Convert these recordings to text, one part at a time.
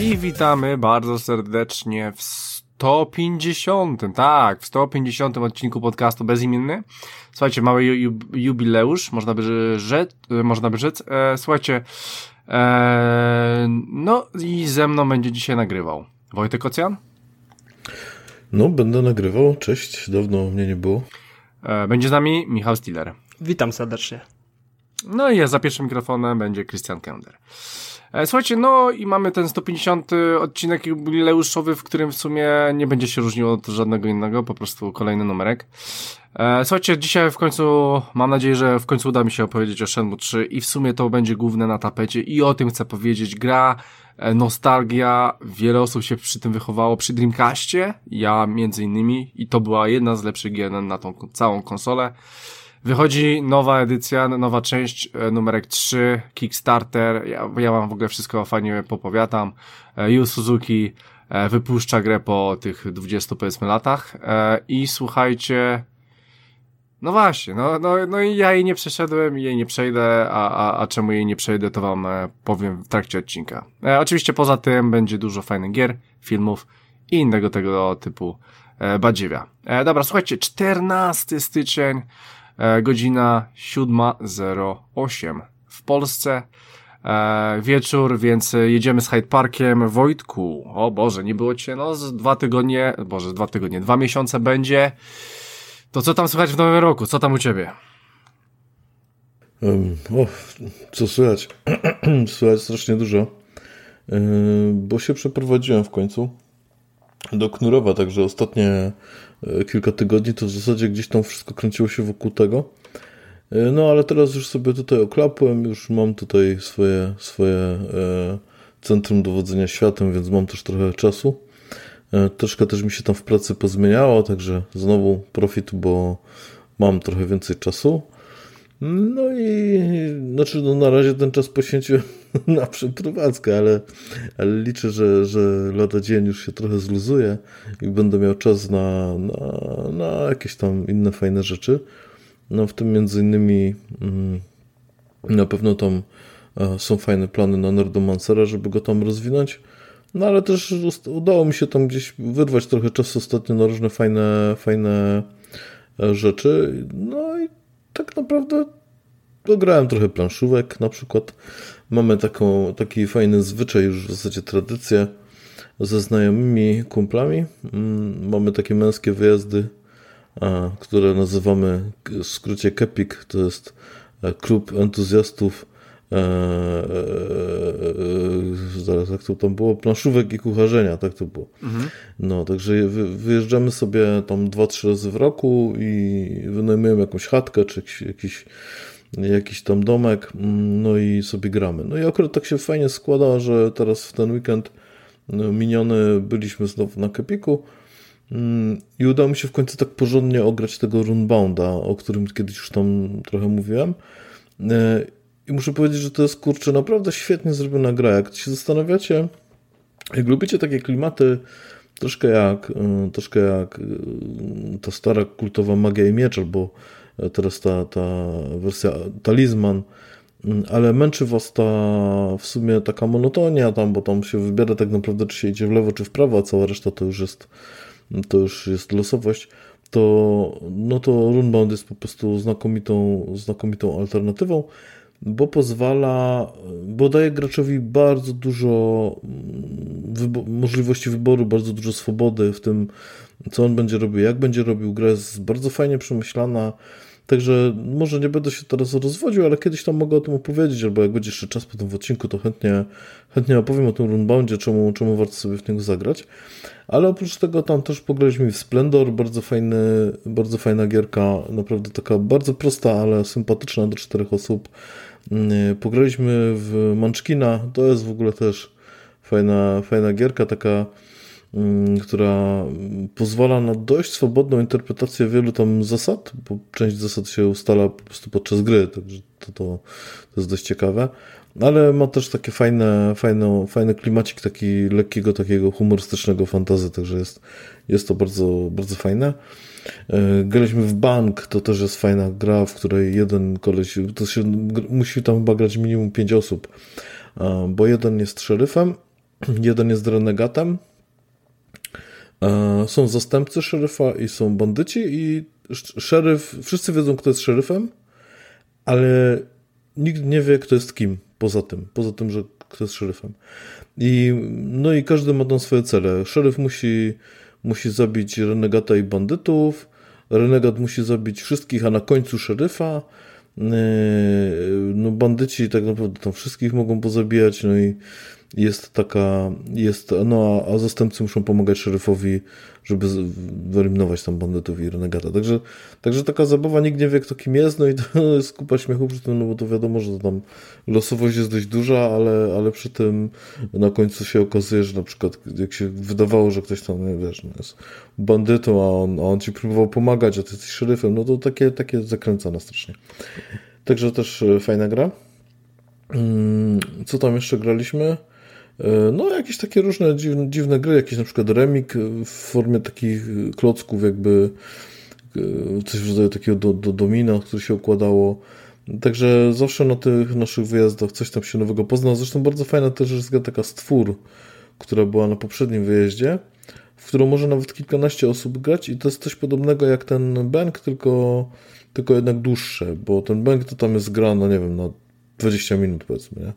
I witamy bardzo serdecznie w 150, tak, w 150 odcinku podcastu Bezimienny. Słuchajcie, mały ju, jubileusz, można by rzec, można by rzec. E, słuchajcie, e, no i ze mną będzie dzisiaj nagrywał Wojtek Ocjan. No, będę nagrywał, cześć, dawno mnie nie było. E, będzie z nami Michał Stiller. Witam serdecznie. No i za pierwszym mikrofonem będzie Christian Kender. E, słuchajcie, no i mamy ten 150 odcinek jubileuszowy, w którym w sumie nie będzie się różnił od żadnego innego, po prostu kolejny numerek. E, słuchajcie, dzisiaj w końcu, mam nadzieję, że w końcu uda mi się opowiedzieć o Shenmue 3 i w sumie to będzie główne na tapecie i o tym chcę powiedzieć. Gra, e, nostalgia, wiele osób się przy tym wychowało przy Dreamcastie, ja między innymi i to była jedna z lepszych gier na tą całą konsolę. Wychodzi nowa edycja, nowa część, e, numerek 3, Kickstarter. Ja, ja w ogóle wszystko fajnie popowiadam. E, Yu Suzuki e, wypuszcza grę po tych 20 powiedzmy latach. I słuchajcie, no właśnie, no, no, no i ja jej nie przeszedłem jej nie przejdę, a, a, a czemu jej nie przejdę, to wam powiem w trakcie odcinka. E, oczywiście poza tym będzie dużo fajnych gier, filmów i innego tego typu e, badziewia. E, dobra, słuchajcie, 14 styczeń, godzina 7.08 w Polsce. E, wieczór, więc jedziemy z Hyde Parkiem. Wojtku, o Boże, nie było cię, no z dwa tygodnie, Boże, dwa tygodnie, dwa miesiące będzie. To co tam słychać w nowym roku? Co tam u ciebie? Um, o, co słychać? słychać strasznie dużo, yy, bo się przeprowadziłem w końcu do Knurowa, także ostatnie E, kilka tygodni, to w zasadzie gdzieś tam wszystko kręciło się wokół tego. E, no ale teraz już sobie tutaj oklapłem, już mam tutaj swoje, swoje e, centrum dowodzenia światem, więc mam też trochę czasu. Troszkę też mi się tam w pracy pozmieniało, także znowu profit, bo mam trochę więcej czasu. No i znaczy no na razie ten czas poświęciłem na przeprowadzkę, ale, ale liczę, że, że lada dzień już się trochę zluzuje i będę miał czas na, na, na jakieś tam inne fajne rzeczy. No w tym między innymi mm, na pewno tam e, są fajne plany na Nerdomancera, żeby go tam rozwinąć. No ale też udało mi się tam gdzieś wyrwać trochę czasu ostatnio na różne fajne, fajne e, rzeczy. No i tak naprawdę grałem trochę planszówek na przykład. Mamy taką, taki fajny zwyczaj, już w zasadzie tradycję ze znajomymi kumplami. Mm, mamy takie męskie wyjazdy, które nazywamy w skrócie KEPIK. To jest e, klub entuzjastów zaraz jak to tam było, planszówek i kucharzenia, tak to było. Mhm. No, także wyjeżdżamy sobie tam dwa, trzy razy w roku i wynajmujemy jakąś chatkę, czy jakiś, jakiś jakiś tam domek, mm, no i sobie gramy. No i akurat tak się fajnie składa, że teraz w ten weekend no, miniony byliśmy znowu na Kepiku mm, i udało mi się w końcu tak porządnie ograć tego Runbounda, o którym kiedyś już tam trochę mówiłem. E, I muszę powiedzieć, że to jest kurczę naprawdę świetnie zrobiona gra. Jak się zastanawiacie, jak lubicie takie klimaty, troszkę jak, e, troszkę jak e, ta stara kultowa magia i miecz, albo teraz ta, ta wersja talizman, mm, ale męczy was ta w sumie taka monotonia tam, bo tam się wybiera tak naprawdę, czy się idzie w lewo, czy w prawo, a cała reszta to już jest to już jest losowość, to no to Runebound jest po prostu znakomitą, znakomitą alternatywą, bo pozwala, bo daje graczowi bardzo dużo mm, wybo możliwości wyboru, bardzo dużo swobody w tym, co on będzie robił, jak będzie robił. Gra jest bardzo fajnie przemyślana, Także może nie będę się teraz rozwodził, ale kiedyś tam mogę o tym opowiedzieć, albo jak będzie jeszcze czas po tym odcinku, to chętnie, chętnie opowiem o tym runboundzie, czemu, czemu warto sobie w niego zagrać. Ale oprócz tego tam też pograliśmy w Splendor, bardzo fajny, bardzo fajna gierka, naprawdę taka bardzo prosta, ale sympatyczna do czterech osób. Mm, pograliśmy w Munchkina, to jest w ogóle też fajna, fajna gierka, taka mm, która pozwala na dość swobodną interpretację wielu tam zasad, bo część zasad się ustala po prostu podczas gry, także to, to, to jest dość ciekawe. Ale ma też takie fajne, fajne, fajny klimacik taki lekkiego, takiego humorystycznego fantazy, także jest, jest to bardzo, bardzo fajne. E, graliśmy w bank, to też jest fajna gra, w której jeden koleś, to się, musi tam chyba grać minimum 5 osób, bo jeden jest szeryfem, jeden jest renegatem, e, są zastępcy szeryfa i są bandyci i szeryf, wszyscy wiedzą kto jest szeryfem, ale nikt nie wie kto jest kim poza tym, poza tym, że kto jest szeryfem. I, no i każdy ma tam swoje cele. Szeryf musi musi zabić renegata i bandytów, renegat musi zabić wszystkich, a na końcu szeryfa. Yy, no bandyci tak naprawdę tam wszystkich mogą pozabijać, no i jest taka, jest, no a, zastępcy muszą pomagać szeryfowi, żeby wyeliminować tam bandytów i renegata. Także, także taka zabawa, nikt nie wie kto kim jest, no i to jest kupa śmiechu przy tym, no bo to wiadomo, że tam losowość jest dość duża, ale, ale przy tym na końcu się okazuje, że na przykład jak się wydawało, że ktoś tam, nie wiesz, no jest bandytą, a on, a on ci próbował pomagać, a ty jesteś szeryfem, no to takie, takie zakręca strasznie. Także też e, fajna gra. Mm, co tam jeszcze graliśmy? E, no, jakieś takie różne dziwne, dziwne gry, jakieś na przykład remik w formie takich klocków, jakby e, coś w rodzaju takiego do, do domina, które się układało. Także zawsze na tych naszych wyjazdach coś tam się nowego pozna. Zresztą bardzo fajna też jest taka stwór, która była na poprzednim wyjeździe, w którą może nawet kilkanaście osób grać i to jest coś podobnego jak ten bank, tylko, tylko jednak dłuższe, bo ten bank to tam jest gra, no nie wiem, na 20 minut powiedzmy, nie?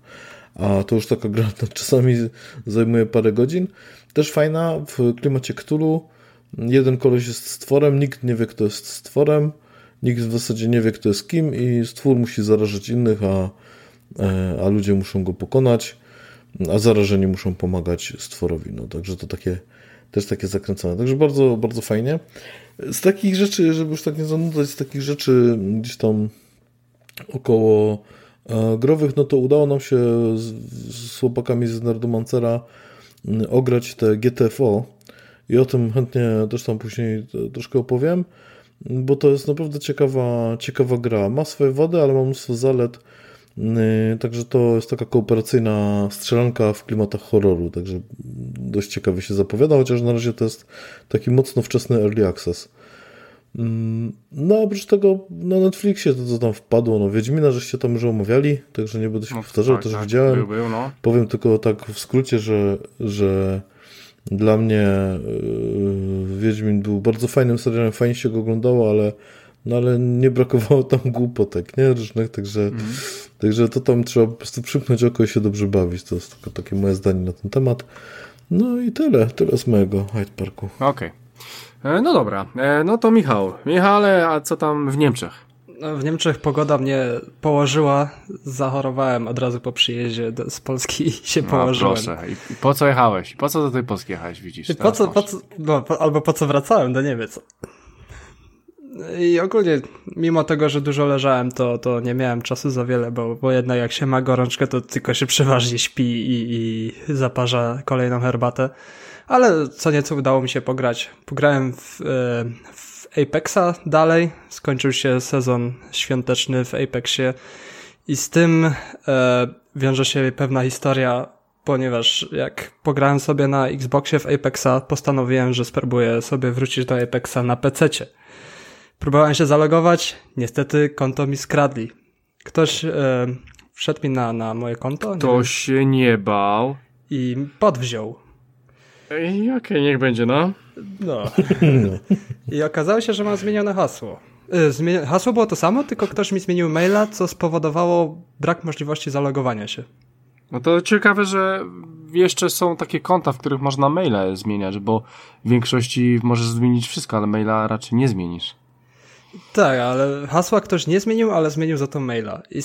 A to już taka gra czasami zajmuje parę godzin. Też fajna w klimacie Cthulhu. Jeden koleś jest stworem, nikt nie wie, kto jest stworem, nikt w zasadzie nie wie, kto jest kim i stwór musi zarażać innych, a, e, a ludzie muszą go pokonać, a zarażeni muszą pomagać stworowi. No, także to takie, też takie zakręcone. Także bardzo, bardzo fajnie. Z takich rzeczy, żeby już tak nie zanudzać, z takich rzeczy gdzieś tam około growych, no to udało nam się z, z chłopakami z Nerdomancera mm, ograć te GTFO i o tym chętnie też tam później troszkę opowiem, bo to jest naprawdę ciekawa, ciekawa gra. Ma swoje wady, ale ma mnóstwo zalet, mm, także to jest taka kooperacyjna strzelanka w klimatach horroru, także dość ciekawie się zapowiada, chociaż na razie to jest taki mocno wczesny early access. Mm, no, oprócz tego na Netflixie to, co tam wpadło, no Wiedźmina żeście tam już omawiali, także nie będę się no, powtarzał, tak, też tak, widziałem. Był, no. Powiem tylko tak w skrócie, że, że dla mnie yy, Wiedźmin był bardzo fajnym serialem, fajnie się go oglądało, ale, no, ale nie brakowało tam głupotek, nie? Różnych, także, mm. także to tam trzeba po prostu przymknąć oko i się dobrze bawić. To jest tylko takie moje zdanie na ten temat. No i tyle, tyle z mojego Hyde Parku. Okej. Okay. E, no dobra, e, no to Michał. Michale, a co tam w Niemczech? No, w Niemczech pogoda mnie położyła, zachorowałem od razu po przyjeździe z Polski i się no, położyłem. proszę, i po co jechałeś? Po co do tej Polski jechałeś, widzisz? Po co, po co, no, po, albo po co wracałem do Niemiec. I ogólnie, mimo tego, że dużo leżałem, to, to nie miałem czasu za wiele, bo, bo jednak jak się ma gorączkę, to tylko się przeważnie śpi i, i zaparza kolejną herbatę ale co nieco udało mi się pograć. Pograłem w, e, w Apexa dalej, skończył się sezon świąteczny w Apexie i z tym e, wiąże się pewna historia, ponieważ jak pograłem sobie na Xboxie w Apexa, postanowiłem, że spróbuję sobie wrócić do Apexa na PC-cie. Próbowałem się zalogować, niestety konto mi skradli. Ktoś e, wszedł mi na, na moje konto. Ktoś się nie bał. I podwziął. Okej, okay, niech będzie, no. No. I okazało się, że mam zmienione hasło. Y, hasło było to samo, tylko ktoś mi zmienił maila, co spowodowało brak możliwości zalogowania się. No to ciekawe, że jeszcze są takie konta, w których można maile zmieniać, bo w większości możesz zmienić wszystko, ale maila raczej nie zmienisz. Tak, ale hasła ktoś nie zmienił, ale zmienił za to maila. I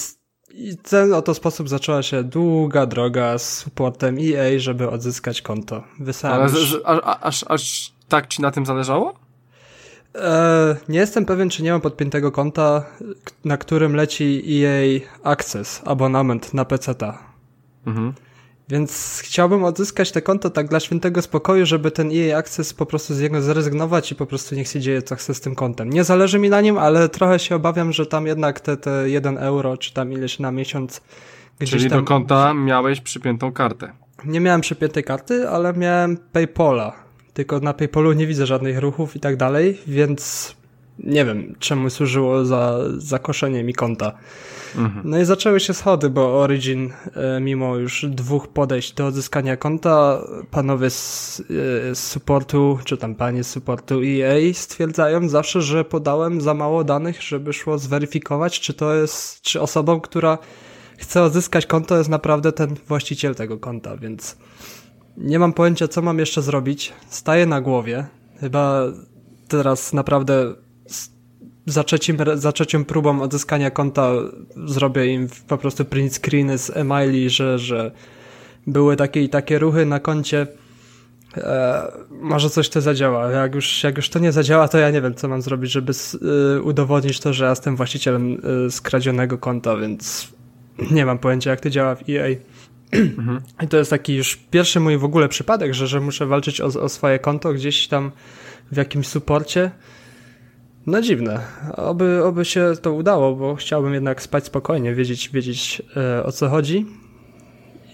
i ten oto sposób zaczęła się długa droga z supportem EA, żeby odzyskać konto. Wysłałem Ale już... aż, aż tak ci na tym zależało? E, nie jestem pewien, czy nie mam podpiętego konta, na którym leci EA Access, abonament na PC-ta. Mhm. Więc chciałbym odzyskać te konto tak dla świętego spokoju, żeby ten EA Access po prostu z niego zrezygnować i po prostu niech się dzieje co chce z tym kontem. Nie zależy mi na nim, ale trochę się obawiam, że tam jednak te, te 1 euro, czy tam ileś na miesiąc gdzieś Czyli tam... do konta miałeś przypiętą kartę. Nie miałem przypiętej karty, ale miałem Paypola. Tylko na Paypolu nie widzę żadnych ruchów i tak dalej, więc nie wiem, czemu służyło za zakoszenie mi konta. Mhm. No i zaczęły się schody, bo Origin, e, mimo już dwóch podejść do odzyskania konta, panowie z, e, z supportu, czy tam panie z supportu EA stwierdzają zawsze, że podałem za mało danych, żeby szło zweryfikować, czy to jest, czy osobą, która chce odzyskać konto jest naprawdę ten właściciel tego konta, więc nie mam pojęcia, co mam jeszcze zrobić. Staję na głowie. Chyba teraz naprawdę za, trzecim, za trzecią próbą odzyskania konta zrobię im po prostu print screeny z emaili, że, że były takie i takie ruchy na koncie. E, może coś to zadziała. Jak już, jak już to nie zadziała, to ja nie wiem, co mam zrobić, żeby y, udowodnić to, że ja jestem właścicielem y, skradzionego konta, więc nie mam pojęcia, jak to działa w EA. Mhm. I to jest taki już pierwszy mój w ogóle przypadek, że, że muszę walczyć o, o swoje konto gdzieś tam w jakimś suporcie. No dziwne. Oby, oby się to udało, bo chciałbym jednak spać spokojnie, wiedzieć, wiedzieć e, o co chodzi.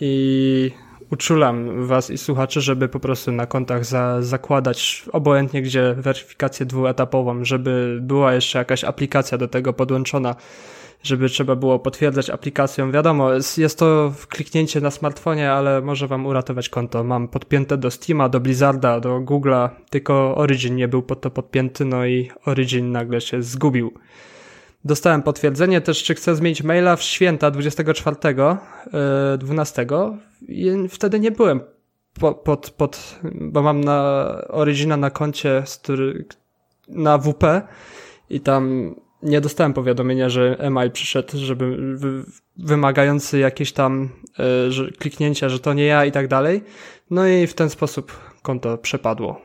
I uczulam was i słuchaczy, żeby po prostu na kontach za, zakładać obojętnie gdzie weryfikację dwuetapową, żeby była jeszcze jakaś aplikacja do tego podłączona żeby trzeba było potwierdzać aplikacją. Wiadomo, jest to kliknięcie na smartfonie, ale może wam uratować konto. Mam podpięte do Steama, do Blizzarda, do Google'a, tylko Origin nie był pod to podpięty, no i Origin nagle się zgubił. Dostałem potwierdzenie też, czy chcę zmienić maila w święta 24, 12 i wtedy nie byłem pod, pod, bo mam na Origina na koncie, na WP i tam nie dostałem powiadomienia, że email przyszedł, żeby wymagający jakieś tam e, że, kliknięcia, że to nie ja i tak dalej. No i w ten sposób konto przepadło.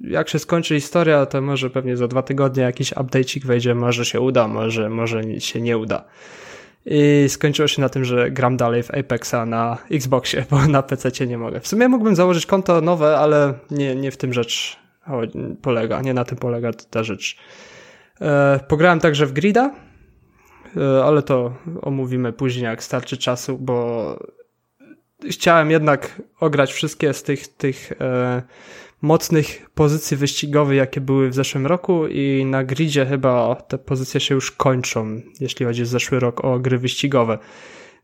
Jak się skończy historia, to może pewnie za dwa tygodnie jakiś update'ik wejdzie, może się uda, może, może się nie uda. I skończyło się na tym, że gram dalej w Apexa na Xboxie, bo na PC nie mogę. W sumie mógłbym założyć konto nowe, ale nie, nie w tym rzecz polega, nie na tym polega ta rzecz. E, pograłem także w Grida, e, ale to omówimy później, jak starczy czasu, bo chciałem jednak ograć wszystkie z tych, tych e, mocnych pozycji wyścigowych, jakie były w zeszłym roku i na gridzie chyba te pozycje się już kończą, jeśli chodzi o zeszły rok o gry wyścigowe.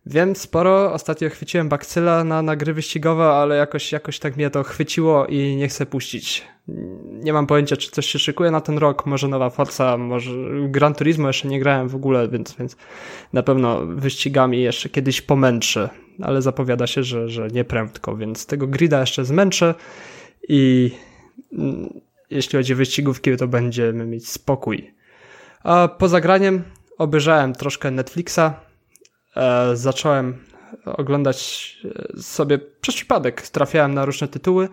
Wiem sporo, ostatnio chwyciłem bakcyla na, na gry wyścigowe, ale jakoś, jakoś tak mnie to chwyciło i nie chcę puścić. Nie mam pojęcia, czy coś się szykuje na ten rok, może nowa Forza, może Gran Turismo jeszcze nie grałem w ogóle, więc, więc na pewno wyścigami jeszcze kiedyś pomęczę, ale zapowiada się, że, że nie prędko, więc tego grida jeszcze zmęczę i mm, jeśli chodzi o wyścigówki, to będziemy mieć spokój. A poza graniem obejrzałem troszkę Netflixa, zacząłem oglądać e, sobie przez przypadek. Trafiałem na różne tytuły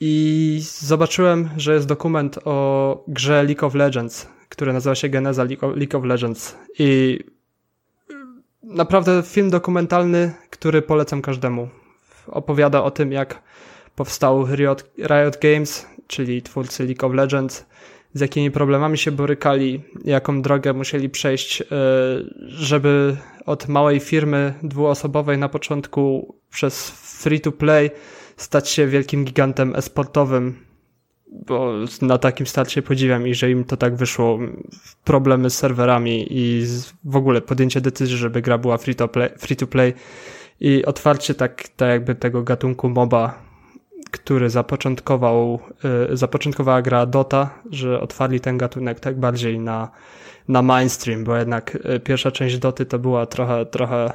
i zobaczyłem, że jest dokument o grze League of Legends, który nazywa się Geneza League of Legends. I naprawdę film dokumentalny, który polecam każdemu. Opowiada o tym, jak powstał Riot, Riot Games, czyli twórcy League of Legends, z jakimi problemami się borykali, jaką drogę musieli przejść, e, żeby od małej firmy dwuosobowej na początku przez free to play stać się wielkim gigantem esportowym, bo na takim starcie podziwiam ich, że im to tak wyszło. Problemy z serwerami i w ogóle podjęcie decyzji, żeby gra była free to play, free to play i otwarcie tak, tak jakby tego gatunku MOBA który zapoczątkował, y, zapoczątkowała gra Dota, że otwarli ten gatunek tak bardziej na, na mainstream, bo jednak y, pierwsza część Doty to była trochę, trochę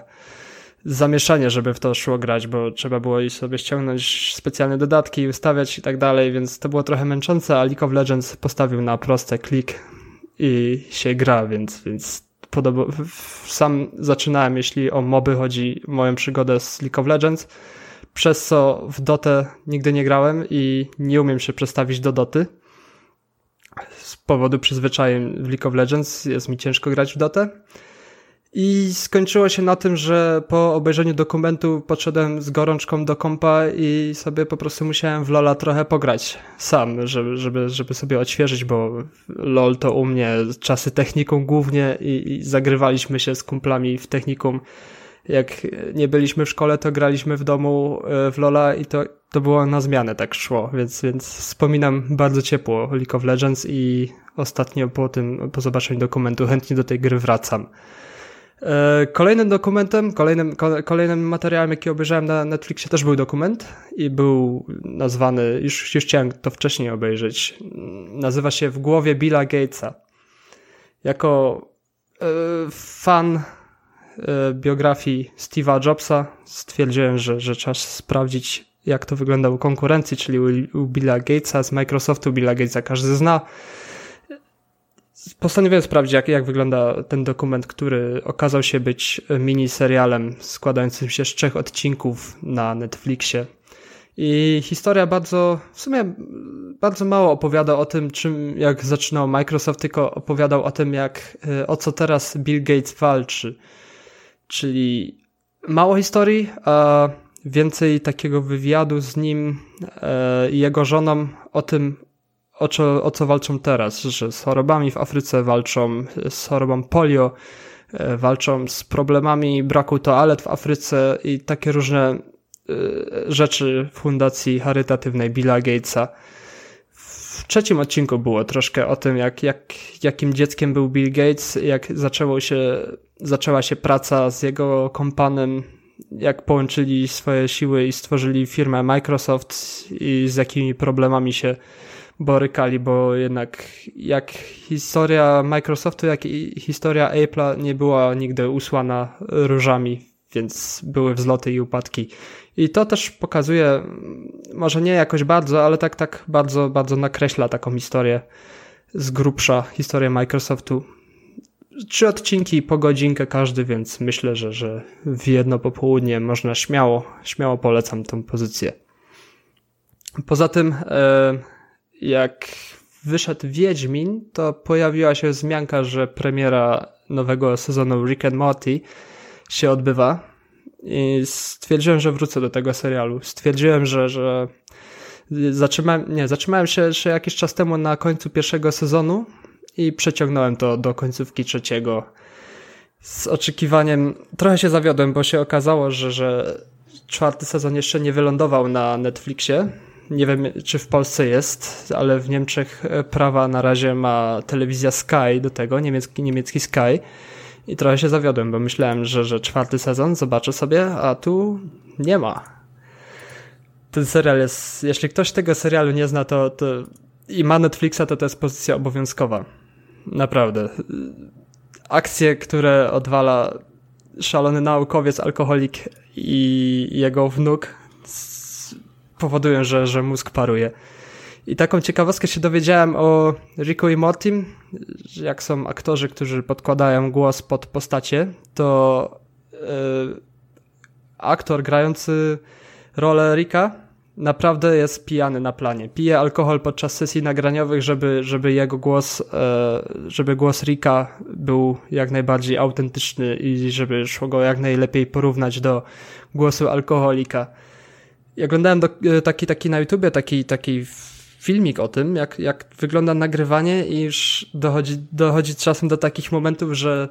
zamieszanie, żeby w to szło grać, bo trzeba było i sobie ściągnąć specjalne dodatki, ustawiać i tak dalej, więc to było trochę męczące, a League of Legends postawił na proste klik i się gra, więc, więc podoba, sam zaczynałem, jeśli o moby chodzi, moją przygodę z League of Legends, przez co w Dotę nigdy nie grałem i nie umiem się przestawić do Doty. Powodu przyzwyczajeń w League of Legends jest mi ciężko grać w Dotę. I skończyło się na tym, że po obejrzeniu dokumentu podszedłem z gorączką do kompa i sobie po prostu musiałem w Lola trochę pograć sam, żeby, żeby, żeby sobie odświeżyć, bo LOL to u mnie czasy techniką głównie i, i zagrywaliśmy się z kumplami w technikum. Jak nie byliśmy w szkole, to graliśmy w domu e, w Lola i to, to było na zmianę, tak szło, więc, więc wspominam bardzo ciepło League of Legends i ostatnio po tym, po zobaczeniu dokumentu chętnie do tej gry wracam. E, kolejnym dokumentem, kolejnym, kolejnym materiałem, jaki obejrzałem na Netflixie, też był dokument i był nazwany, już, już chciałem to wcześniej obejrzeć, nazywa się W głowie Billa Gatesa. Jako e, fan e, biografii Steve'a Jobsa stwierdziłem, że, że trzeba sprawdzić, jak to wygląda u konkurencji, czyli u, u Billa Gatesa z Microsoftu. Billa Gatesa każdy zna postanowiłem sprawdzić, jak, jak wygląda ten dokument, który okazał się być mini serialem składającym się z trzech odcinków na Netflixie. I historia bardzo, w sumie bardzo mało opowiada o tym, czym, jak zaczynał Microsoft, tylko opowiadał o tym, jak, e, o co teraz Bill Gates walczy. Czyli mało historii, a więcej takiego wywiadu z nim e, i jego żoną o tym, o co, o co walczą teraz, że z chorobami w Afryce walczą, z chorobą polio, e, walczą z problemami braku toalet w Afryce i takie różne e, rzeczy fundacji charytatywnej Billa Gatesa. W trzecim odcinku było troszkę o tym, jak, jak, jakim dzieckiem był Bill Gates, jak zaczęło się, zaczęła się praca z jego kompanem, jak połączyli swoje siły i stworzyli firmę Microsoft i z jakimi problemami się borykali, bo jednak jak historia Microsoftu, jak i historia Apple'a nie była nigdy usłana różami, więc były wzloty i upadki. I to też pokazuje, może nie jakoś bardzo, ale tak, tak bardzo, bardzo nakreśla taką historię z grubsza, historię Microsoftu. Trzy odcinki po godzinkę każdy, więc myślę, że, że w jedno popołudnie można śmiało, śmiało polecam tą pozycję. Poza tym, e, jak wyszedł Wiedźmin, to pojawiła się wzmianka, że premiera nowego sezonu Rick and Morty się odbywa. I stwierdziłem, że wrócę do tego serialu. Stwierdziłem, że, że zatrzymałem, nie, zatrzymałem się jeszcze jakiś czas temu na końcu pierwszego sezonu i przeciągnąłem to do końcówki trzeciego. Z oczekiwaniem trochę się zawiodłem, bo się okazało, że, że czwarty sezon jeszcze nie wylądował na Netflixie nie wiem, czy w Polsce jest, ale w Niemczech e, prawa na razie ma telewizja Sky do tego, niemiecki, niemiecki Sky. I trochę się zawiodłem, bo myślałem, że, że czwarty sezon zobaczę sobie, a tu nie ma. Ten serial jest, jeśli ktoś tego serialu nie zna, to, to i ma Netflixa, to to jest pozycja obowiązkowa. Naprawdę. Akcje, które odwala szalony naukowiec, alkoholik i jego wnuk powodują, że, że mózg paruje. I taką ciekawostkę się dowiedziałem o Riku i Mortim, jak są aktorzy, którzy podkładają głos pod postacie, to yy, aktor grający rolę Rika naprawdę jest pijany na planie. Pije alkohol podczas sesji nagraniowych, żeby, żeby jego głos, yy, żeby głos Rika był jak najbardziej autentyczny i żeby szło go jak najlepiej porównać do głosu alkoholika. Ja oglądałem do, e, taki, taki na YouTubie, taki, taki filmik o tym, jak, jak wygląda nagrywanie i już dochodzi, dochodzi czasem do takich momentów, że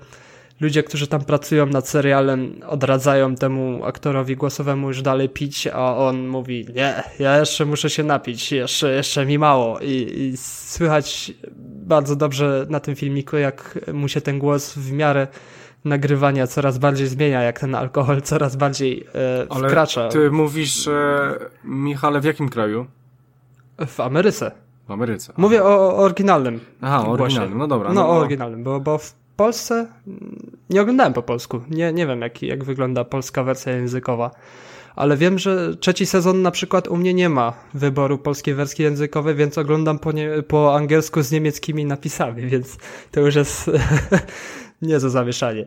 ludzie, którzy tam pracują nad serialem, odradzają temu aktorowi głosowemu już dalej pić, a on mówi, nie, ja jeszcze muszę się napić, jeszcze, jeszcze mi mało. I, I słychać bardzo dobrze na tym filmiku, jak mu się ten głos w miarę nagrywania coraz bardziej zmienia, jak ten alkohol coraz bardziej e, Ale wkracza. ty mówisz, e, Michale, w jakim kraju? W Ameryce. W Ameryce. Aha. Mówię o, oryginalnym Aha, o oryginalnym, no dobra. No, no o oryginalnym, bo, bo w Polsce nie oglądałem po polsku. Nie, nie wiem, jak, jak wygląda polska wersja językowa. Ale wiem, że trzeci sezon na przykład u mnie nie ma wyboru polskiej wersji językowej, więc oglądam po, nie, po angielsku z niemieckimi napisami, więc to już jest nie za zawieszanie.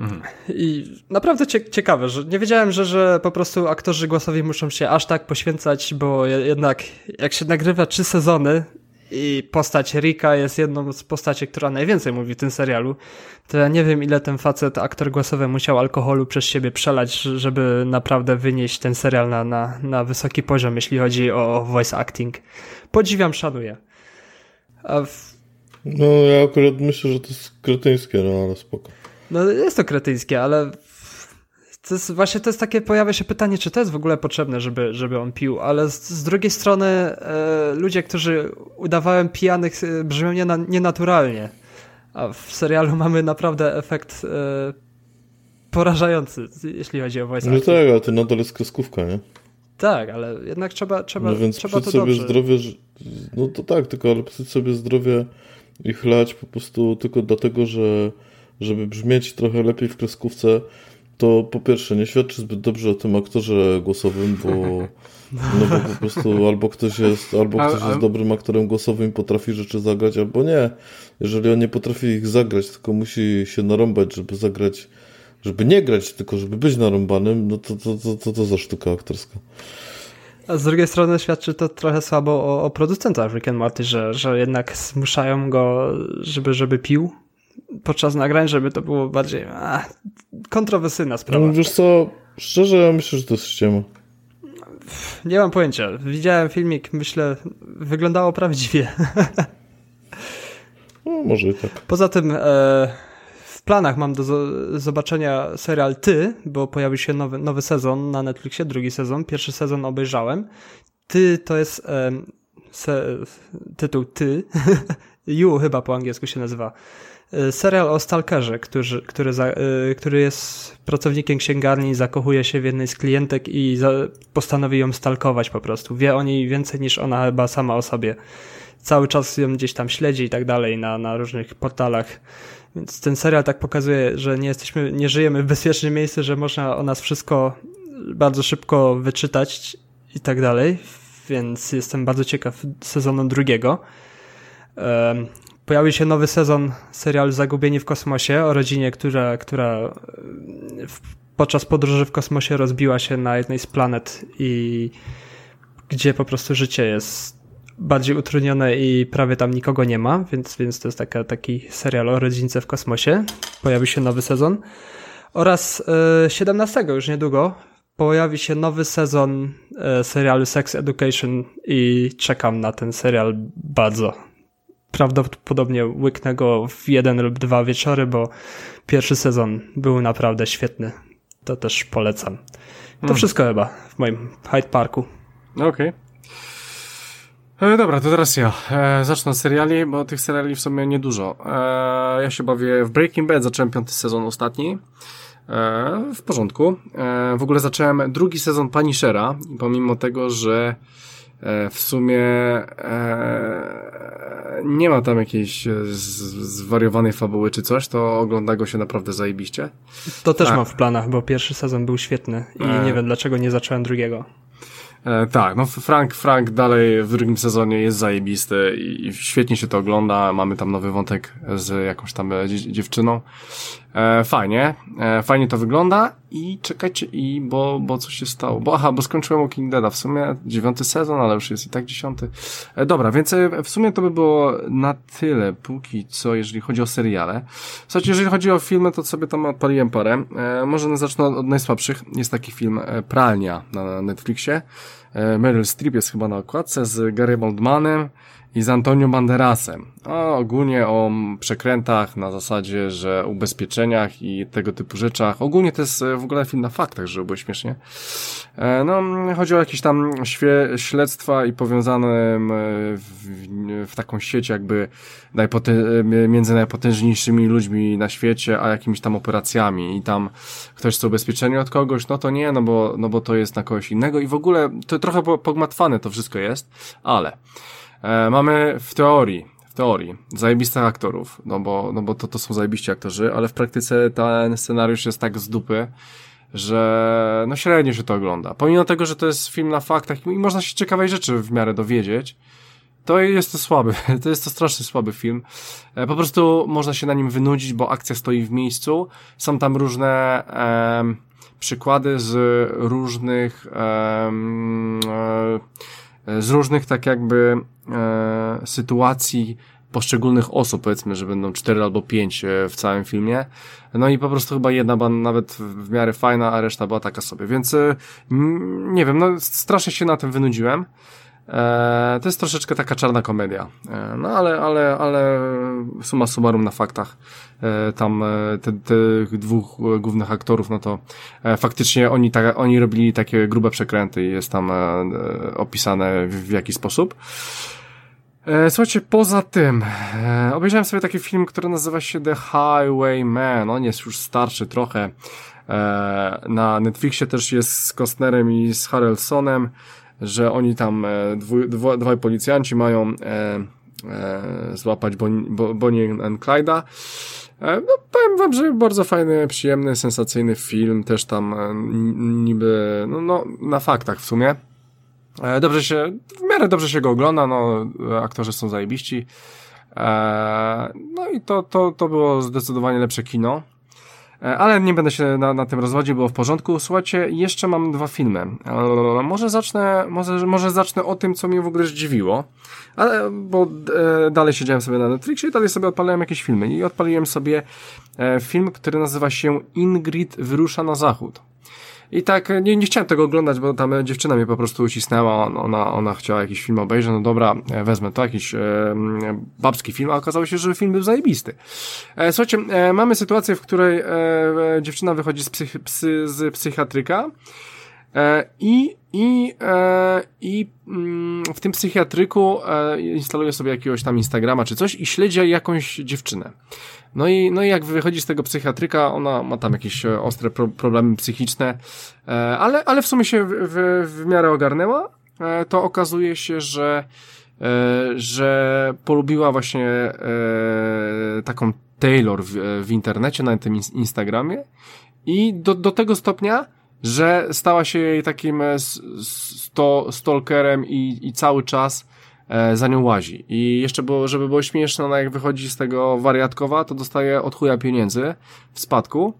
Mhm. I naprawdę ciekawe, że nie wiedziałem, że, że po prostu aktorzy głosowi muszą się aż tak poświęcać, bo jednak jak się nagrywa trzy sezony i postać Rika jest jedną z postaci, która najwięcej mówi w tym serialu, to ja nie wiem ile ten facet, aktor głosowy musiał alkoholu przez siebie przelać, żeby naprawdę wynieść ten serial na, na, na wysoki poziom, jeśli chodzi o voice acting. Podziwiam, szanuję. W... No ja akurat myślę, że to jest kretyńskie, no ale spoko. No jest to kretyńskie, ale to jest, właśnie to jest takie, pojawia się pytanie, czy to jest w ogóle potrzebne, żeby, żeby on pił, ale z, z drugiej strony e, ludzie, którzy udawałem pijanych e, brzmią niena, nienaturalnie, a w serialu mamy naprawdę efekt e, porażający, jeśli chodzi o voice No tak, ale to nadal jest kreskówka, nie? Tak, ale jednak trzeba, trzeba, no więc trzeba to sobie dobrze. zdrowie, no to tak, tylko ale sobie zdrowie i chlać po prostu tylko dlatego, że żeby brzmieć trochę lepiej w kreskówce, to po pierwsze nie świadczy zbyt dobrze o tym aktorze głosowym, bo, no bo po prostu albo ktoś jest, albo ktoś jest dobrym aktorem głosowym i potrafi rzeczy zagrać, albo nie. Jeżeli on nie potrafi ich zagrać, tylko musi się narąbać, żeby zagrać, żeby nie grać, tylko żeby być narąbanym, no to to, to, to, to za sztuka aktorska. A z drugiej strony świadczy to trochę słabo o, o producentach Rick and Morty, że, że jednak zmuszają go, żeby, żeby pił podczas nagrań, żeby to było bardziej a, kontrowersyjna sprawa. No, wiesz co, szczerze ja myślę, że to jest ściema. Nie mam pojęcia. Widziałem filmik, myślę, wyglądało prawdziwie. No, może i tak. Poza tym e, w planach mam do zobaczenia serial Ty, bo pojawił się nowy, nowy sezon na Netflixie, drugi sezon. Pierwszy sezon obejrzałem. Ty to jest se, tytuł Ty. you chyba po angielsku się nazywa. E, serial o stalkerze, który, który, za, e, który jest pracownikiem księgarni, zakochuje się w jednej z klientek i za, postanowi ją stalkować po prostu. Wie o niej więcej niż ona chyba sama o sobie. Cały czas ją gdzieś tam śledzi i tak dalej na, na różnych portalach. Więc ten serial tak pokazuje, że nie jesteśmy, nie żyjemy w bezpiecznym miejscu, że można o nas wszystko bardzo szybko wyczytać i tak dalej. Więc jestem bardzo ciekaw sezonu drugiego. Pojawił się nowy sezon serialu Zagubieni w kosmosie o rodzinie, która, która podczas podróży w kosmosie rozbiła się na jednej z planet i gdzie po prostu życie jest bardziej utrudnione i prawie tam nikogo nie ma, więc, więc to jest taka, taki serial o rodzince w kosmosie. Pojawi się nowy sezon. Oraz e, 17 już niedługo pojawi się nowy sezon e, serialu Sex Education i czekam na ten serial bardzo prawdopodobnie łyknę go w jeden lub dwa wieczory, bo pierwszy sezon był naprawdę świetny. To też polecam. To hmm. wszystko chyba w moim Hyde Parku. Okej. Okay. E, dobra, to teraz ja. E, zacznę od seriali, bo tych seriali w sumie niedużo. E, ja się bawię w Breaking Bad, zacząłem piąty sezon ostatni. E, w porządku. E, w ogóle zacząłem drugi sezon Punishera i pomimo tego, że w sumie e, nie ma tam jakiejś zwariowanej fabuły czy coś, to ogląda go się naprawdę zajebiście. To też tak. mam w planach, bo pierwszy sezon był świetny i e... nie wiem dlaczego nie zacząłem drugiego. E, tak, no Frank, Frank dalej w drugim sezonie jest zajebisty i świetnie się to ogląda. Mamy tam nowy wątek z jakąś tam dziewczyną. E, fajnie, e, fajnie to wygląda i czekajcie, i bo, bo co się stało? Bo aha, bo skończyłem Walking Deada w sumie, dziewiąty sezon, ale już jest i tak dziesiąty. E, dobra, więc e, w sumie to by było na tyle póki co, jeżeli chodzi o seriale. Słuchajcie, jeżeli chodzi o filmy, to sobie tam odpaliłem parę. E, może zacznę od, najsłabszych. Jest taki film e, Pralnia na Netflixie. E, Meryl Streep jest chyba na okładce z Gary Oldmanem i z Antonio Banderasem. A ogólnie o przekrętach na zasadzie, że ubezpieczeniach i tego typu rzeczach. Ogólnie to jest e, w ogóle film na faktach, żeby było śmiesznie. E, no, chodzi o jakieś tam śledztwa i powiązane w, w taką sieć jakby między najpotężniejszymi ludźmi na świecie, a jakimiś tam operacjami i tam ktoś chce ubezpieczenie od kogoś, no to nie, no bo, no bo to jest na kogoś innego i w ogóle to trochę pogmatwane to wszystko jest, ale E, mamy w teorii, w teorii, zajebistych aktorów, no bo, no bo to, to są zajebiści aktorzy, ale w praktyce ten scenariusz jest tak z dupy, że no średnio się to ogląda. Pomimo tego, że to jest film na faktach i można się ciekawej rzeczy w miarę dowiedzieć, to jest to słaby, to jest to strasznie słaby film. E, po prostu można się na nim wynudzić, bo akcja stoi w miejscu. Są tam różne e, przykłady z różnych e, z różnych tak jakby e, sytuacji poszczególnych osób, powiedzmy, że będą cztery albo pięć e, w całym filmie. No i po prostu chyba jedna była nawet w miarę fajna, a reszta była taka sobie. Więc e, nie wiem, no strasznie się na tym wynudziłem. E, to jest troszeczkę taka czarna komedia. E, no ale, ale, ale suma summarum na faktach e, tam tych dwóch głównych aktorów, no to faktycznie oni, ta, oni robili takie grube przekręty i jest tam opisane w, w jaki sposób. Słuchajcie, poza tym obejrzałem sobie taki film, który nazywa się The Highwayman. On jest już starszy trochę. Na Netflixie też jest z Costnerem i z Harrelsonem że oni tam, e, dwu, dwaj policjanci mają e, e, złapać Bonnie and Clyda. E, no, powiem wam, że bardzo fajny, przyjemny, sensacyjny film, też tam e, niby, no, no, na faktach w sumie. E, dobrze się, w miarę dobrze się go ogląda, no, aktorzy są zajebiści. No i to, to, to było zdecydowanie lepsze kino. E, ale nie będę się na, na tym rozwodził, było w porządku. Słuchajcie, jeszcze mam dwa filmy. E, może zacznę, może, może zacznę o tym, co mnie w ogóle zdziwiło, ale, bo e, dalej siedziałem sobie na Netflixie i dalej sobie odpaliłem jakieś filmy i odpaliłem sobie e, film, który nazywa się Ingrid wyrusza na zachód. I tak e, nie, nie chciałem tego oglądać, bo tam dziewczyna mnie po prostu ucisnęła, ona, ona chciała jakiś film obejrzeć, no dobra, e, wezmę to, jakiś e, babski film, a okazało się, że film był zajebisty. E, słuchajcie, e, mamy sytuację, w której e, e, dziewczyna wychodzi z, psych, psy, z psychiatryka i i, e, i mm, w tym psychiatryku e, instaluje sobie jakiegoś tam Instagrama czy coś i śledzi jakąś dziewczynę. No i, no i jak wychodzi z tego psychiatryka, ona ma tam jakieś e, ostre pro, problemy psychiczne, e, ale, ale w sumie się w, w, w miarę ogarnęła. E, to okazuje się, że, e, że polubiła właśnie e, taką Taylor w, w internecie, na tym Instagramie i do, do tego stopnia, że stała się jej takim e, sto, stalkerem i, i cały czas e, za nią łazi. I jeszcze było, żeby było śmieszne, ona jak wychodzi z tego wariatkowa, to dostaje od chuja pieniędzy w spadku.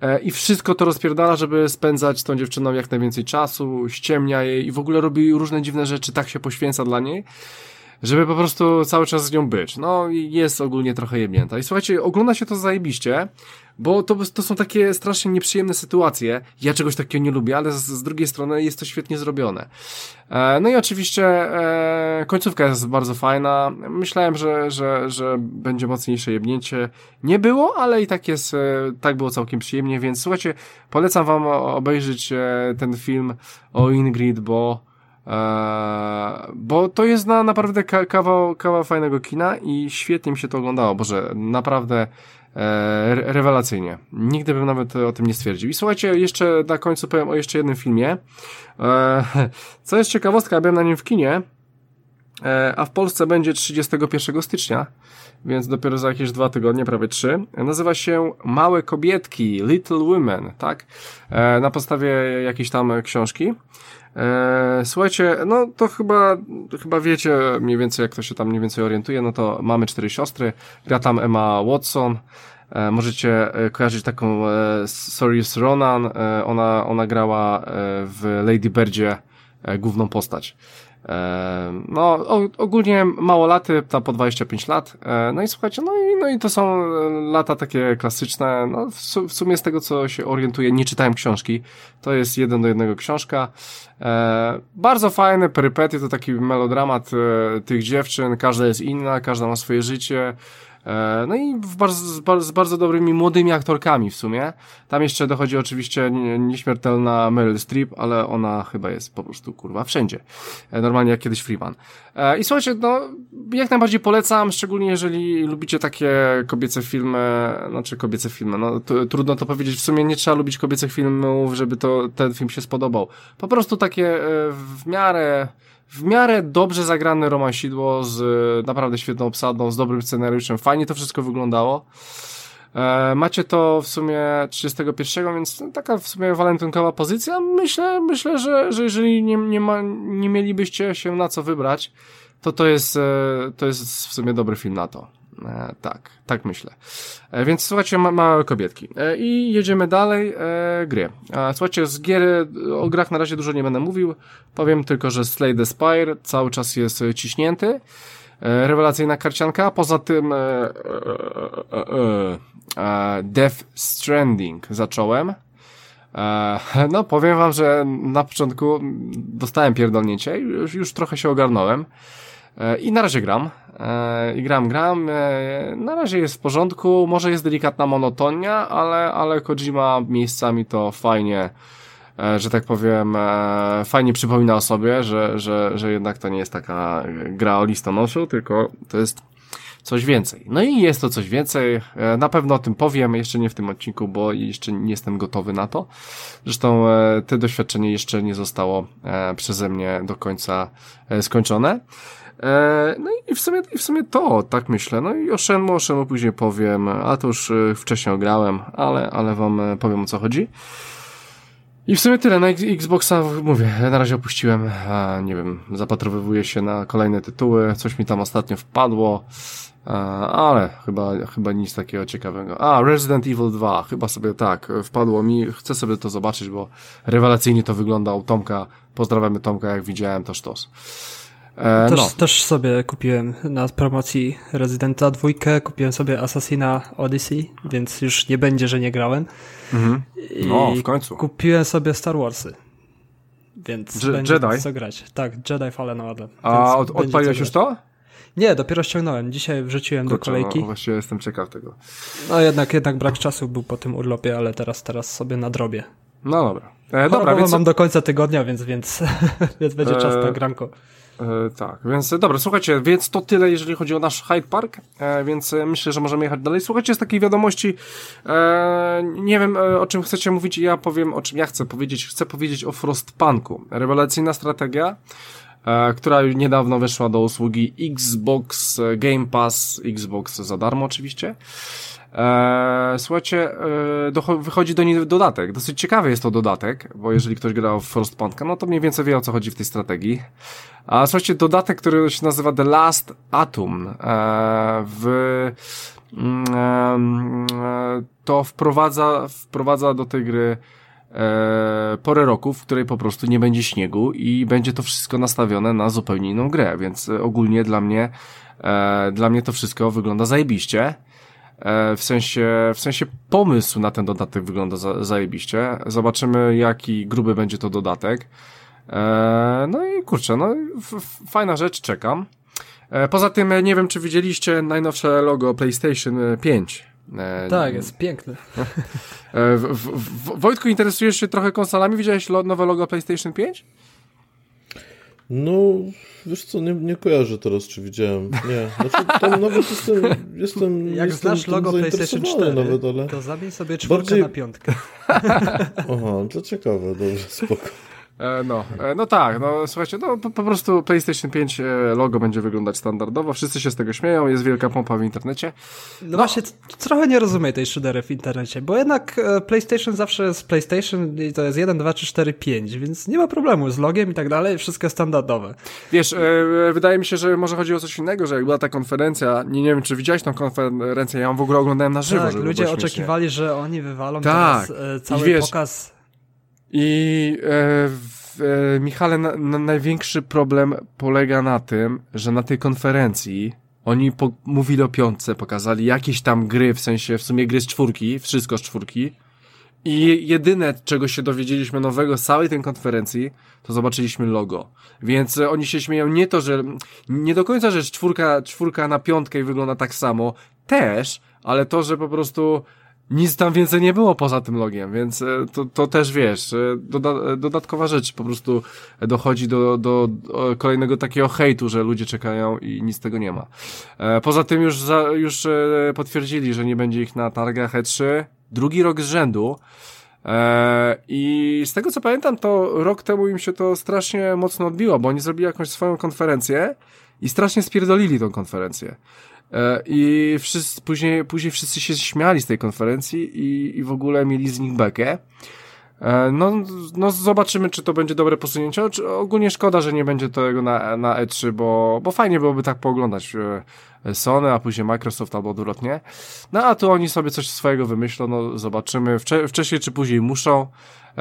E, I wszystko to rozpierdala, żeby spędzać tą dziewczyną jak najwięcej czasu, ściemnia jej i w ogóle robi różne dziwne rzeczy, tak się poświęca dla niej, żeby po prostu cały czas z nią być. No i jest ogólnie trochę jebnięta. I słuchajcie, ogląda się to zajebiście, bo to, to są takie strasznie nieprzyjemne sytuacje. Ja czegoś takiego nie lubię, ale z, z drugiej strony jest to świetnie zrobione. E, no i oczywiście e, końcówka jest bardzo fajna. Myślałem, że, że, że będzie mocniejsze jebnięcie. Nie było, ale i tak jest, e, tak było całkiem przyjemnie, więc słuchajcie, polecam wam obejrzeć e, ten film o Ingrid, bo bo to jest na, naprawdę kawał, kawał fajnego kina i świetnie mi się to oglądało, Boże, naprawdę E, rewelacyjnie. Nigdy bym nawet o tym nie stwierdził. I słuchajcie, jeszcze na końcu powiem o jeszcze jednym filmie. E, co jest ciekawostka, ja byłem na nim w kinie, a w Polsce będzie 31 stycznia, więc dopiero za jakieś dwa tygodnie, prawie trzy. Nazywa się Małe Kobietki, Little Women, tak? Na podstawie jakiejś tam książki. E, słuchajcie, no to chyba, chyba wiecie mniej więcej, jak to się tam mniej więcej orientuje, no to mamy cztery siostry, gra tam Emma Watson, e, możecie e, kojarzyć taką e, Saoirse Ronan, ona, ona grała w Lady Birdzie główną postać. No, ogólnie małolaty, ta po 25 lat. E, no i słuchajcie, no i, no i to są e, lata takie klasyczne. No, w sumie z tego, co się orientuję, nie czytałem książki. To jest jeden do jednego książka. E, bardzo fajne perypety, to taki melodramat tych dziewczyn. Każda jest inna, każda ma swoje życie. E, no i bardzo, z bardzo dobrymi młodymi aktorkami w sumie. Tam jeszcze dochodzi oczywiście nieśmiertelna Meryl Streep, ale ona chyba jest po prostu kurwa wszędzie. E, normalnie jak kiedyś Freeman. E, I słuchajcie, no jak najbardziej polecam, szczególnie jeżeli lubicie takie kobiece filmy, znaczy kobiece filmy, no trudno to powiedzieć, w sumie nie trzeba lubić kobiecych filmów, żeby to ten film się spodobał. Po prostu takie w miarę w miarę dobrze zagrane romansidło z e, naprawdę świetną obsadą, z dobrym scenariuszem. Fajnie to wszystko wyglądało. E, macie to w sumie 31, więc taka w sumie walentynkowa pozycja. Myślę, myślę, że, że jeżeli nie, nie, ma, nie mielibyście się na co wybrać, to to jest, e, to jest w sumie dobry film na to. E, tak, tak myślę. E, więc słuchajcie, ma, małe kobietki. E, I jedziemy dalej. E, gry. E, słuchajcie, z gier o grach na razie dużo nie będę mówił. Powiem tylko, że Slay the Spire cały czas jest ciśnięty. E, rewelacyjna karcianka. Poza tym Death Stranding zacząłem. No, powiem wam, że na początku dostałem pierdolnięcie, już, już trochę się ogarnąłem. I na razie gram. I gram, gram. Na razie jest w porządku. Może jest delikatna monotonia, ale, ale Kojima miejscami to fajnie E, że tak powiem, e, fajnie przypomina o sobie, że, że, że jednak to nie jest taka gra o listonoszu, tylko to jest coś więcej. No i jest to coś więcej. E, na pewno o tym powiem, jeszcze nie w tym odcinku, bo jeszcze nie jestem gotowy na to. Zresztą te doświadczenie jeszcze nie zostało przeze mnie do końca skończone. No i w sumie, i w sumie to, tak myślę. No i o Shenmue, o Shenmue później powiem, a to już wcześniej ograłem, ale, ale wam powiem o co chodzi. I w sumie tyle. Na Xboxa mówię, na razie opuściłem, nie wiem, zapatrowywuję się na kolejne tytuły. Coś mi tam ostatnio wpadło, ale chyba, chyba nic takiego ciekawego. A, Resident Evil 2, chyba sobie tak, wpadło mi. Chcę sobie to zobaczyć, bo rewelacyjnie to wygląda u Tomka. Pozdrawiamy Tomka, jak widziałem, to sztos. E, też, no. też sobie kupiłem na promocji Residenta dwójkę, kupiłem sobie Assassina Odyssey, więc już nie będzie, że nie grałem. Mhm. No, w końcu. Kupiłem sobie Star Warsy. Więc Je będzie Jedi? co grać. Tak, Jedi Fallen Order. A od, odpaliłeś już to? Nie, dopiero ściągnąłem. Dzisiaj wrzuciłem Kurczę, do kolejki. No, właściwie jestem ciekaw tego. No jednak, jednak brak czasu był po tym urlopie, ale teraz, teraz sobie nadrobię. No dobra. E, dobra, więc... mam do końca tygodnia, więc, więc, więc będzie e... czas na granko. E, tak, więc dobra, słuchajcie, więc to tyle, jeżeli chodzi o nasz Hyde Park, e, więc e, myślę, że możemy jechać dalej. Słuchajcie, z takiej wiadomości, e, nie wiem e, o czym chcecie mówić, ja powiem o czym ja chcę powiedzieć. Chcę powiedzieć o Frostpunku. Rewelacyjna strategia, która niedawno weszła do usługi Xbox Game Pass, Xbox za darmo oczywiście. Eee, słuchajcie, e, wychodzi do niej dodatek. Dosyć ciekawy jest to dodatek, bo jeżeli ktoś grał w Frostpunka, no to mniej więcej wie o co chodzi w tej strategii. A słuchajcie, dodatek, który się nazywa The Last Atom, e, w, mm, e, to wprowadza, wprowadza do tej gry e, porę roku, w której po prostu nie będzie śniegu i będzie to wszystko nastawione na zupełnie inną grę, więc ogólnie dla mnie, e, dla mnie to wszystko wygląda zajebiście. E, w sensie, w sensie pomysł na ten dodatek wygląda za, zajebiście. Zobaczymy, jaki gruby będzie to dodatek. E, no i kurczę, no fajna rzecz, czekam. E, poza tym, nie wiem, czy widzieliście najnowsze logo PlayStation 5. Tak, jest piękne. Wojtku, interesujesz się trochę konsolami? Widziałeś nowe logo PlayStation 5? No, wiesz co, nie, nie kojarzę teraz, czy widziałem. Nie, znaczy tam nawet jestem, jestem Jak jestem znasz logo PlayStation 4, nawet, ale... to zabij sobie czwórkę bardziej... na piątkę. Aha, to ciekawe, dobrze, spoko. E, no, e, no tak, no słuchajcie, no po, po, prostu PlayStation 5 e, logo będzie wyglądać standardowo, wszyscy się z tego śmieją, jest wielka pompa w internecie. No, no. właśnie, trochę nie rozumiem tej szydery w internecie, bo jednak PlayStation zawsze jest PlayStation i to jest 1, 2, 3, 4, 5, więc nie ma problemu z logiem i tak dalej, wszystko standardowe. Wiesz, wydaje mi się, że może chodzi o coś innego, że jak była ta konferencja, nie, nie wiem, czy widziałeś tą konferencję, ja ją w ogóle oglądałem na żywo, Tak, ludzie oczekiwali, że oni wywalą tak. teraz cały wiesz, pokaz i e, e, Michale, na, na, największy problem polega na tym, że na tej konferencji oni po, mówili o piątce, pokazali jakieś tam gry, w sensie w sumie gry z czwórki, wszystko z czwórki. I jedyne, czego się dowiedzieliśmy nowego z całej tej konferencji, to zobaczyliśmy logo. Więc oni się śmieją nie to, że nie do końca, że czwórka, czwórka na piątkę i wygląda tak samo, też, ale to, że po prostu nic tam więcej nie było poza tym logiem, więc e, to, to też wiesz, e, doda e, dodatkowa rzecz po prostu dochodzi do, do, do, kolejnego takiego hejtu, że ludzie czekają i nic tego nie ma. Poza tym już, za, już potwierdzili, że nie będzie ich na targach E3 drugi rok z rzędu. I z tego co pamiętam, to rok temu im się to strasznie mocno odbiło, bo oni zrobili jakąś swoją konferencję i strasznie spierdolili tą konferencję. E, I wszyscy, później, później wszyscy się śmiali z tej konferencji i, i w ogóle mieli z nich bekę. E, no, no zobaczymy, czy to będzie dobre posunięcie. Ogólnie szkoda, że nie będzie tego na, na E3, bo, bo fajnie byłoby tak pooglądać e, Sony, a później Microsoft albo odwrotnie. No a tu oni sobie coś swojego wymyślą, no zobaczymy. Wcze wcześniej czy później muszą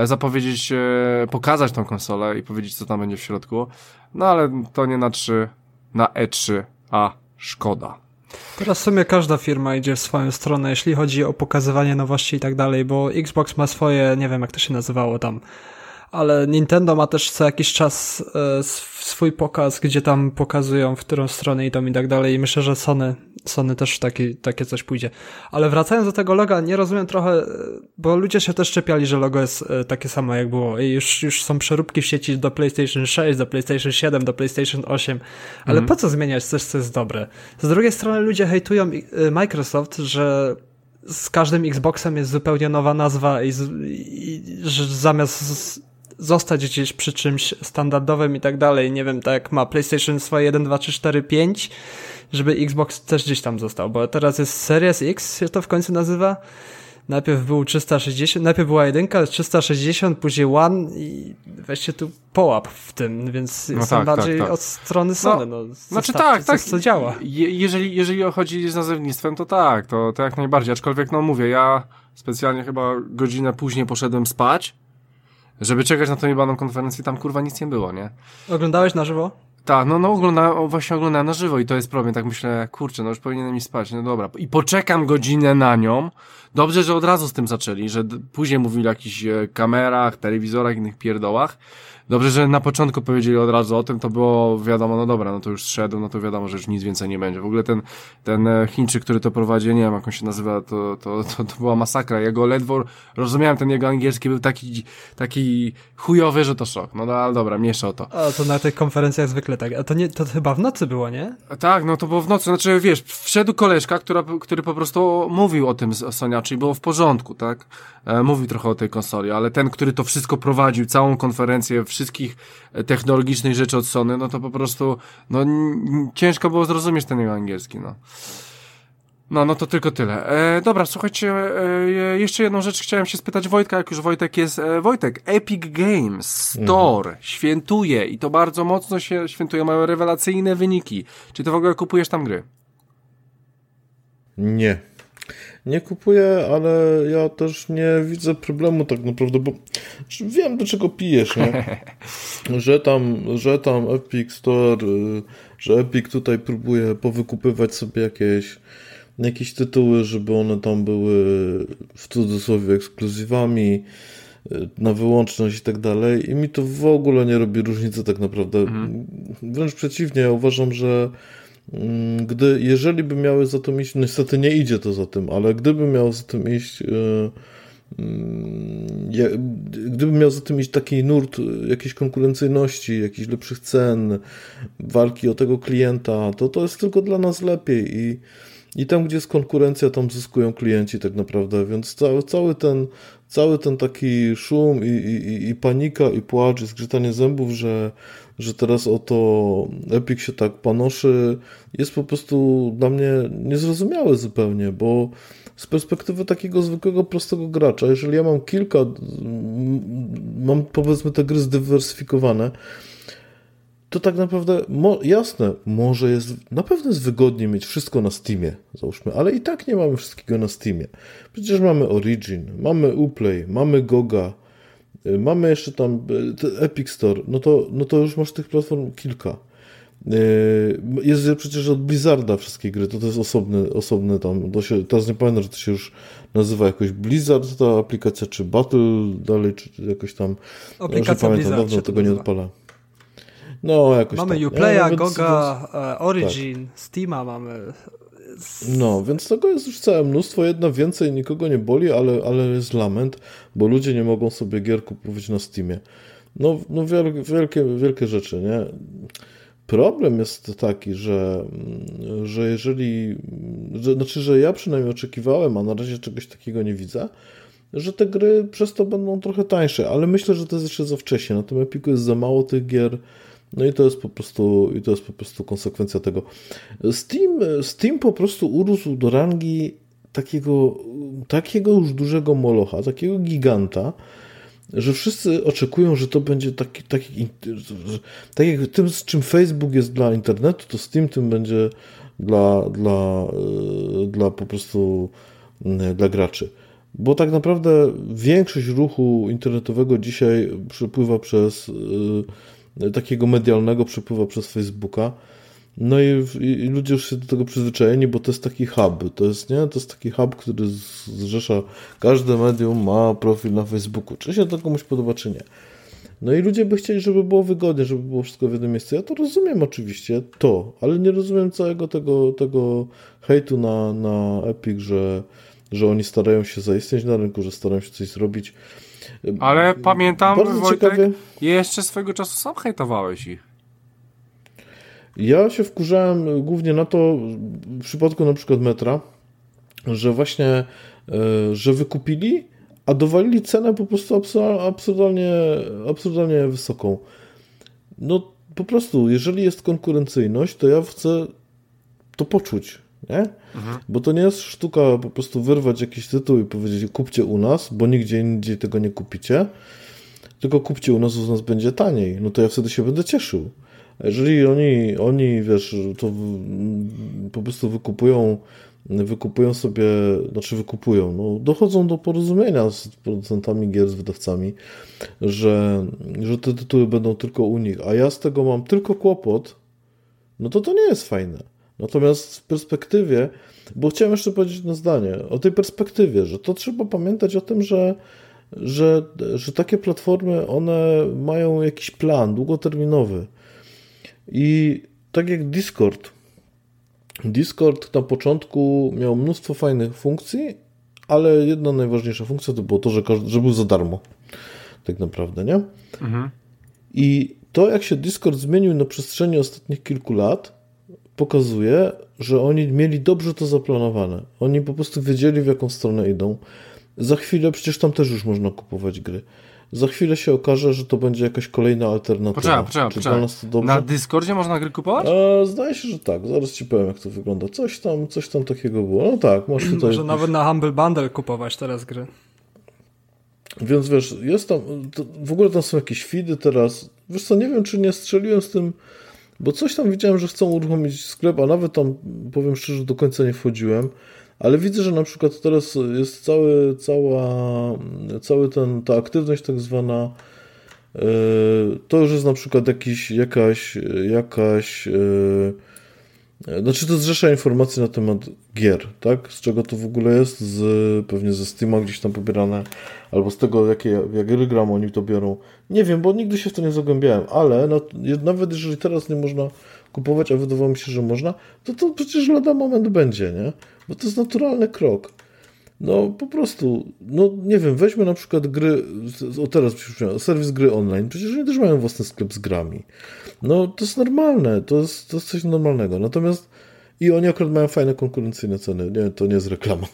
zapowiedzieć, pokazać tą konsolę i powiedzieć, co tam będzie w środku. No ale to nie na 3, na E3, a szkoda. Teraz w sumie każda firma idzie w swoją stronę, jeśli chodzi o pokazywanie nowości i tak dalej, bo Xbox ma swoje, nie wiem jak to się nazywało tam, ale Nintendo ma też co jakiś czas e, swój pokaz, gdzie tam pokazują, w którą stronę idą i tak dalej i myślę, że Sony, Sony też taki, takie coś pójdzie. Ale wracając do tego loga, nie rozumiem trochę, e, bo ludzie się też czepiali, że logo jest e, takie samo jak było i już, już są przeróbki w sieci do PlayStation 6, do PlayStation 7, do PlayStation 8, ale mhm. po co zmieniać coś, co jest dobre? Z drugiej strony ludzie hejtują Microsoft, że z każdym Xboxem jest zupełnie nowa nazwa i, i, i że zamiast zostać gdzieś przy czymś standardowym i tak dalej. Nie wiem, tak jak ma PlayStation swoje 1, 2, 3, 4, 5, żeby Xbox też gdzieś tam został, bo teraz jest Series X, się to w końcu nazywa. Najpierw był 360, najpierw była jedynka, 360, później One i weźcie tu połap w tym, więc no jestem tak, tak, bardziej tak, tak. od strony Sony. No, no znaczy tak, tak. co działa. Je, jeżeli, jeżeli chodzi z nazewnictwem, to tak, to, to jak najbardziej, aczkolwiek no mówię, ja specjalnie chyba godzinę później poszedłem spać, żeby czekać na tą jebaną konferencję, tam kurwa nic nie było, nie? Oglądałeś na żywo? Tak, no, no oglądałem, właśnie oglądałem na żywo i to jest problem, tak myślę, kurczę, no już powinienem mi spać, no dobra. I poczekam godzinę na nią. Dobrze, że od razu z tym zaczęli, że później mówili o jakichś e, kamerach, telewizorach, innych pierdołach, Dobrze, że na początku powiedzieli od razu o tym, to było wiadomo, no dobra, no to już szedł, no to wiadomo, że już nic więcej nie będzie. W ogóle ten, ten e, Chińczyk, który to prowadzi, nie wiem jak on się nazywa, to, to, to, to była masakra. Ja go ledwo rozumiałem, ten jego angielski był taki, taki chujowy, że to szok. No, no ale dobra, mniejsza o to. A to na tych konferencjach zwykle tak. A to nie, to chyba w nocy było, nie? Tak, no to było w nocy. Znaczy, wiesz, wszedł koleżka, która, który po prostu mówił o tym Sonia, czyli było w porządku, tak? E, mówił trochę o tej konsoli, ale ten, który to wszystko prowadził, całą konferencję, wszystkich e, technologicznych rzeczy od Sony, no to po prostu, no ciężko było zrozumieć ten jego angielski, no. No, no to tylko tyle. E, dobra, słuchajcie, e, jeszcze jedną rzecz chciałem się spytać Wojtka, jak już Wojtek jest. E, Wojtek, Epic Games Store mhm. świętuje i to bardzo mocno się świętuje, mają rewelacyjne wyniki. Czy ty w ogóle kupujesz tam gry? Nie nie kupuję, ale ja też nie widzę problemu tak naprawdę, bo wiem do czego pijesz, nie? Że tam, że tam Epic Store, y, że Epic tutaj próbuje powykupywać sobie jakieś jakieś tytuły, żeby one tam były w cudzysłowie ekskluzywami y, na wyłączność i tak dalej i mi to w ogóle nie robi różnicy tak naprawdę. Mhm. Wręcz przeciwnie, ja uważam, że gdy, jeżeli by miały za tym iść, niestety nie idzie to za tym, ale gdyby miał za tym iść, e, mm, gdyby miał za tym iść taki nurt jakiejś konkurencyjności, jakichś lepszych cen, walki o tego klienta, to to jest tylko dla nas lepiej i, i tam, gdzie jest konkurencja, tam zyskują klienci tak naprawdę, więc cały, cały ten cały ten taki szum i, i, i panika i płacz i zgrzytanie zębów, że że teraz oto Epic się tak panoszy, jest po prostu dla mnie niezrozumiałe zupełnie, bo z perspektywy takiego zwykłego, prostego gracza, jeżeli ja mam kilka, mam powiedzmy te gry zdywersyfikowane, to tak naprawdę, mo, jasne, może jest, na pewno jest wygodnie mieć wszystko na Steamie, załóżmy, ale i tak nie mamy wszystkiego na Steamie. Przecież mamy Origin, mamy Uplay, mamy Goga, mamy jeszcze tam y, Epic Store, no to, no to już masz tych platform kilka. Y, jest przecież od Blizzarda wszystkie gry, to to jest osobny, osobny tam, to się, teraz nie pamiętam, że to się już nazywa jakoś Blizzard ta aplikacja, czy Battle dalej, czy jakoś tam, aplikacja że pamiętam, Blizzard dawno tego nie odpala. No, jakoś Mamy tak. Uplaya, ja, Goga, więc, e, Origin, tak. Steama mamy, no, więc tego jest już całe mnóstwo, jedna więcej nikogo nie boli, ale, ale jest lament, bo ludzie nie mogą sobie gier kupować na Steamie. No, no wielkie, wielkie, rzeczy, nie? Problem jest taki, że, że jeżeli, że, znaczy, że ja przynajmniej oczekiwałem, a na razie czegoś takiego nie widzę, że te gry przez to będą trochę tańsze, ale myślę, że to jest jeszcze za wcześnie. Na tym Epiku jest za mało tych gier, no i to jest po prostu, i to jest po prostu konsekwencja tego. Steam, Steam po prostu urósł do rangi takiego, takiego już dużego molocha, takiego giganta, że wszyscy oczekują, że to będzie taki, taki tak jak tym, z czym Facebook jest dla internetu, to Steam tym będzie dla, dla, e, dla po prostu dla graczy. Bo tak naprawdę większość ruchu internetowego dzisiaj przepływa przez e, takiego medialnego przepływa przez Facebooka. No i, i, ludzie już się do tego przyzwyczajeni, bo to jest taki hub. To jest, nie? To jest taki hub, który zrzesza, każde medium ma profil na Facebooku. Czy się to komuś podoba, czy nie. No i ludzie by chcieli, żeby było wygodnie, żeby było wszystko w jednym miejscu. Ja to rozumiem oczywiście, to, ale nie rozumiem całego tego, tego hejtu na, na Epic, że, że oni starają się zaistnieć na rynku, że starają się coś zrobić. Ale pamiętam, Bardzo Wojtek, ciekawie... jeszcze swojego czasu sam hejtowałeś ich. Ja się wkurzałem głównie na to, w przypadku na przykład metra, że właśnie, e, że wykupili, a dowalili cenę po prostu absurdalnie, absurdalnie wysoką. No po prostu, jeżeli jest konkurencyjność, to ja chcę to poczuć, nie? Mhm. Bo to nie jest sztuka po prostu wyrwać jakiś tytuł i powiedzieć kupcie u nas, bo nigdzie indziej tego nie kupicie, tylko kupcie u nas, u nas będzie taniej. No to ja wtedy się będę cieszył. Jeżeli oni, oni wiesz, to po prostu wykupują wykupują sobie, znaczy wykupują, no, dochodzą do porozumienia z producentami gier, z wydawcami, że, że te tytuły będą tylko u nich, a ja z tego mam tylko kłopot, no to to nie jest fajne. Natomiast w perspektywie, bo chciałem jeszcze powiedzieć na zdanie, o tej perspektywie, że to trzeba pamiętać o tym, że, że, że takie platformy, one mają jakiś plan długoterminowy. I tak jak Discord, Discord na początku miał mnóstwo fajnych funkcji, ale jedna najważniejsza funkcja to było to, że, każdy, że był za darmo. Tak naprawdę, nie? Mhm. I to, jak się Discord zmienił na przestrzeni ostatnich kilku lat, pokazuje, że oni mieli dobrze to zaplanowane. Oni po prostu wiedzieli, w jaką stronę idą. Za chwilę przecież tam też już można kupować gry. Za chwilę się okaże, że to będzie jakaś kolejna alternatywa. Poczekaj, poczekaj, poczekaj. Na Discordzie można gry kupować? E, zdaje się, że tak. Zaraz ci powiem, jak to wygląda. Coś tam, coś tam takiego było. No tak, masz tutaj... Może nawet na Humble Bundle kupować teraz gry. Więc wiesz, jest tam... w ogóle tam są jakieś feedy teraz. Wiesz co, nie wiem, czy nie strzeliłem z tym... Bo coś tam widziałem, że chcą uruchomić sklep, a nawet tam, powiem szczerze, do końca nie wchodziłem. Ale widzę, że na przykład teraz jest cały, cała, cały ten, ta aktywność tak zwana, e, to już jest na przykład jakiś, jakaś, jakaś, e, znaczy to zrzesza informacji na temat gier, tak? Z czego to w ogóle jest, z, pewnie ze Steama gdzieś tam pobierane, albo z tego, jakie jak gry gram oni to biorą. Nie wiem, bo nigdy się w to nie zagłębiałem, ale no, nawet jeżeli teraz nie można kupować, a wydawało mi się, że można, to to przecież lada moment będzie, nie? Bo to jest naturalny krok. No po prostu, no nie wiem, weźmy na przykład gry, o teraz przypomniałem, serwis gry online, przecież oni też mają własny sklep z grami. No to jest normalne, to jest, to jest coś normalnego. Natomiast i oni akurat mają fajne konkurencyjne ceny. Nie, to nie jest reklama.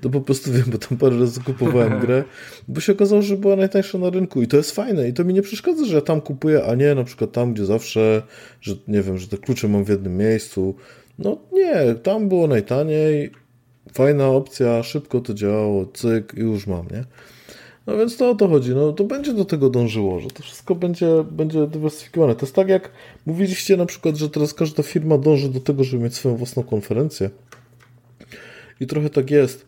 To po prostu wiem, bo tam parę razy kupowałem grę, bo się okazało, że była najtańsza na rynku i to jest fajne i to mi nie przeszkadza, że ja tam kupuję, a nie na przykład tam, gdzie zawsze, że nie wiem, że te klucze mam w jednym miejscu. No nie, tam było najtaniej, fajna opcja, szybko to działało, cyk i już mam, nie? No więc to o to chodzi, no to będzie do tego dążyło, że to wszystko będzie, będzie dywersyfikowane. To jest tak jak mówiliście na przykład, że teraz każda firma dąży do tego, żeby mieć swoją własną konferencję. I trochę tak jest.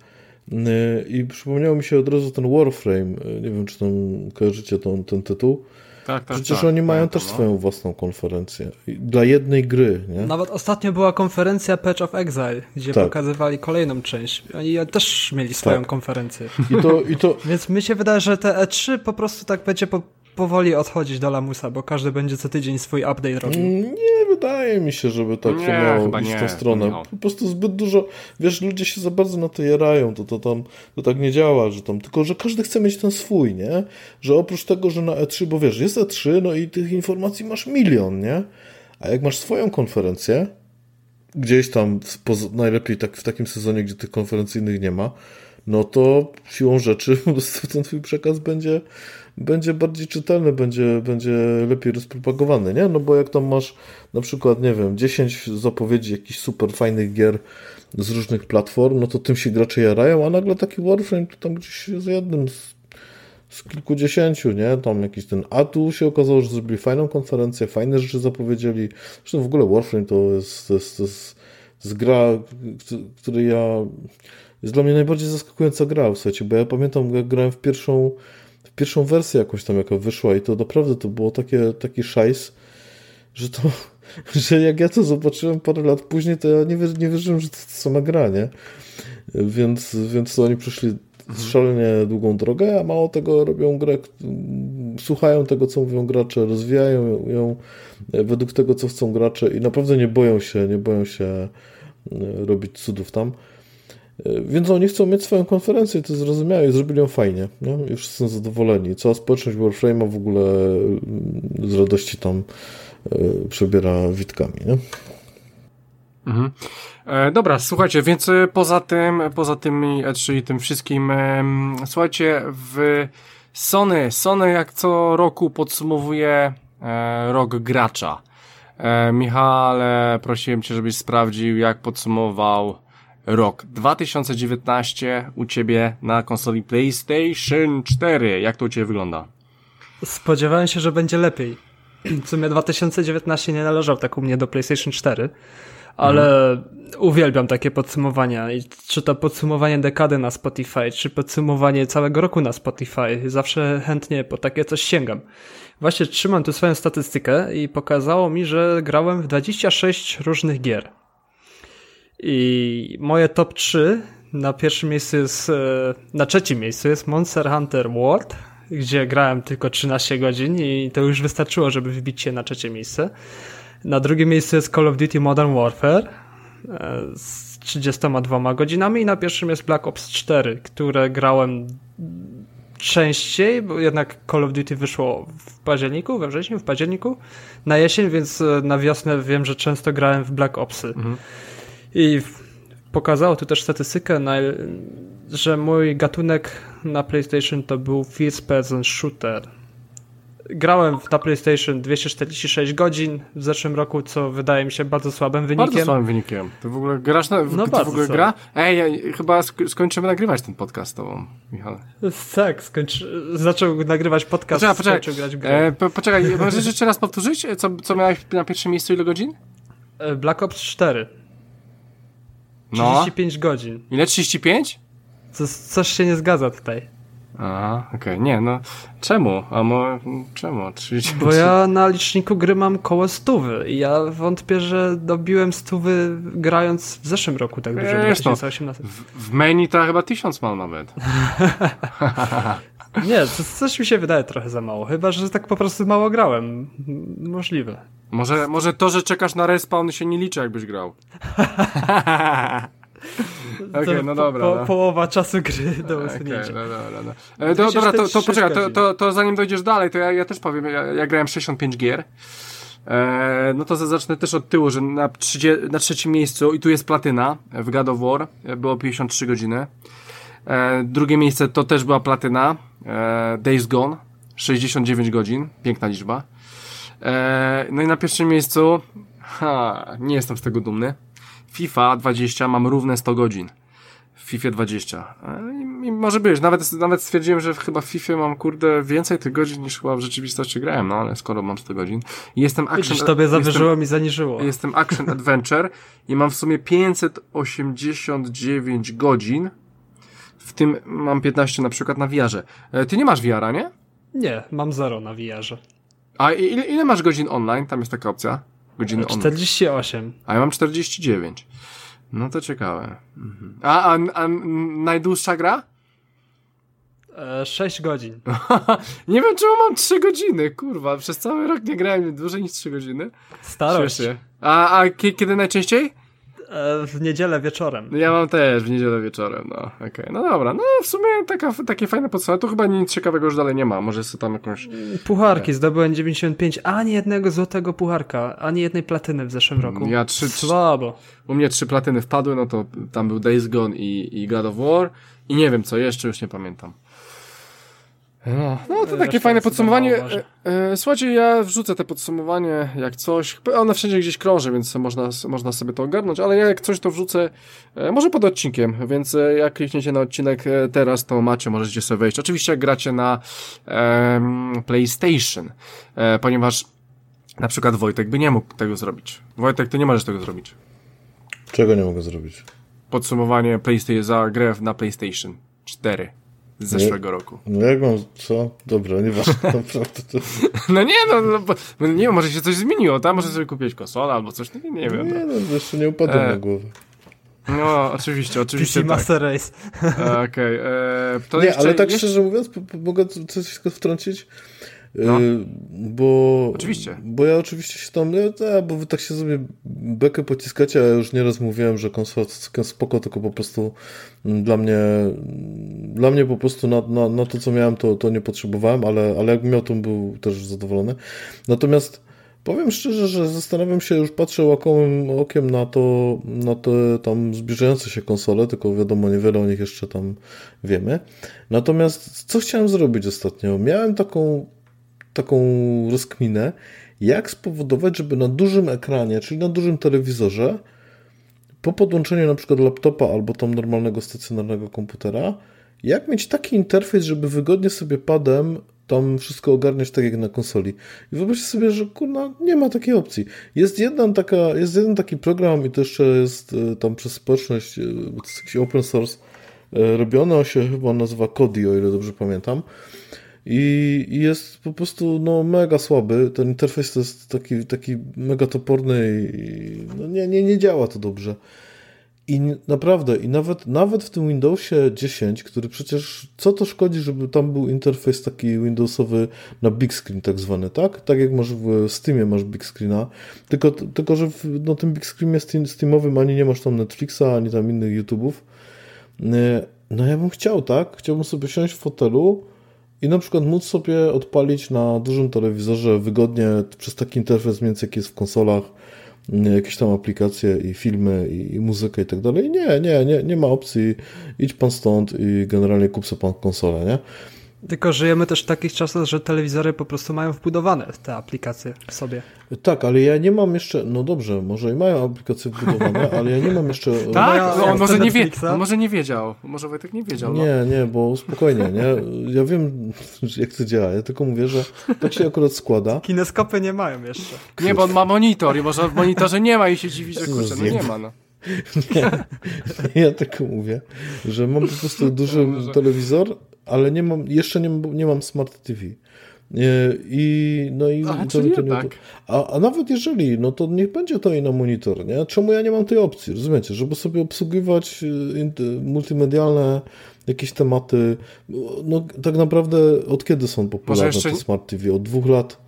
I przypomniało mi się od razu ten Warframe, nie wiem czy tam kojarzycie ten, ten tytuł. Tak, tak, Przecież tak, oni mają też no. swoją własną konferencję. Dla jednej gry, nie? Nawet ostatnio była konferencja Patch of Exile, gdzie tak. pokazywali kolejną część. Oni też mieli swoją tak. konferencję. I to, i to... Więc mi się wydaje, że te E3 po prostu tak będzie po powoli odchodzić do lamusa, bo każdy będzie co tydzień swój update robił. Nie wydaje mi się, żeby tak nie, miało iść w tą stronę. No. Po prostu zbyt dużo, wiesz, ludzie się za bardzo na to jarają, to, to tam, to tak nie działa, że tam, tylko, że każdy chce mieć ten swój, nie? Że oprócz tego, że na E3, bo wiesz, jest E3, no i tych informacji masz milion, nie? A jak masz swoją konferencję, gdzieś tam, najlepiej tak w takim sezonie, gdzie tych konferencyjnych nie ma, no to siłą rzeczy po prostu ten twój przekaz będzie będzie bardziej czytelny, będzie, będzie lepiej rozpropagowany, nie? No bo jak tam masz na przykład, nie wiem, 10 zapowiedzi jakichś super fajnych gier z różnych platform, no to tym się gracze jarają, a nagle taki Warframe to tam gdzieś z jednym z, z kilkudziesięciu, nie? Tam jakiś ten, a tu się okazało, że zrobili fajną konferencję, fajne rzeczy zapowiedzieli. Zresztą w ogóle Warframe to jest, to jest, to jest, to jest gra, której ja, jest dla mnie najbardziej zaskakująca gra, słuchajcie, bo ja pamiętam, jak grałem w pierwszą, w pierwszą wersję jakąś tam, jaka wyszła i to naprawdę to było takie, taki szajs, że to, że jak ja to zobaczyłem parę lat później, to ja nie, wierzy, nie wierzyłem, że to, to sama gra, nie? Więc, więc oni przyszli szalenie długą drogę, a mało tego robią grę, słuchają tego, co mówią gracze, rozwijają ją według tego, co chcą gracze i naprawdę nie boją się, nie boją się e, robić cudów tam. E, więc oni chcą mieć swoją konferencję i to zrozumiałe i zrobili ją fajnie. Nie? I wszyscy są zadowoleni. Cała społeczność Warframe'a w ogóle mm, z radości tam e, przebiera witkami. Nie? Mhm. E, dobra, słuchajcie, więc e, poza tym, poza tym czyli tym wszystkim, e, słuchajcie, w Sony, Sony jak co roku podsumowuje e, rok gracza. E, Michale, prosiłem cię, żebyś sprawdził, jak podsumował rok 2019 u ciebie na konsoli PlayStation 4. Jak to u ciebie wygląda? Spodziewałem się, że będzie lepiej. W sumie 2019 nie należał tak u mnie do PlayStation 4 ale mhm. uwielbiam takie podsumowania. I czy to podsumowanie dekady na Spotify, czy podsumowanie całego roku na Spotify. Zawsze chętnie po takie coś sięgam. Właśnie trzymam tu swoją statystykę i pokazało mi, że grałem w 26 różnych gier. I moje top 3 na pierwszym miejscu jest, e, na trzecim miejscu jest Monster Hunter World, gdzie grałem tylko 13 godzin i to już wystarczyło, żeby wbić się na trzecie miejsce. Na drugim miejscu jest Call of Duty Modern Warfare e, z 32 godzinami i na pierwszym jest Black Ops 4, które grałem częściej, bo jednak Call of Duty wyszło w październiku, we wrześniu, w październiku, na jesień, więc e, na wiosnę wiem, że często grałem w Black Opsy. Mhm. I pokazało tu też statystykę, że mój gatunek na PlayStation to był First Person Shooter grałem na PlayStation 246 godzin w zeszłym roku, co wydaje mi się bardzo słabym wynikiem. Bardzo słabym wynikiem. Ty w ogóle grasz na... No ty w ogóle gra? Ej, ja, chyba skończymy nagrywać ten podcast z tobą, Michał. Tak, skończy... zaczął nagrywać podcast, poczekaj, poczekaj. skończył grać w grę. E, po, poczekaj, możesz jeszcze raz powtórzyć, co, co miałeś na pierwszym miejscu, ile godzin? E, Black Ops 4. 35 no. godzin. Ile? 35? Co, coś się nie zgadza tutaj. Aha, okej. Okay. Nie, no czemu? A mo, czemu? 30... Bo ja na liczniku gry mam koło stówy i ja wątpię, że dobiłem stówy grając w zeszłym roku tak dużo, Wiesz, 2018. No, w, w menu to chyba tysiąc mam nawet. Nie, to coś mi się wydaje trochę za mało. Chyba, że tak po prostu mało grałem. Możliwe. Może, może to, że czekasz na respawn się nie liczy, jakbyś grał. Okej, okay, no dobra. Po, no. Połowa czasu gry do usunięcia. Okay, no dobra, no. E, to, dobra, to, to poczekaj, to, to, to, zanim dojdziesz dalej, to ja, ja też powiem, ja, ja grałem 65 gier. E, no to zacznę też od tyłu, że na, 30, na trzecim miejscu, i tu jest platyna w God of War, e, było 53 godziny. E, drugie miejsce to też była platyna, e, Days Gone, 69 godzin, piękna liczba. E, no i na pierwszym miejscu, ha, nie jestem z tego dumny, FIFA 20 mam równe 100 godzin. W FIFA 20. I, I, może być. Nawet, nawet stwierdziłem, że chyba w FIFA mam, kurde, więcej tych godzin niż chyba w rzeczywistości grałem, no ale skoro mam 100 godzin. I jestem action... Widzisz, tobie zawyżyło jestem, mi zaniżyło. Jestem action adventure i mam w sumie 589 godzin. W tym mam 15 na przykład na VR-ze. E, ty nie masz VR-a, nie? Nie, mam zero na VR-ze. A ile, ile masz godzin online? Tam jest taka opcja godziny 48. A ja mam 49. No to ciekawe. Mhm. A, a, a najdłuższa gra? E, 6 godzin. nie wiem, czemu mam 3 godziny, kurwa. Przez cały rok nie grałem dłużej niż 3 godziny. Starość. A, a kiedy najczęściej? E, w niedzielę wieczorem. Ja mam też w niedzielę wieczorem, no. Okej, okay. no dobra. No w sumie taka, takie fajne podsumowanie. Tu chyba nic ciekawego już dalej nie ma. Może sobie tam jakąś... Pucharki. Zdobyłem 95. Ani jednego złotego pucharka. Ani jednej platyny w zeszłym roku. Ja trzy... Słabo. U mnie trzy platyny wpadły, no to tam był Days Gone i, i God of War. I nie wiem co jeszcze, już nie pamiętam. No, no to takie fajne podsumowanie. E, e, słuchajcie, ja wrzucę te podsumowanie jak coś. One wszędzie gdzieś krąży, więc można, można sobie to ogarnąć, ale ja jak coś to wrzucę, e, może pod odcinkiem, więc jak klikniecie na odcinek teraz, to macie, możecie sobie wejść. Oczywiście jak gracie na PlayStation, ponieważ na przykład Wojtek by nie mógł tego zrobić. Wojtek, ty nie możesz tego zrobić. Czego nie mogę zrobić? Podsumowanie PlayStation za grę na PlayStation 4 z zeszłego nie, roku. No jak mam, co? Dobra, nieważne, naprawdę to... No nie, no, no, bo, no nie wiem, może się coś zmieniło, tam może sobie kupić konsolę albo coś, no nie, nie wiem. Nie, no, no jeszcze nie upadłem e... na głowę. No, oczywiście, oczywiście PC tak. Master Race. Okej, okay, Nie, ale tak jeszcze... szczerze mówiąc, mogę coś wtrącić? No. Y, bo, oczywiście. Bo ja oczywiście się tam, ja, bo wy tak się sobie bekę pociskacie, a ja już nieraz mówiłem, że konsola spoko, tylko po prostu mm, dla mnie, dla mnie po prostu na, na, na to, co miałem, to, to nie potrzebowałem, ale, ale jak miał, to był też zadowolony. Natomiast powiem szczerze, że zastanawiam się, już patrzę łakomym okiem na to, na te tam zbliżające się konsole, tylko wiadomo, niewiele o nich jeszcze tam wiemy. Natomiast co chciałem zrobić ostatnio? Miałem taką taką rozkminę, jak spowodować, żeby na dużym ekranie, czyli na dużym telewizorze, po podłączeniu na przykład laptopa albo tam normalnego stacjonarnego komputera, jak mieć taki interfejs, żeby wygodnie sobie padem tam wszystko ogarniać tak jak na konsoli. I wyobraźcie sobie, że kurna, nie ma takiej opcji. Jest jeden, taka, jest jeden taki program i to jeszcze jest e, tam przez społeczność, e, to jest jakiś open source e, robione, on się chyba nazywa Kodi, o ile dobrze pamiętam i, jest po prostu no, mega słaby. Ten interfejs to jest taki, taki mega toporny i no, nie, nie, nie działa to dobrze. I naprawdę, i nawet, nawet w tym Windowsie 10, który przecież co to szkodzi, żeby tam był interfejs taki Windowsowy na big screen tak zwany, tak? Tak jak masz w Steamie masz big screena, tylko, tylko że w no, tym big screenie Steam, Steamowym ani nie masz tam Netflixa, ani tam innych YouTube'ów. No ja bym chciał, tak? Chciałbym sobie siąść w fotelu, i na przykład móc sobie odpalić na dużym telewizorze wygodnie przez taki interfejs mniej więcej jak jest w konsolach mm, jakieś tam aplikacje i filmy i, i muzykę i tak dalej. Nie, nie, nie, nie ma opcji. Idź pan stąd i generalnie kup sobie pan konsolę, nie? Tylko żyjemy też w takich czasach, że telewizory po prostu mają wbudowane te aplikacje w sobie. Tak, ale ja nie mam jeszcze, no dobrze, może i mają aplikacje wbudowane, ale ja nie mam jeszcze... tak? No, on może nie, wie, on może nie wiedział. Może Wojtek nie wiedział. No. Nie, nie, bo spokojnie, nie? Ja wiem, jak to działa. Ja tylko mówię, że tak się akurat składa. Kineskopy nie mają jeszcze. Nie, bo on ma monitor i może w monitorze nie ma i się dziwi, że kurczę, no nie ma, no. Nie, ja tylko mówię, że mam po prostu duży telewizor, ale nie mam, jeszcze nie, nie mam Smart TV. I, no i Aha, to, to nie, a, a nawet jeżeli, no to niech będzie to i na monitor, nie? Czemu ja nie mam tej opcji, rozumiecie? Żeby sobie obsługiwać y, multimedialne jakieś tematy, no tak naprawdę od kiedy są popularne jeszcze... te Smart TV? Od dwóch lat?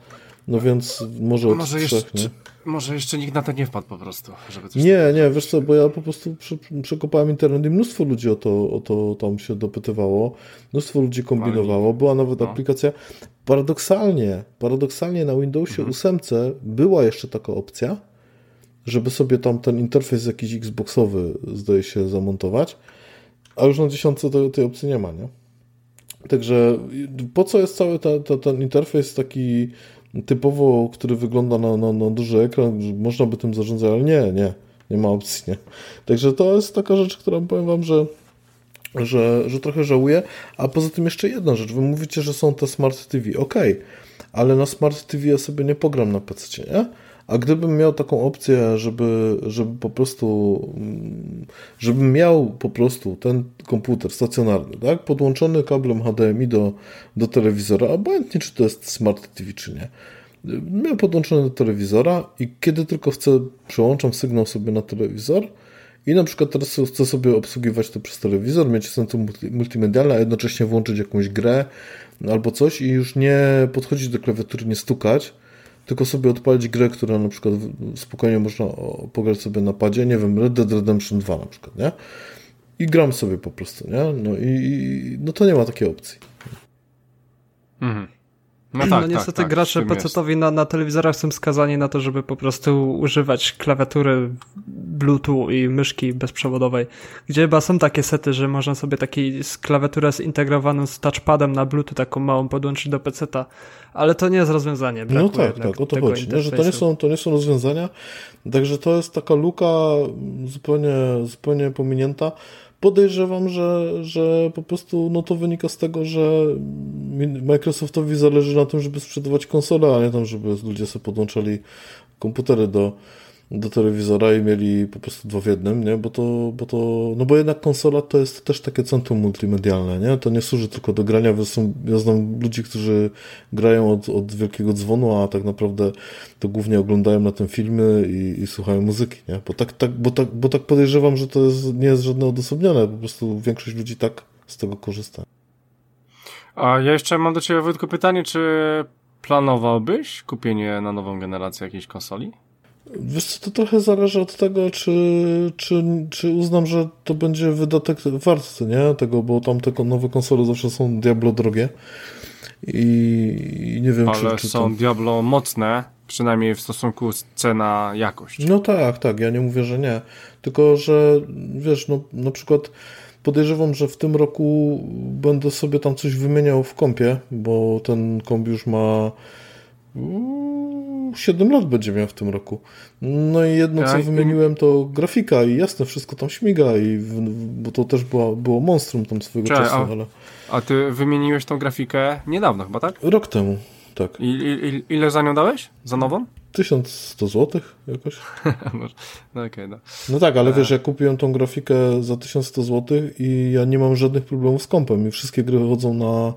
No więc może od może trzech, jeszcze, nie? Może jeszcze nikt na to nie wpadł po prostu. Żeby coś nie, nie, wiesz co, bo ja po prostu przekopałem internet i mnóstwo ludzi o to, o to tam się dopytywało, mnóstwo ludzi kombinowało, była nawet no. aplikacja. Paradoksalnie, paradoksalnie na Windowsie mhm. 8 była jeszcze taka opcja, żeby sobie tam ten interfejs jakiś Xboxowy zdaje się zamontować, a już na 10 to, tej opcji nie ma, nie? Także po co jest cały ta, ta, ten interfejs taki typowo, który wygląda na, na, na duży ekran, można by tym zarządzać, ale nie, nie, nie ma opcji, nie. Także to jest taka rzecz, którą powiem wam, że że, że trochę żałuję. A poza tym jeszcze jedna rzecz. Wy mówicie, że są te Smart TV. ok, ale na Smart TV ja sobie nie pogram na PC, nie? A gdybym miał taką opcję, żeby, żeby po prostu, mm, żebym miał po prostu ten komputer stacjonarny, tak, podłączony kablem HDMI do, do telewizora, obojętnie czy to jest Smart TV, czy nie, miał podłączony do telewizora i kiedy tylko chcę, przełączam sygnał sobie na telewizor i na przykład teraz chcę sobie obsługiwać to przez telewizor, mieć centrum multimedialne, a jednocześnie włączyć jakąś grę albo coś i już nie podchodzić do klawiatury, nie stukać, tylko sobie odpalić grę, która na przykład spokojnie można pograć sobie na padzie, nie wiem, Red Dead Redemption 2 na przykład, nie? I gram sobie po prostu, nie? No i no to nie ma takiej opcji. Mhm. No, tak, no tak, niestety tak, gracze PC-owi na, na telewizorach są skazani na to, żeby po prostu używać klawiatury Bluetooth i myszki bezprzewodowej, gdzie chyba są takie sety, że można sobie taki klawiaturę zintegrowaną z touchpadem na Bluetooth taką małą podłączyć do PC-ta, ale to nie jest rozwiązanie. no tak, tak, o to chodzi, nie? że to nie, są, to nie są rozwiązania, także to jest taka luka zupełnie, zupełnie pominięta. Podejrzewam, że, że po prostu no to wynika z tego, że Microsoftowi zależy na tym, żeby sprzedawać konsole, a nie tam, żeby ludzie sobie podłączali komputery do, do telewizora i mieli po prostu dwa w jednym, nie? Bo to, bo to, no bo jednak konsola to jest też takie centrum multimedialne, nie? To nie służy tylko do grania, ja znam ludzi, którzy grają od, od wielkiego dzwonu, a tak naprawdę to głównie oglądają na tym filmy i, i słuchają muzyki, nie? Bo tak, tak, bo, tak, bo tak podejrzewam, że to jest, nie jest żadne odosobnione, po prostu większość ludzi tak z tego korzysta. A ja jeszcze mam do Ciebie, Wojtku, pytanie, czy planowałbyś kupienie na nową generację jakiejś konsoli? Wiesz co, to trochę zależy od tego, czy, czy, czy uznam, że to będzie wydatek wart, nie? Tego, bo tam te nowe konsole zawsze są Diablo drogie. I, nie wiem, Ale czy, czy są to... Diablo mocne, przynajmniej w stosunku cena-jakość. No tak, tak, ja nie mówię, że nie. Tylko, że wiesz, no na przykład podejrzewam, że w tym roku będę sobie tam coś wymieniał w kompie, bo ten komp już ma 7 lat będzie miał w tym roku. No i jedno, co wymieniłem, to grafika i jasne, wszystko tam śmiga, i bo to też było, było monstrum tam swojego Czekaj, czasu. A, ale... a ty wymieniłeś tą grafikę niedawno chyba, tak? Rok temu, tak. I, i ile za nią dałeś? Za nową? 1100 zł jakoś. no, okay, no. no tak, ale e... wiesz, ja kupiłem tą grafikę za 1100 zł i ja nie mam żadnych problemów z kompem i wszystkie gry chodzą na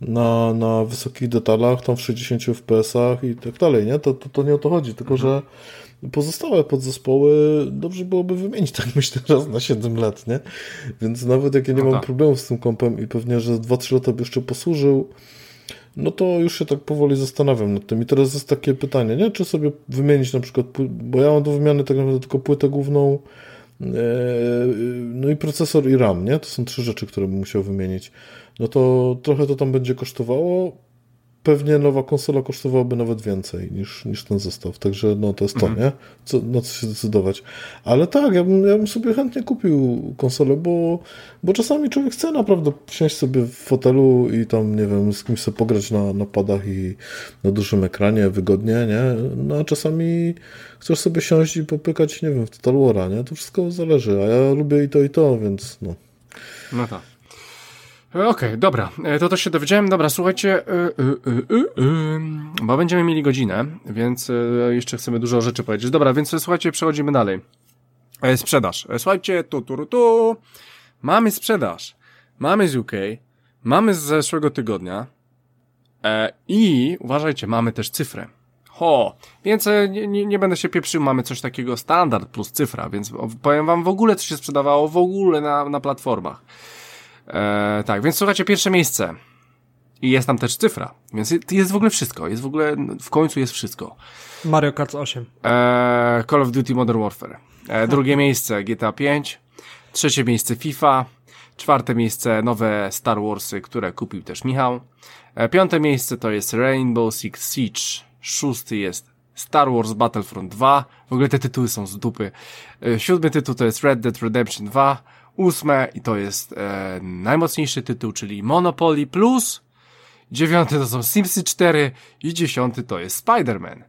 na, na wysokich detalach, tam w 60 fps-ach i tak dalej, nie? To, to, to nie o to chodzi, tylko mhm. że pozostałe podzespoły dobrze byłoby wymienić, tak myślę, raz na 7 lat, nie? Więc nawet jak ja nie no mam tak. problemów z tym kompem i pewnie, że 2-3 lata by jeszcze posłużył, no to już się tak powoli zastanawiam nad tym. I teraz jest takie pytanie, nie? Czy sobie wymienić na przykład, bo ja mam do wymiany tak naprawdę tylko płytę główną, e, no i procesor i RAM, nie? To są trzy rzeczy, które bym musiał wymienić no to trochę to tam będzie kosztowało. Pewnie nowa konsola kosztowałaby nawet więcej niż, niż ten zestaw. Także no to jest to, mhm. nie? Co, na co się zdecydować. Ale tak, ja bym, ja bym sobie chętnie kupił konsolę, bo, bo czasami człowiek chce naprawdę siąść sobie w fotelu i tam, nie wiem, z kimś sobie pograć na, na padach i na dużym ekranie wygodnie, nie? No a czasami chcesz sobie siąść i popykać, nie wiem, w Total War'a, nie? To wszystko zależy, a ja lubię i to, i to, więc no. No tak. Okej, okay, dobra, e, to to się dowiedziałem. Dobra, słuchajcie, yy, bo będziemy mieli godzinę, więc e, jeszcze chcemy dużo rzeczy powiedzieć. Dobra, więc słuchajcie, przechodzimy dalej. E, sprzedaż. Słuchajcie, tu, tu, tu. Mamy sprzedaż. Mamy z UK, mamy z zeszłego tygodnia i uważajcie, mamy też cyfrę. Ho, więc nie, nie, nie, będę się pieprzył, mamy coś takiego standard plus cyfra, więc powiem wam w ogóle, co się sprzedawało w ogóle na, na platformach. E, tak, więc słuchajcie, pierwsze miejsce. I jest tam też cyfra, więc jest w ogóle wszystko, jest w ogóle, w końcu jest wszystko. Mario Kart 8. E, Call of Duty Modern Warfare. E, drugie miejsce GTA 5. Trzecie miejsce FIFA. Czwarte miejsce nowe Star Warsy, które kupił też Michał. E, piąte miejsce to jest Rainbow Six Siege. Szósty jest Star Wars Battlefront 2. W ogóle te tytuły są z dupy. E, siódmy tytuł to jest Red Dead Redemption 2 ósme i to jest e, najmocniejszy tytuł, czyli Monopoly Plus, dziewiąty to są Simsy 4 i dziesiąty to jest Spider-Man.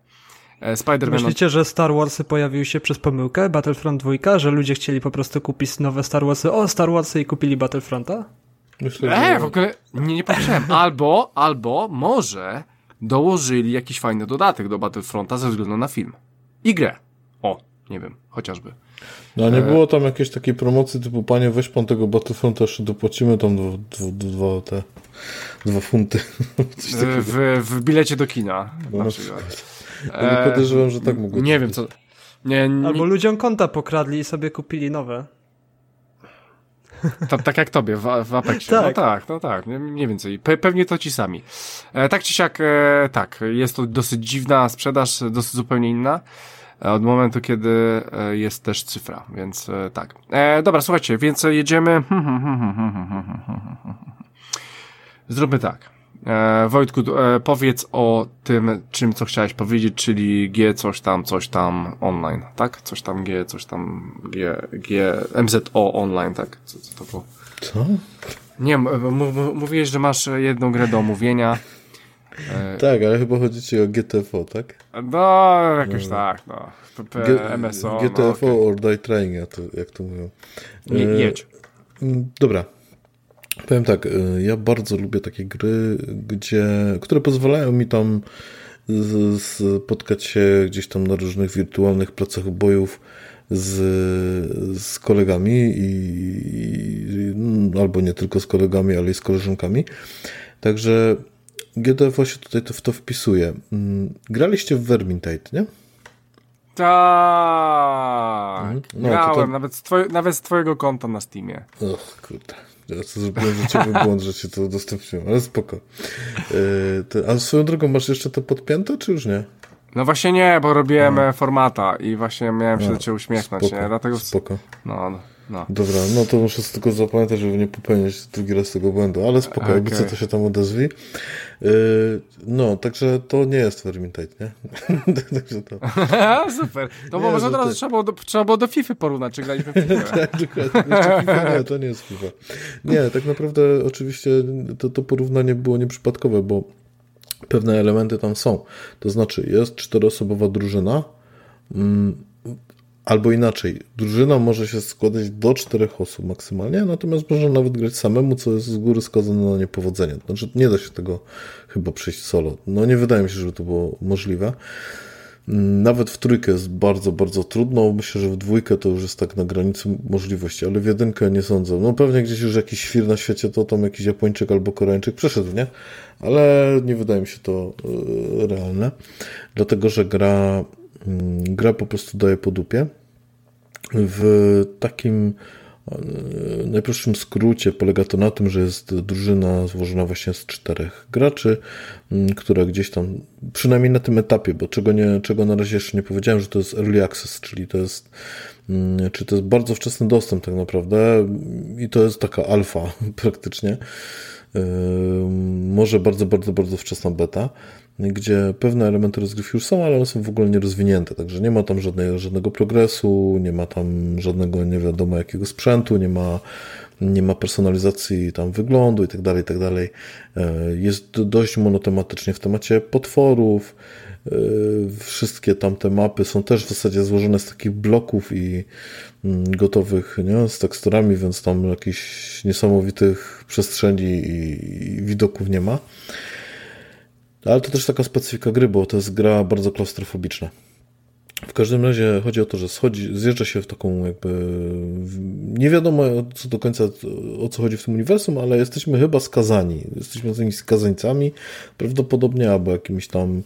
E, Spider-Man Myślicie, że Star Warsy pojawiły się przez pomyłkę, Battlefront 2, że ludzie chcieli po prostu kupić nowe Star Warsy, o Star Warsy i kupili Battlefronta? Myślę, e, że... w ogóle nie, nie patrzyłem. Albo, albo może dołożyli jakiś fajny dodatek do Battlefronta ze względu na film. I grę. O, nie wiem, chociażby. No a nie e, było tam jakiejś takiej promocji typu panie weź pan tego Battlefronta jeszcze dopłacimy tam dwa, dwa, dwa te dwa funty. E, w, w bilecie do kina no, na przykład. Ja nie podejrzewam, że tak mogło Nie wiem co. Nie, nie, Albo ludziom konta pokradli i sobie kupili nowe. To, tak jak tobie w, w Apexie. No tak. No tak, no tak, mniej więcej. Pe, pewnie to ci sami. E, tak czy siak, e, tak, jest to dosyć dziwna sprzedaż, dosyć zupełnie inna. E, od momentu, kiedy e, jest też cyfra, więc e, tak. E, dobra, słuchajcie, więc jedziemy. Zróbmy tak. E, Wojtku, e, powiedz o tym, czym co chciałeś powiedzieć, czyli G coś tam, coś tam online, tak? Coś tam G, coś tam G, G, MZO online, tak? Co, co to było? Co? Nie, mówiłeś, że masz jedną grę do omówienia. E... Tak, ale chyba chodzi ci o GTFO, tak? No, jakoś no. tak, no. G MSO. GTFO no, okay. or Die Trying, jak to mówią. Nie, jedź. Dobra, Powiem tak, y, ja bardzo lubię takie gry, gdzie, które pozwalają mi tam spotkać się gdzieś tam na różnych wirtualnych placach bojów z, z kolegami i, i, albo nie tylko z kolegami, ale i z koleżankami. Także GTFO się tutaj to, w to wpisuje. Mm, graliście w Vermintide, nie? Tak. Mhm. No, Grałem, to... nawet, z twoje, nawet z twojego konta na Steamie. Och, kurde. Ja co zrobiłem życiowy błąd, że ci to udostępniłem, ale spoko. Yy, a swoją drogą masz jeszcze to podpięte, czy już nie? No właśnie nie, bo robiłem no. formata i właśnie miałem się a, do ciebie uśmiechnąć, spoko, nie? Dlatego... Spoko. No, no. No. Dobra, no to muszę tylko zapamiętać, żeby nie popełnić drugi raz tego błędu, ale spokojnie, okay. co to się tam odezwi. Yy, no, także to nie jest Vermintide, nie? także to... Super. To nie, może od razu trzeba, było do, trzeba było do FIFA porównać, czy graliśmy w FIFA. tak, dokładnie. FIFA, nie, to nie jest FIFA. Nie, tak naprawdę oczywiście to, to porównanie było nieprzypadkowe, bo pewne elementy tam są. To znaczy jest czteroosobowa drużyna, mm, Albo inaczej, drużyna może się składać do czterech osób maksymalnie, natomiast można nawet grać samemu, co jest z góry skazane na niepowodzenie. Znaczy, nie da się tego chyba przejść solo. No nie wydaje mi się, żeby to było możliwe. Nawet w trójkę jest bardzo, bardzo trudno. Myślę, że w dwójkę to już jest tak na granicy możliwości, ale w jedynkę nie sądzę. No pewnie gdzieś już jakiś świr na świecie to tam jakiś Japończyk albo Koreańczyk przeszedł, nie? Ale nie wydaje mi się to e, realne, dlatego że gra, mm, gra po prostu daje po dupie w takim e, najprostszym skrócie polega to na tym, że jest drużyna złożona właśnie z czterech graczy, która gdzieś tam, przynajmniej na tym etapie, bo czego, nie, czego na razie jeszcze nie powiedziałem, że to jest early access, czyli to jest, czy to jest bardzo wczesny dostęp tak naprawdę i to jest taka alfa praktycznie, e, może bardzo, bardzo, bardzo wczesna beta gdzie pewne elementy rozgrywki już są, ale one są w ogóle nierozwinięte, także nie ma tam żadnej, żadnego progresu, nie ma tam żadnego nie wiadomo jakiego sprzętu, nie ma, nie ma personalizacji tam wyglądu i tak dalej, i tak. E, jest dość monotematycznie w temacie potworów, e, wszystkie tamte mapy są też w zasadzie złożone z takich bloków i mm, gotowych, nie? z teksturami, więc tam jakichś niesamowitych przestrzeni i widoków nie ma. Ale to też taka specyfika gry, bo to jest gra bardzo klaustrofobiczna. W każdym razie chodzi o to, że schodzi, zjeżdża się w taką jakby. Nie wiadomo co do końca o co chodzi w tym uniwersum, ale jesteśmy chyba skazani. Jesteśmy jakimiś skazańcami, prawdopodobnie albo jakimiś tam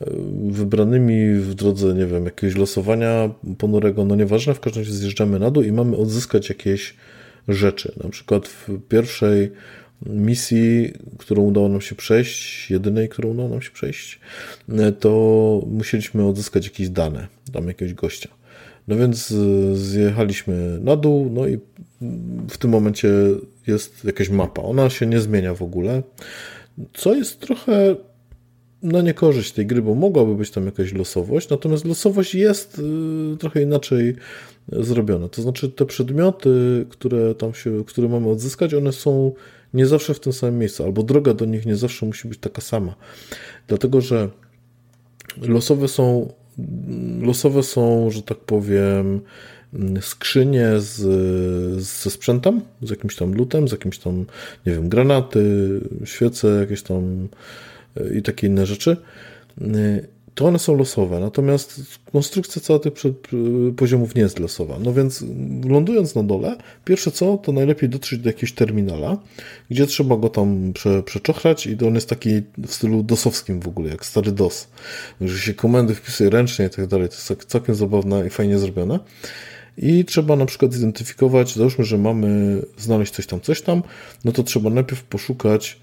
e, wybranymi w drodze, nie wiem, jakiegoś losowania ponurego, no nieważne, w każdym razie zjeżdżamy na dół i mamy odzyskać jakieś rzeczy. Na przykład w pierwszej misji, którą udało nam się przejść, jedynej, którą udało nam się przejść, to musieliśmy odzyskać jakieś dane, tam jakiegoś gościa. No więc zjechaliśmy na dół, no i w tym momencie jest jakaś mapa. Ona się nie zmienia w ogóle, co jest trochę na niekorzyść tej gry, bo mogłaby być tam jakaś losowość, natomiast losowość jest y, trochę inaczej zrobiona. To znaczy te przedmioty, które tam się, które mamy odzyskać, one są nie zawsze w tym samym miejscu, albo droga do nich nie zawsze musi być taka sama. Dlatego, że losowe są, losowe są, że tak powiem, skrzynie z, ze sprzętem, z jakimś tam lutem, z jakimś tam, nie wiem, granaty, świece, jakieś tam e, i takie inne rzeczy to one są losowe, natomiast konstrukcja całych tych poziomów nie jest losowa. No więc lądując na dole, pierwsze co, to najlepiej dotrzeć do jakiegoś terminala, gdzie trzeba go tam prze, przeczochrać i on jest taki w stylu dosowskim w ogóle, jak stary DOS, że się komendy wpisuje ręcznie i tak dalej. To jest tak całkiem zabawne i fajnie zrobione. I trzeba na przykład zidentyfikować, załóżmy, że mamy znaleźć coś tam, coś tam, no to trzeba najpierw poszukać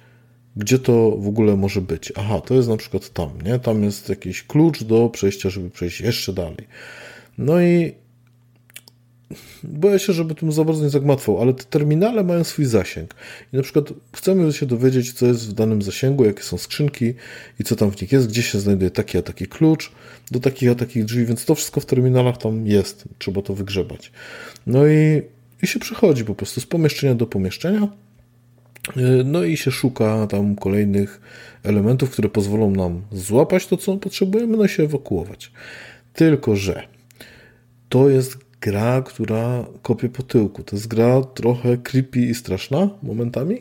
gdzie to w ogóle może być. Aha, to jest na przykład tam, nie? Tam jest jakiś klucz do przejścia, żeby przejść jeszcze dalej. No i boję się, żeby tym za bardzo nie zagmatwał, ale te terminale mają swój zasięg. I na przykład chcemy się dowiedzieć, co jest w danym zasięgu, jakie są skrzynki i co tam w nich jest, gdzie się znajduje taki a taki klucz do takich a takich drzwi, więc to wszystko w terminalach tam jest. Trzeba to wygrzebać. No i, i się przechodzi po prostu z pomieszczenia do pomieszczenia. Y, no i się szuka tam kolejnych elementów, które pozwolą nam złapać to, co potrzebujemy, no i się ewakuować. Tylko, że to jest gra, która kopie po tyłku. To jest gra trochę creepy i straszna momentami.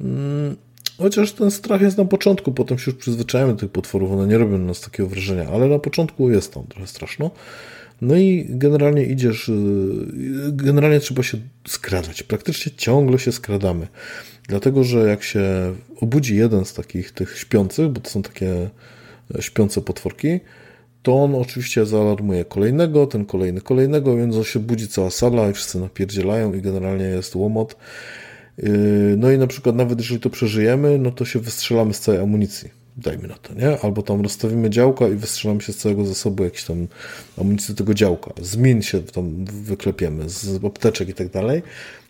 Mm, chociaż ten strach jest na początku, potem się już przyzwyczajamy do tych potworów, one nie robią na nas takiego wrażenia, ale na początku jest tam trochę straszno. No i generalnie idziesz, y, generalnie trzeba się skradać. Praktycznie ciągle się skradamy. Dlatego, że jak się obudzi jeden z takich tych śpiących, bo to są takie e, śpiące potworki, to on oczywiście zaalarmuje kolejnego, ten kolejny kolejnego, więc się budzi cała sala i wszyscy napierdzielają i generalnie jest łomot. Yy, no i na przykład nawet jeżeli to przeżyjemy, no to się wystrzelamy z całej amunicji. Dajmy na to, nie? Albo tam rozstawimy działka i wystrzelamy się z całego zasobu jakiś tam amunicji tego działka. Z min się tam wyklepiemy, z apteczek i tak dalej.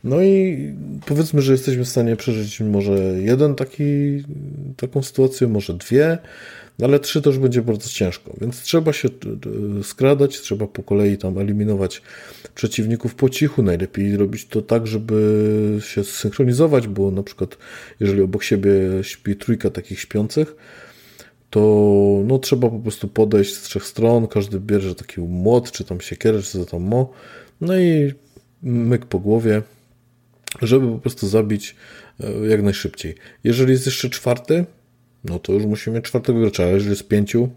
No i powiedzmy, że jesteśmy w stanie przeżyć może jeden taki, taką sytuację, może dwie, ale trzy już będzie bardzo ciężko, więc trzeba się skradać, trzeba po kolei tam eliminować przeciwników po cichu. Najlepiej robić to tak, żeby się synchronizować, bo na przykład jeżeli obok siebie śpi trójka takich śpiących, to no, trzeba po prostu podejść z trzech stron, każdy bierze taki młot, czy tam siekierę, czy co tam mo, no i myk po głowie, żeby po prostu zabić e, jak najszybciej. Jeżeli jest jeszcze czwarty, no to już musimy czwartego gracza, a jeżeli jest pięciu,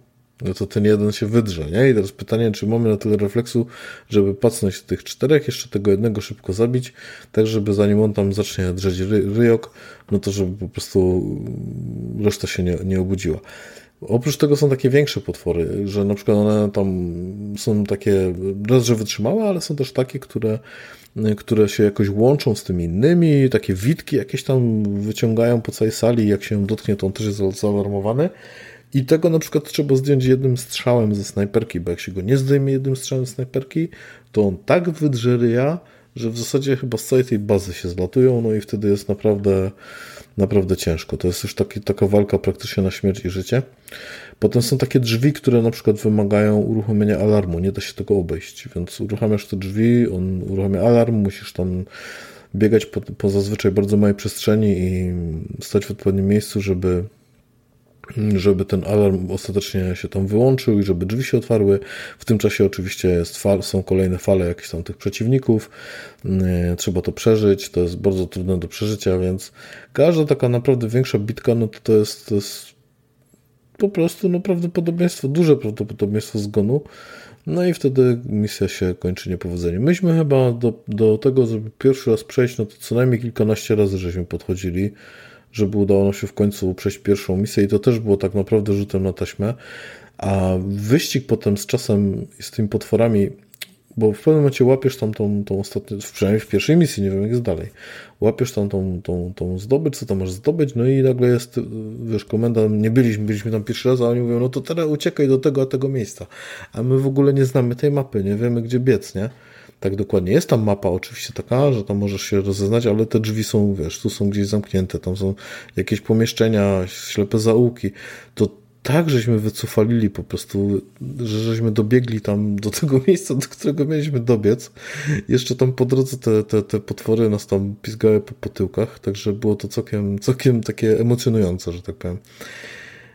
no to ten jeden się wydrze, nie? I teraz pytanie, czy mamy na tyle refleksu, żeby pacnąć tych czterech, jeszcze tego jednego szybko zabić, tak żeby zanim on tam zacznie drzeć ry ryjok, no to żeby po prostu reszta się nie, nie obudziła. Oprócz tego są takie większe potwory, że na przykład one tam są takie raz, że wytrzymałe, ale są też takie, które które się jakoś łączą z tymi innymi, takie witki jakieś tam wyciągają po całej sali, jak się dotknie, to on też jest zaalarmowany. I tego na przykład trzeba zdjąć jednym strzałem ze snajperki, bo jak się go nie zdejmie jednym strzałem ze snajperki, to on tak wydrze ryja, że w zasadzie chyba z całej tej bazy się zlatują, no i wtedy jest naprawdę, naprawdę ciężko. To jest już taki, taka walka praktycznie na śmierć i życie. Potem są takie drzwi, które na przykład wymagają uruchomienia alarmu, nie da się tego obejść, więc uruchamiasz te drzwi, on uruchamia alarm, musisz tam biegać po, po zazwyczaj bardzo małej przestrzeni i stać w odpowiednim miejscu, żeby żeby ten alarm ostatecznie się tam wyłączył i żeby drzwi się otwarły. W tym czasie oczywiście fal, są kolejne fale jakichś tam tych przeciwników. Trzeba to przeżyć, to jest bardzo trudne do przeżycia, więc każda taka naprawdę większa bitka, no to, to jest, to jest po prostu no, prawdopodobieństwo, duże prawdopodobieństwo zgonu. No i wtedy misja się kończy niepowodzeniem. Myśmy chyba do, do tego, żeby pierwszy raz przejść, no to co najmniej kilkanaście razy żeśmy podchodzili, żeby udało nam się w końcu przejść pierwszą misję i to też było tak naprawdę rzutem na taśmę. A wyścig potem z czasem z tymi potworami bo w pewnym momencie łapiesz tam tą, tą ostatnią, przynajmniej w pierwszej misji, nie wiem jak jest dalej, łapiesz tam tą, tą, tą zdobycz, co tam masz zdobyć, no i nagle jest, wiesz, komenda, nie byliśmy, byliśmy tam pierwszy raz, a oni mówią, no to teraz uciekaj do tego, a tego miejsca. A my w ogóle nie znamy tej mapy, nie wiemy gdzie biec, nie? Tak dokładnie. Jest tam mapa oczywiście taka, że tam możesz się rozeznać, ale te drzwi są, wiesz, tu są gdzieś zamknięte, tam są jakieś pomieszczenia, ślepe zaułki. To tak żeśmy wycofalili po prostu, że żeśmy dobiegli tam do tego miejsca, do którego mieliśmy dobiec. Jeszcze tam po drodze te, te, te potwory nas tam pizgały po, po tyłkach, także było to całkiem, całkiem takie emocjonujące, że tak powiem.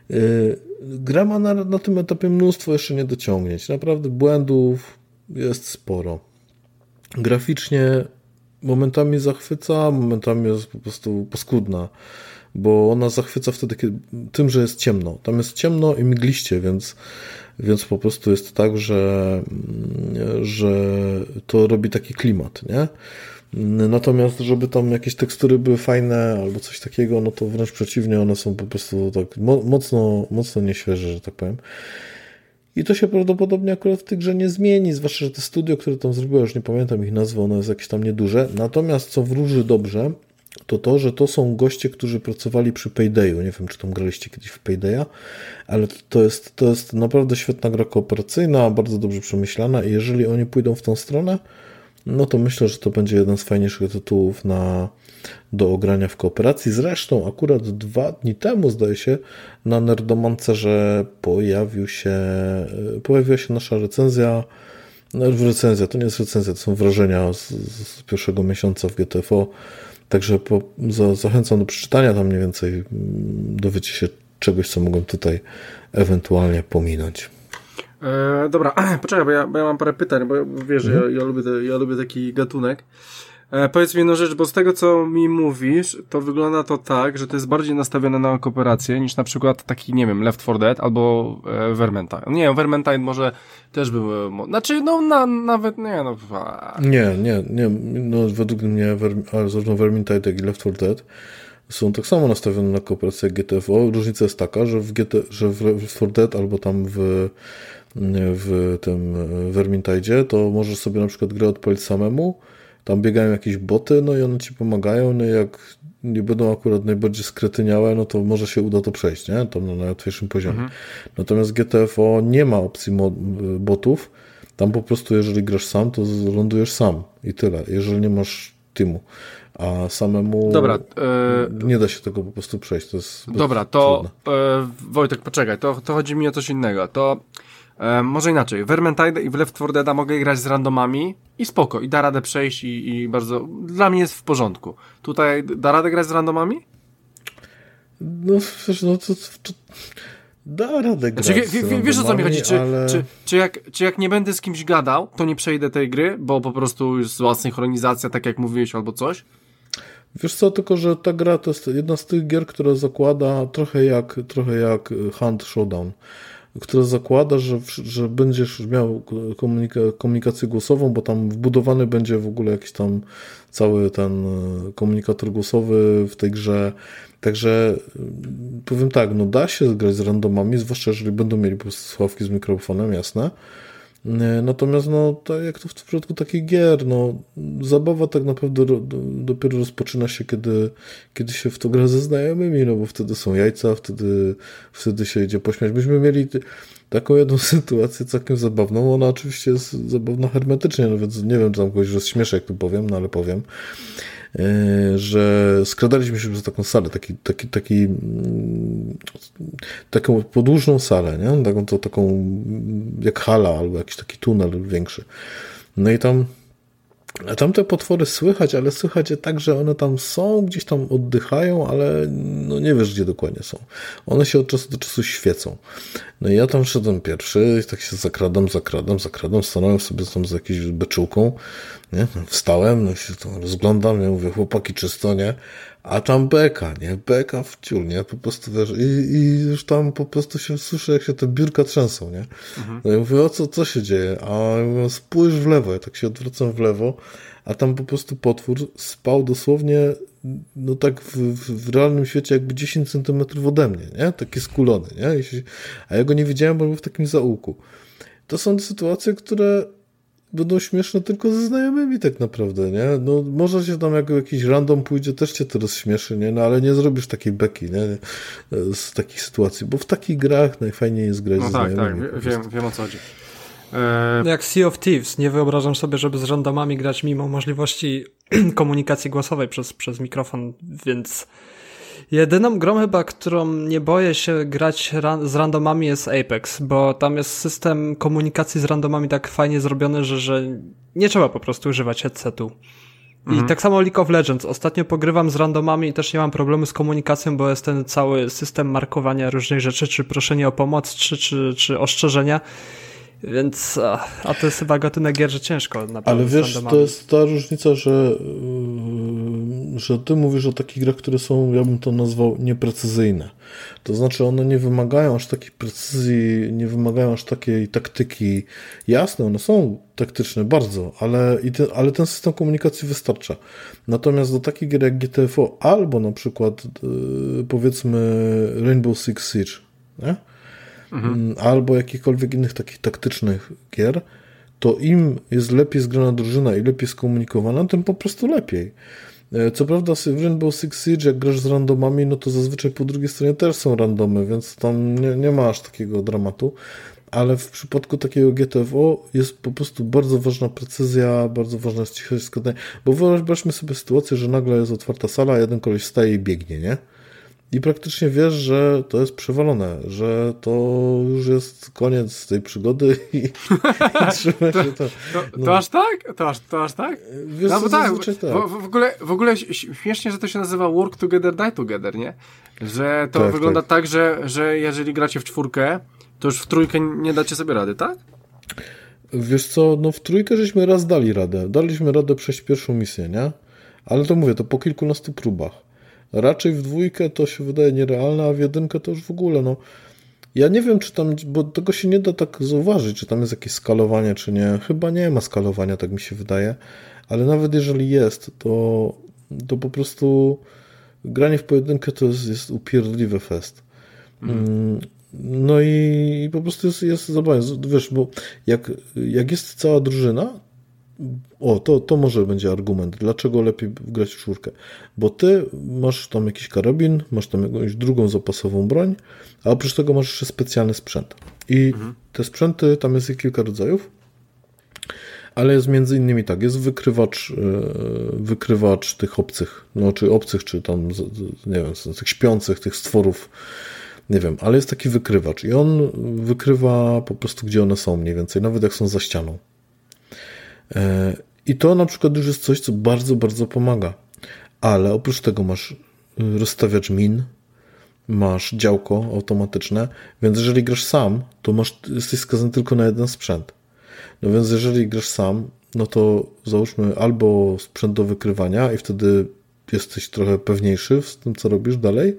Yy, gra ma na, na tym etapie mnóstwo jeszcze niedociągnięć. Naprawdę błędów jest sporo. Graficznie momentami zachwyca, momentami jest po prostu paskudna bo ona zachwyca wtedy kiedy, tym, że jest ciemno. Tam jest ciemno i mgliście, więc, więc po prostu jest tak, że, że to robi taki klimat, nie? Natomiast, żeby tam jakieś tekstury były fajne albo coś takiego, no to wręcz przeciwnie, one są po prostu tak mocno, mocno nieświeże, że tak powiem. I to się prawdopodobnie akurat w tej grze nie zmieni, zwłaszcza, że te studio, które tam zrobiło, już nie pamiętam ich nazwy, ono jest jakieś tam nieduże. Natomiast co wróży dobrze, to to, że to są goście, którzy pracowali przy Paydayu. Nie wiem, czy tam graliście kiedyś w Paydaya, ale to jest, to jest naprawdę świetna gra kooperacyjna, bardzo dobrze przemyślana i jeżeli oni pójdą w tą stronę, no to myślę, że to będzie jeden z fajniejszych tytułów na, do ogrania w kooperacji. Zresztą akurat dwa dni temu, zdaje się, na Nerdomancerze pojawił się, pojawiła się nasza recenzja no, recenzja, to nie jest recenzja, to są wrażenia z, z pierwszego miesiąca w GTFO. Także po, za, zachęcam do przeczytania, tam mniej więcej mm, dowiecie się czegoś, co mogłem tutaj ewentualnie pominąć. E, dobra, poczekaj, bo ja, bo ja mam parę pytań, bo wiesz, mhm. ja, ja, lubię te, ja lubię taki gatunek. E, powiedz mi jedną rzecz, bo z tego co mi mówisz, to wygląda to tak, że to jest bardziej nastawione na kooperację niż na przykład taki, nie wiem, Left 4 Dead albo e, Vermintide. Nie wiem, Vermintide może też był, e, znaczy, no na, nawet, nie no. A... Nie, nie, nie, no według mnie zarówno Vermintide, jak i Left 4 Dead są tak samo nastawione na kooperację jak GTFO. Różnica jest taka, że w, GT, że w Left 4 Dead albo tam w w tym Vermintide, to możesz sobie na przykład grę odpalić samemu, tam biegają jakieś boty, no i one ci pomagają, no i jak nie będą akurat najbardziej skretyniałe, no to może się uda to przejść, nie? Tam na najłatwiejszym poziomie. Mhm. Natomiast GTFO nie ma opcji botów, tam po prostu jeżeli grasz sam, to lądujesz sam i tyle, jeżeli nie masz teamu. A samemu Dobra, e... nie da się tego po prostu przejść. To jest Dobra, to e, Wojtek, poczekaj, to, to chodzi mi o coś innego. To E, może inaczej, w Vermintide i w Left 4 Dead mogę grać z randomami i spoko, i da radę przejść i, i bardzo, dla mnie jest w porządku. Tutaj da radę grać z randomami? No, wiesz, no to, to, da radę grać znaczy, w, w, Wiesz o co mi chodzi, czy, ale... czy, czy, jak, czy jak nie będę z kimś gadał, to nie przejdę tej gry, bo po prostu jest zła synchronizacja, tak jak mówiłeś, albo coś? Wiesz co, tylko że ta gra to jest jedna z tych gier, która zakłada trochę jak, trochę jak Hunt Showdown która zakłada, że, że będziesz miał komunika komunikację głosową, bo tam wbudowany będzie w ogóle jakiś tam cały ten e, komunikator głosowy w tej grze. Także mm, powiem tak, no da się grać z randomami, zwłaszcza jeżeli będą mieli po prostu słuchawki z mikrofonem, jasne. Natomiast, no, tak jak to w przypadku takich gier, no, zabawa tak naprawdę do, dopiero rozpoczyna się, kiedy, kiedy się w to gra ze znajomymi, no bo wtedy są jajca, wtedy, wtedy się idzie pośmiać. Myśmy mieli taką jedną sytuację całkiem zabawną. Ona oczywiście jest zabawna hermetycznie, no więc nie wiem, czy tam kogoś rozśmieszę, jak tu powiem, no ale powiem. E, że skradaliśmy się przez taką salę, taki, taki, taki, mm, taką podłużną salę, nie? Taką, to, taką jak hala albo jakiś taki tunel większy. No i tam a tam te potwory słychać, ale słychać je tak, że one tam są, gdzieś tam oddychają, ale no nie wiesz, gdzie dokładnie są. One się od czasu do czasu świecą. No i ja tam szedłem pierwszy, tak się zakradam, zakradam, zakradam, stanąłem sobie tam z jakąś beczułką, nie? Wstałem, no się tam rozglądam, nie? mówię, chłopaki czysto, nie? A tam beka, nie? Beka w ciul, nie? Po prostu wiesz, i, i już tam po prostu się słyszę, jak się te biurka trzęsą, nie? Mhm. No i mówię, o co, co się dzieje? A ja mówię, spójrz w lewo, ja tak się odwracam w lewo, a tam po prostu potwór spał dosłownie, no tak w, w realnym świecie jakby 10 centymetrów ode mnie, nie? Taki skulony, nie? A ja go nie widziałem, bo był w takim zaułku. To są sytuacje, które będą śmieszne tylko ze znajomymi tak naprawdę, nie? No może się tam jak jakiś random pójdzie, też cię to rozśmieszy, nie? No ale nie zrobisz takiej beki, nie? Z takich sytuacji, bo w takich grach najfajniej jest grać no ze tak, znajomymi. No tak, tak, wiem, wiem o co chodzi. Eee... Jak Sea of Thieves, nie wyobrażam sobie, żeby z randomami grać mimo możliwości komunikacji głosowej przez, przez mikrofon, więc Jedyną grą chyba, którą nie boję się grać z randomami jest Apex, bo tam jest system komunikacji z randomami tak fajnie zrobiony, że, że nie trzeba po prostu używać headsetu. Mhm. I tak samo League of Legends. Ostatnio pogrywam z randomami i też nie mam problemu z komunikacją, bo jest ten cały system markowania różnych rzeczy, czy proszenie o pomoc, czy, czy, czy ostrzeżenia. Więc, a to jest chyba gatunek gier, że ciężko naprawdę. Ale wiesz, to jest ta różnica, że, yy, że ty mówisz o takich grach, które są, ja bym to nazwał, nieprecyzyjne. To znaczy one nie wymagają aż takiej precyzji, nie wymagają aż takiej taktyki. Jasne, one są taktyczne bardzo, ale, i te, ale ten system komunikacji wystarcza. Natomiast do takich gier jak GTFO albo na przykład yy, powiedzmy Rainbow Six Siege, nie? Mhm. Mm, albo jakichkolwiek innych takich taktycznych gier, to im jest lepiej zgrana drużyna i lepiej skomunikowana, tym po prostu lepiej. E, co prawda w Rainbow Six Siege jak grasz z randomami, no to zazwyczaj po drugiej stronie też są randomy, więc tam nie, nie ma aż takiego dramatu. ale w przypadku takiego GTFO jest po prostu bardzo ważna precyzja, bardzo ważna jest cichość składania, bo wyobraźmy sobie sytuację, że nagle jest otwarta sala, jeden koleś staje i biegnie, nie? I praktycznie wiesz, że to jest przewalone, że to już jest koniec tej przygody i, i trzyma się to. To, no. to aż tak? To aż, to aż tak? Wiesz, no bo tak, tak. W, w, ogóle, w ogóle śmiesznie, że to się nazywa work together, die together, nie? Że to tak, wygląda tak, tak że, że jeżeli gracie w czwórkę, to już w trójkę nie dacie sobie rady, tak? Wiesz co, no w trójkę żeśmy raz dali radę. Daliśmy radę przejść pierwszą misję, nie? Ale to mówię, to po kilkunastu próbach. Raczej w dwójkę to się wydaje nierealne, a w jedynkę to już w ogóle, no. Ja nie wiem, czy tam, bo tego się nie da tak zauważyć, czy tam jest jakieś skalowanie, czy nie. Chyba nie ma skalowania, tak mi się wydaje. Ale nawet jeżeli jest, to, to po prostu granie w pojedynkę to jest, jest upierdliwy fest. Mm. No i, i po prostu jest, jest zabawne. Wiesz, bo jak, jak jest cała drużyna, o, to, to może będzie argument, dlaczego lepiej grać w czwórkę. Bo ty masz tam jakiś karabin, masz tam jakąś drugą zapasową broń, a oprócz tego masz jeszcze specjalny sprzęt. I mhm. te sprzęty, tam jest ich kilka rodzajów, ale jest między innymi tak, jest wykrywacz, e, wykrywacz tych obcych, no czy obcych, czy tam, nie wiem, tych śpiących, tych stworów, nie wiem, ale jest taki wykrywacz i on wykrywa po prostu, gdzie one są mniej więcej, nawet jak są za ścianą. I to na przykład już jest coś, co bardzo, bardzo pomaga. Ale oprócz tego masz y, rozstawiacz min, masz działko automatyczne, więc jeżeli grasz sam, to masz, jesteś skazany tylko na jeden sprzęt. No więc jeżeli grasz sam, no to załóżmy albo sprzęt do wykrywania i wtedy jesteś trochę pewniejszy w tym, co robisz dalej,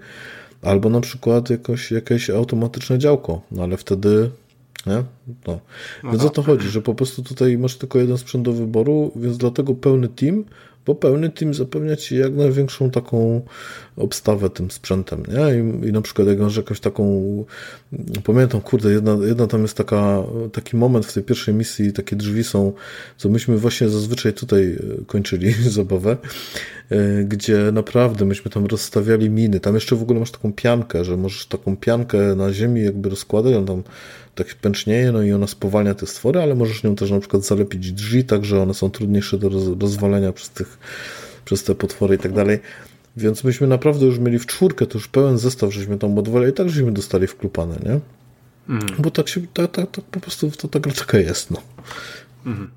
albo na przykład jakoś, jakieś automatyczne działko, no ale wtedy nie? No. Więc o to chodzi, że po prostu tutaj masz tylko jeden sprzęt do wyboru, więc dlatego pełny team, bo pełny team zapewnia ci jak największą taką obstawę tym sprzętem, nie? I, i na przykład jak masz jakąś taką, pamiętam, kurde, jedna, jedna tam jest taka, taki moment w tej pierwszej misji, takie drzwi są, co myśmy właśnie zazwyczaj tutaj e, kończyli zabawę, e, gdzie naprawdę myśmy tam rozstawiali miny, tam jeszcze w ogóle masz taką piankę, że możesz taką piankę na ziemi jakby rozkładać, on tam tak pęcznieje, no i ona spowalnia te stwory, ale możesz nią też na przykład zalepić drzwi, tak że one są trudniejsze do rozwalenia przez, tych, przez te potwory i tak dalej. Więc myśmy naprawdę już mieli w czwórkę, to już pełen zestaw, żeśmy tam odwalili i tak żeśmy dostali wklupane, nie? Mm. Bo tak się, tak, tak, tak po prostu to ta gra taka jest, no. Mm.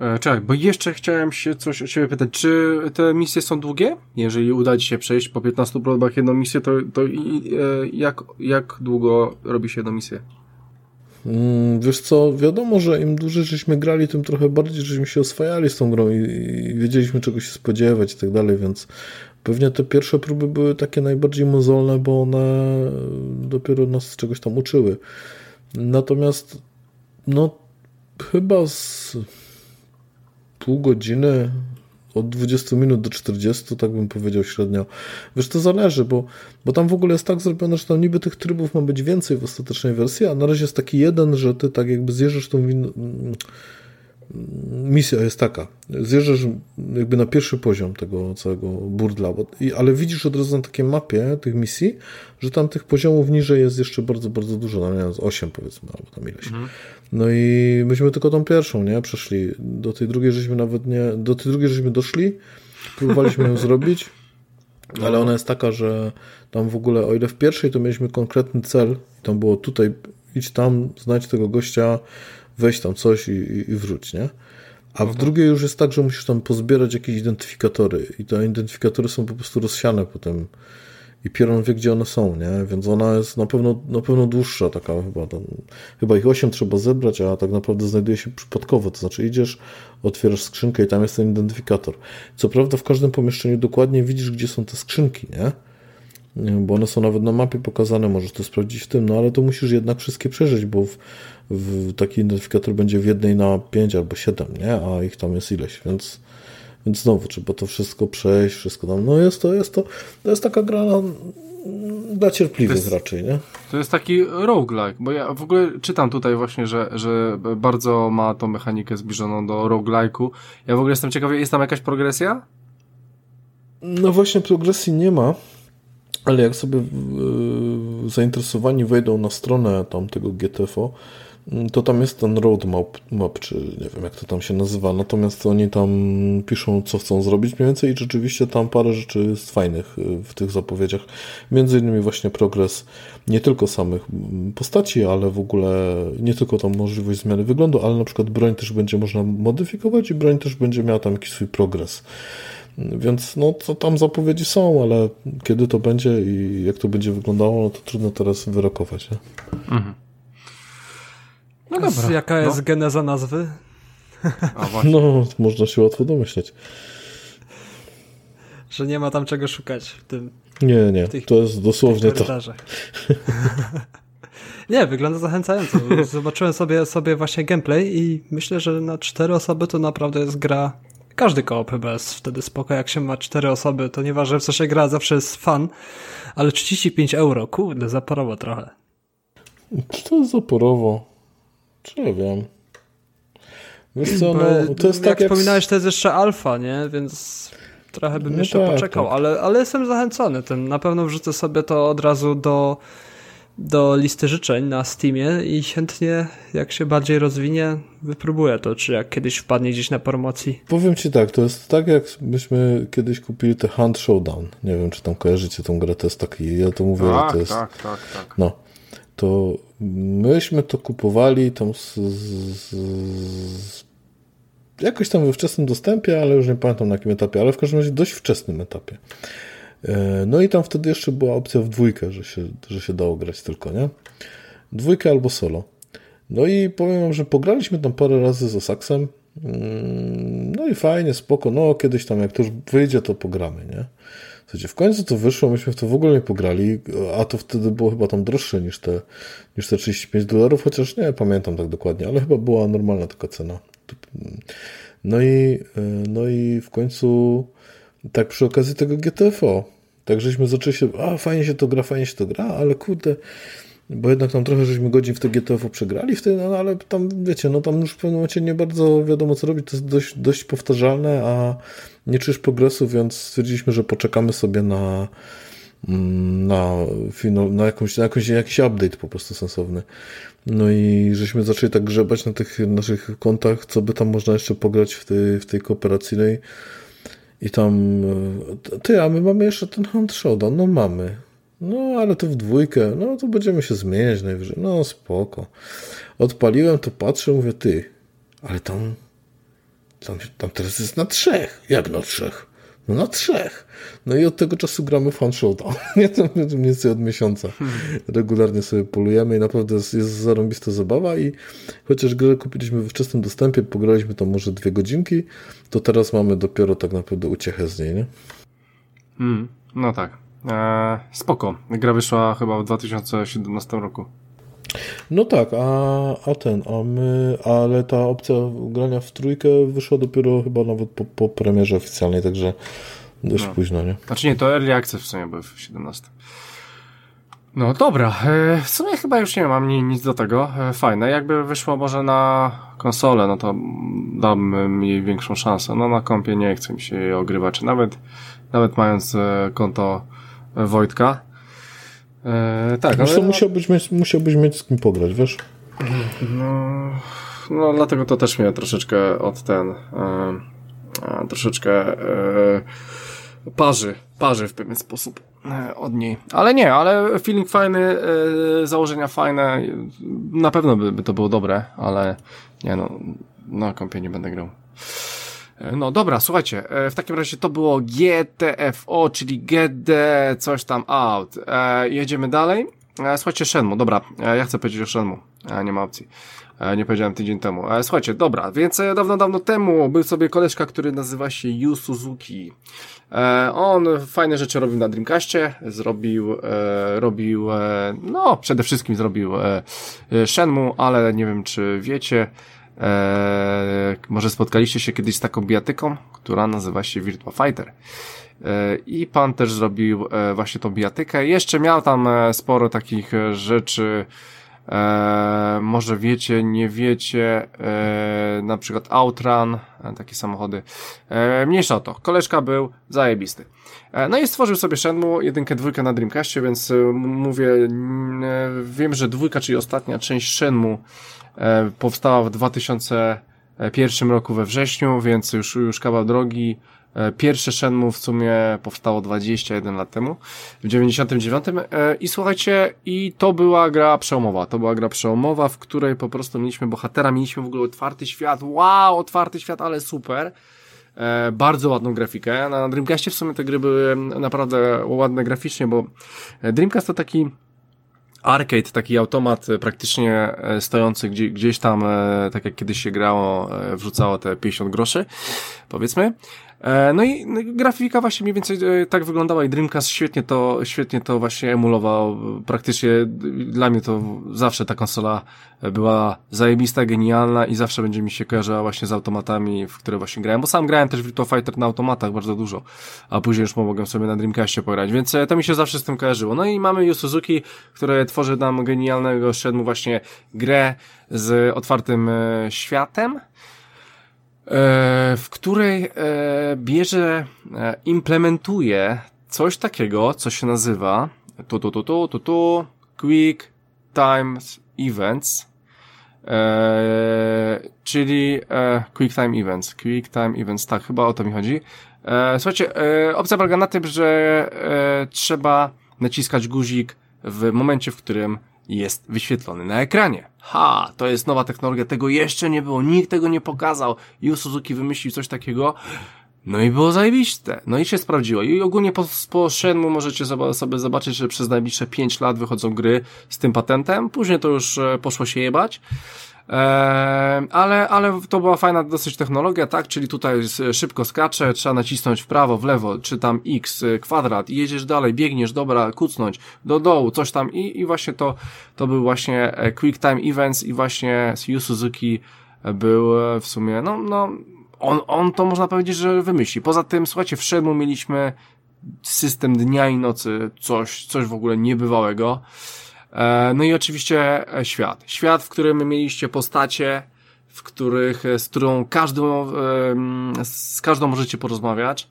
E, czekaj, bo jeszcze chciałem się coś o ciebie pytać. Czy te misje są długie? Jeżeli uda ci się przejść po 15 próbach jedną misję, to, to i, e, jak, jak długo robi się jedną misję? Mm, wiesz co, wiadomo, że im dłużej żeśmy grali, tym trochę bardziej żeśmy się oswajali z tą grą i, i wiedzieliśmy czego się spodziewać i tak dalej, więc pewnie te pierwsze próby były takie najbardziej mozolne, bo one dopiero nas czegoś tam uczyły. Natomiast no chyba z pół godziny od 20 minut do 40, tak bym powiedział średnio. Wiesz, to zależy, bo, bo tam w ogóle jest tak zrobione, że tam niby tych trybów ma być więcej w ostatecznej wersji, a na razie jest taki jeden, że ty tak jakby zjeżdżasz tą win misja jest taka. Zjeżdżasz jakby na pierwszy poziom tego całego burdla, ale widzisz od razu na takiej mapie tych misji, że tam tych poziomów niżej jest jeszcze bardzo, bardzo dużo, no nie wiem, 8 powiedzmy, albo tam ileś. Mhm. No i myśmy tylko tą pierwszą, nie, przeszli. Do tej drugiej żeśmy nawet nie, do tej drugiej żeśmy doszli, próbowaliśmy ją zrobić, ale ona jest taka, że tam w ogóle, o ile w pierwszej to mieliśmy konkretny cel, tam było tutaj, idź tam, znajdź tego gościa, weź tam coś i, i, i wróć, nie? A w mhm. drugiej już jest tak, że musisz tam pozbierać jakieś identyfikatory i te identyfikatory są po prostu rozsiane potem i Pieron wie, gdzie one są, nie? Więc ona jest na pewno, na pewno dłuższa taka chyba. Tam, chyba ich osiem trzeba zebrać, a tak naprawdę znajduje się przypadkowo. To znaczy idziesz, otwierasz skrzynkę i tam jest ten identyfikator. Co prawda w każdym pomieszczeniu dokładnie widzisz, gdzie są te skrzynki, nie? Bo one są nawet na mapie pokazane, możesz to sprawdzić w tym, no ale to musisz jednak wszystkie przeżyć, bo w, w taki identyfikator będzie w jednej na 5 albo 7, nie? A ich tam jest ileś, więc, więc znowu trzeba to wszystko przejść, wszystko tam. No jest to, jest to, to jest taka gra na, dla cierpliwych jest, raczej, nie? To jest taki roguelike, bo ja w ogóle czytam tutaj właśnie, że, że bardzo ma tą mechanikę zbliżoną do roguelike'u. Ja w ogóle jestem ciekawy, jest tam jakaś progresja? No właśnie progresji nie ma. Ale jak sobie zainteresowani wejdą na stronę tam tego GTFO, to tam jest ten roadmap, map, czy nie wiem jak to tam się nazywa, natomiast oni tam piszą co chcą zrobić mniej więcej i rzeczywiście tam parę rzeczy jest fajnych y, w tych zapowiedziach. Między innymi właśnie progres nie tylko samych mm, postaci, ale w ogóle nie tylko tam możliwość zmiany wyglądu, ale na przykład broń też będzie można modyfikować i broń też będzie miała tam jakiś swój progres. Więc no, to tam zapowiedzi są, ale kiedy to będzie i jak to będzie wyglądało, no to trudno teraz wyrokować. Nie? Mhm. No dobra. Jaka no. jest geneza nazwy? no, można się łatwo domyśleć. Że nie ma tam czego szukać w tym. Nie, nie, to jest dosłownie to. nie, wygląda zachęcająco. Zobaczyłem sobie, sobie właśnie gameplay i myślę, że na cztery osoby to naprawdę jest gra każdy koop chyba jest wtedy spoko, jak się ma cztery osoby, to nieważne w co się gra, zawsze jest fan, ale 35 euro, kurde, zaporowo trochę. Czy to jest zaporowo? Czy nie wiem. Wiesz co, no, to jest jak tak wspominałeś, to jest jeszcze alfa, nie? Więc trochę bym no jeszcze tak, poczekał, tak. Ale, ale jestem zachęcony tym. Na pewno wrzucę sobie to od razu do do listy życzeń na Steamie i chętnie, jak się bardziej rozwinie, wypróbuję to, czy jak kiedyś wpadnie gdzieś na promocji. Powiem ci tak, to jest tak, jak myśmy kiedyś kupili te Hunt Showdown. Nie wiem, czy tam kojarzycie tą grę, to jest taki, ja to mówię, tak, to jest... Tak, tak, tak. No, to myśmy to kupowali tam z, z, z jakoś tam we wczesnym dostępie, ale już nie pamiętam na jakim etapie, ale w każdym razie dość wczesnym etapie. E, no i tam wtedy jeszcze była opcja w dwójkę, że się, że się dało grać tylko, nie? Dwójkę albo solo. No i powiem wam, że pograliśmy tam parę razy z Osaksem. Mm, no i fajnie, spoko. No kiedyś tam jak to już wyjdzie, to pogramy, nie? Słuchajcie, w końcu to wyszło, myśmy w to w ogóle nie pograli, a to wtedy było chyba tam droższe niż te, niż te 35 dolarów, chociaż nie pamiętam tak dokładnie, ale chyba była normalna taka cena. No i, no i w końcu tak przy okazji tego GTFO. Tak żeśmy zaczęli się, a fajnie się to gra, fajnie się to gra, ale kurde, bo jednak tam trochę żeśmy godzin w to GTFO przegrali wtedy, no ale tam wiecie, no tam już w pewnym momencie nie bardzo wiadomo co robić, to jest dość, dość powtarzalne, a nie czujesz progresu, więc stwierdziliśmy, że poczekamy sobie na mm, na, na, jakąś, na jakąś, jakiś update po prostu sensowny. No i żeśmy zaczęli tak grzebać na tych naszych kontach, co by tam można jeszcze pograć w tej, w tej kooperacyjnej. I tam, e, ty, a my mamy jeszcze ten Hunt Showdown, no mamy. No, ale to w dwójkę, no to będziemy się zmieniać najwyżej. No, spoko. Odpaliłem, to patrzę, mówię, ty, ale tam, tam, tam teraz jest na trzech. Jak na trzech? No na trzech. No i od tego czasu gramy w Showdown. Nie to mniej więcej od miesiąca. Regularnie sobie polujemy i naprawdę jest, jest zarąbista zabawa i chociaż grę kupiliśmy we wczesnym dostępie, pograliśmy tam może dwie godzinki, to teraz mamy dopiero tak naprawdę uciechę z niej, nie? Hmm, no tak. Eee, spoko. Gra wyszła chyba w 2017 roku. No tak, a, a ten, a my, ale ta opcja grania w trójkę wyszła dopiero chyba nawet po, po premierze oficjalnej, także dość no. późno, nie? Znaczy nie, to Early Access w sumie był w 17. No dobra, e, w sumie chyba już nie mam nic do tego. E, fajne, jakby wyszło może na konsolę, no to dam mi większą szansę. No na kompie nie chcę mi się jej ogrywać, nawet, nawet mając e, konto Wojtka. E, tak, ale... musiałbyś, mieć, musiałbyś mieć z kim pograć, wiesz? No, no dlatego to też mnie troszeczkę od ten... E, troszeczkę e, parzy, parzy w pewien sposób e, od niej. Ale nie, ale feeling fajny, e, założenia fajne, na pewno by, by to było dobre, ale nie no, na kompie nie będę grał. E, no dobra, słuchajcie, w takim razie to było GTFO, czyli the coś tam out. jedziemy dalej. słuchajcie, Shenmue, dobra, ja chcę powiedzieć o Shenmue, nie ma opcji. Nie powiedziałem tydzień temu. Słuchajcie, dobra, więc dawno, dawno temu był sobie koleżka, który nazywa się Yu Suzuki. E, on fajne rzeczy robił na Dreamcastie, zrobił, e, robił, e, no przede wszystkim zrobił Shenmue, ale nie wiem czy wiecie, może spotkaliście się kiedyś z taką bijatyką, która nazywa się Virtua Fighter. I pan też zrobił właśnie tą bijatykę. Jeszcze miał tam sporo takich rzeczy, E, może wiecie, nie wiecie, e, na przykład Outrun, e, takie samochody. E, mniejsza o to. Koleżka był zajebisty. E, no i stworzył sobie Shenmue jedynkę, dwójkę na Dreamcastie, więc e, mówię, wiem, że dwójka, czyli ostatnia część Shenmue powstała w 2001 roku we wrześniu, więc już, już kawał drogi. E, pierwsze Shenmue w sumie powstało 21 lat temu, w 99 e, i słuchajcie, i to była gra przełomowa, to była gra przełomowa, w której po prostu mieliśmy bohatera, mieliśmy w ogóle otwarty świat, wow, otwarty świat, ale super, e, bardzo ładną grafikę, na Dreamcastie w sumie te gry były naprawdę ładne graficznie, bo Dreamcast to taki arcade, taki automat praktycznie stojący gdzieś, gdzieś tam, tak jak kiedyś się grało, wrzucało te 50 groszy, powiedzmy. E, no i no grafika właśnie mniej więcej e, tak wyglądała i Dreamcast świetnie to, świetnie to właśnie emulował. Praktycznie dla mnie to zawsze ta konsola była zajebista, genialna i zawsze będzie mi się kojarzyła właśnie z automatami, w które właśnie grałem, bo sam grałem też Virtua Fighter na automatach bardzo dużo, a później już mogłem sobie na Dreamcastie pograć, więc e, to mi się zawsze z tym kojarzyło. No i mamy Yu Suzuki, które tworzy nam genialnego szedmu właśnie grę z otwartym światem, w której e, bierze, e, implementuje coś takiego, co się nazywa tu, tu, tu, tu, tu, tu, Quick Times Events, czyli Quick Time Events, Quick Time Events, tak, chyba o to mi chodzi. Słuchajcie, opcja polega na tym, że trzeba naciskać guzik w momencie, w którym jest wyświetlony na ekranie. Ha, to jest nowa technologia, tego jeszcze nie było, nikt tego nie pokazał. Yu Suzuki wymyślił coś takiego. No i było zajebiste. No i się sprawdziło. I ogólnie po, po Shenmue możecie sobie zobaczyć, że przez najbliższe 5 lat wychodzą gry z tym patentem. Później to już e, poszło się jebać. Eee, ale, ale to była fajna dosyć technologia, tak? Czyli tutaj szybko skacze, trzeba nacisnąć w prawo, w lewo, czy tam X, y, kwadrat i jedziesz dalej, biegniesz, dobra, kucnąć do dołu, coś tam i, i właśnie to, to był właśnie e, Quick Time Events i właśnie Yu Suzuki był e, w sumie, no, no, on, on to można powiedzieć, że wymyśli. Poza tym, słuchajcie, w Shenmue mieliśmy system dnia i nocy, coś, coś w ogóle niebywałego. E, no i oczywiście e, świat. Świat, w którym mieliście postacie, w których, e, z którą każdą, z każdą możecie porozmawiać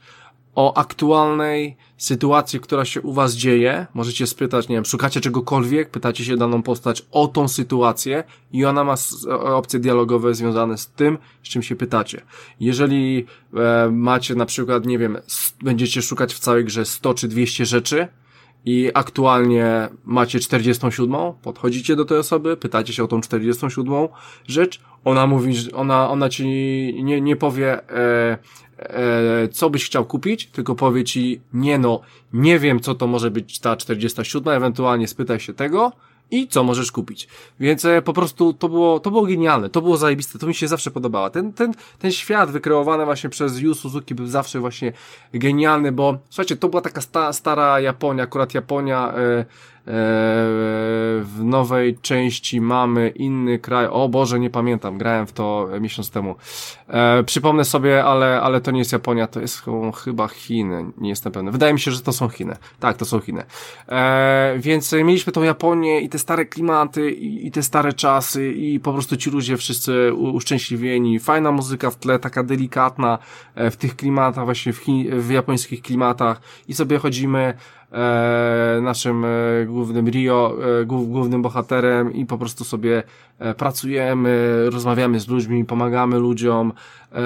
o aktualnej sytuacji, która się u was dzieje. Możecie spytać, nie wiem, szukacie czegokolwiek, pytacie się daną postać o tą sytuację i ona ma opcje dialogowe związane z tym, z czym się pytacie. Jeżeli macie na przykład, nie wiem, będziecie szukać w całej grze 100 czy 200 rzeczy, i aktualnie macie 47, podchodzicie do tej osoby, pytacie się o tą 47 rzecz, ona mówi, ona, ona ci nie, nie powie, e, e, co byś chciał kupić, tylko powie ci, nie no, nie wiem co to może być ta 47, ewentualnie spytaj się tego, i co możesz kupić. Więc e, po prostu to było, to było genialne, to było zajebiste, to mi się zawsze podobało. Ten, ten, ten świat wykreowany właśnie przez Yu Suzuki był zawsze właśnie genialny, bo słuchajcie, to była taka sta, stara Japonia, akurat Japonia e, w nowej części mamy inny kraj. O Boże, nie pamiętam, grałem w to miesiąc temu. E, przypomnę sobie, ale, ale to nie jest Japonia, to jest chyba Chiny, nie jestem pewny. Wydaje mi się, że to są Chiny. Tak, to są Chiny. E, więc mieliśmy tą Japonię i te stare klimaty i, te stare czasy i po prostu ci ludzie wszyscy uszczęśliwieni. Fajna muzyka w tle, taka delikatna e, w tych klimatach, właśnie w, w japońskich klimatach i sobie chodzimy e, naszym e, głównym Rio, e, głównym bohaterem i po prostu sobie e, pracujemy, rozmawiamy z ludźmi, pomagamy ludziom, e,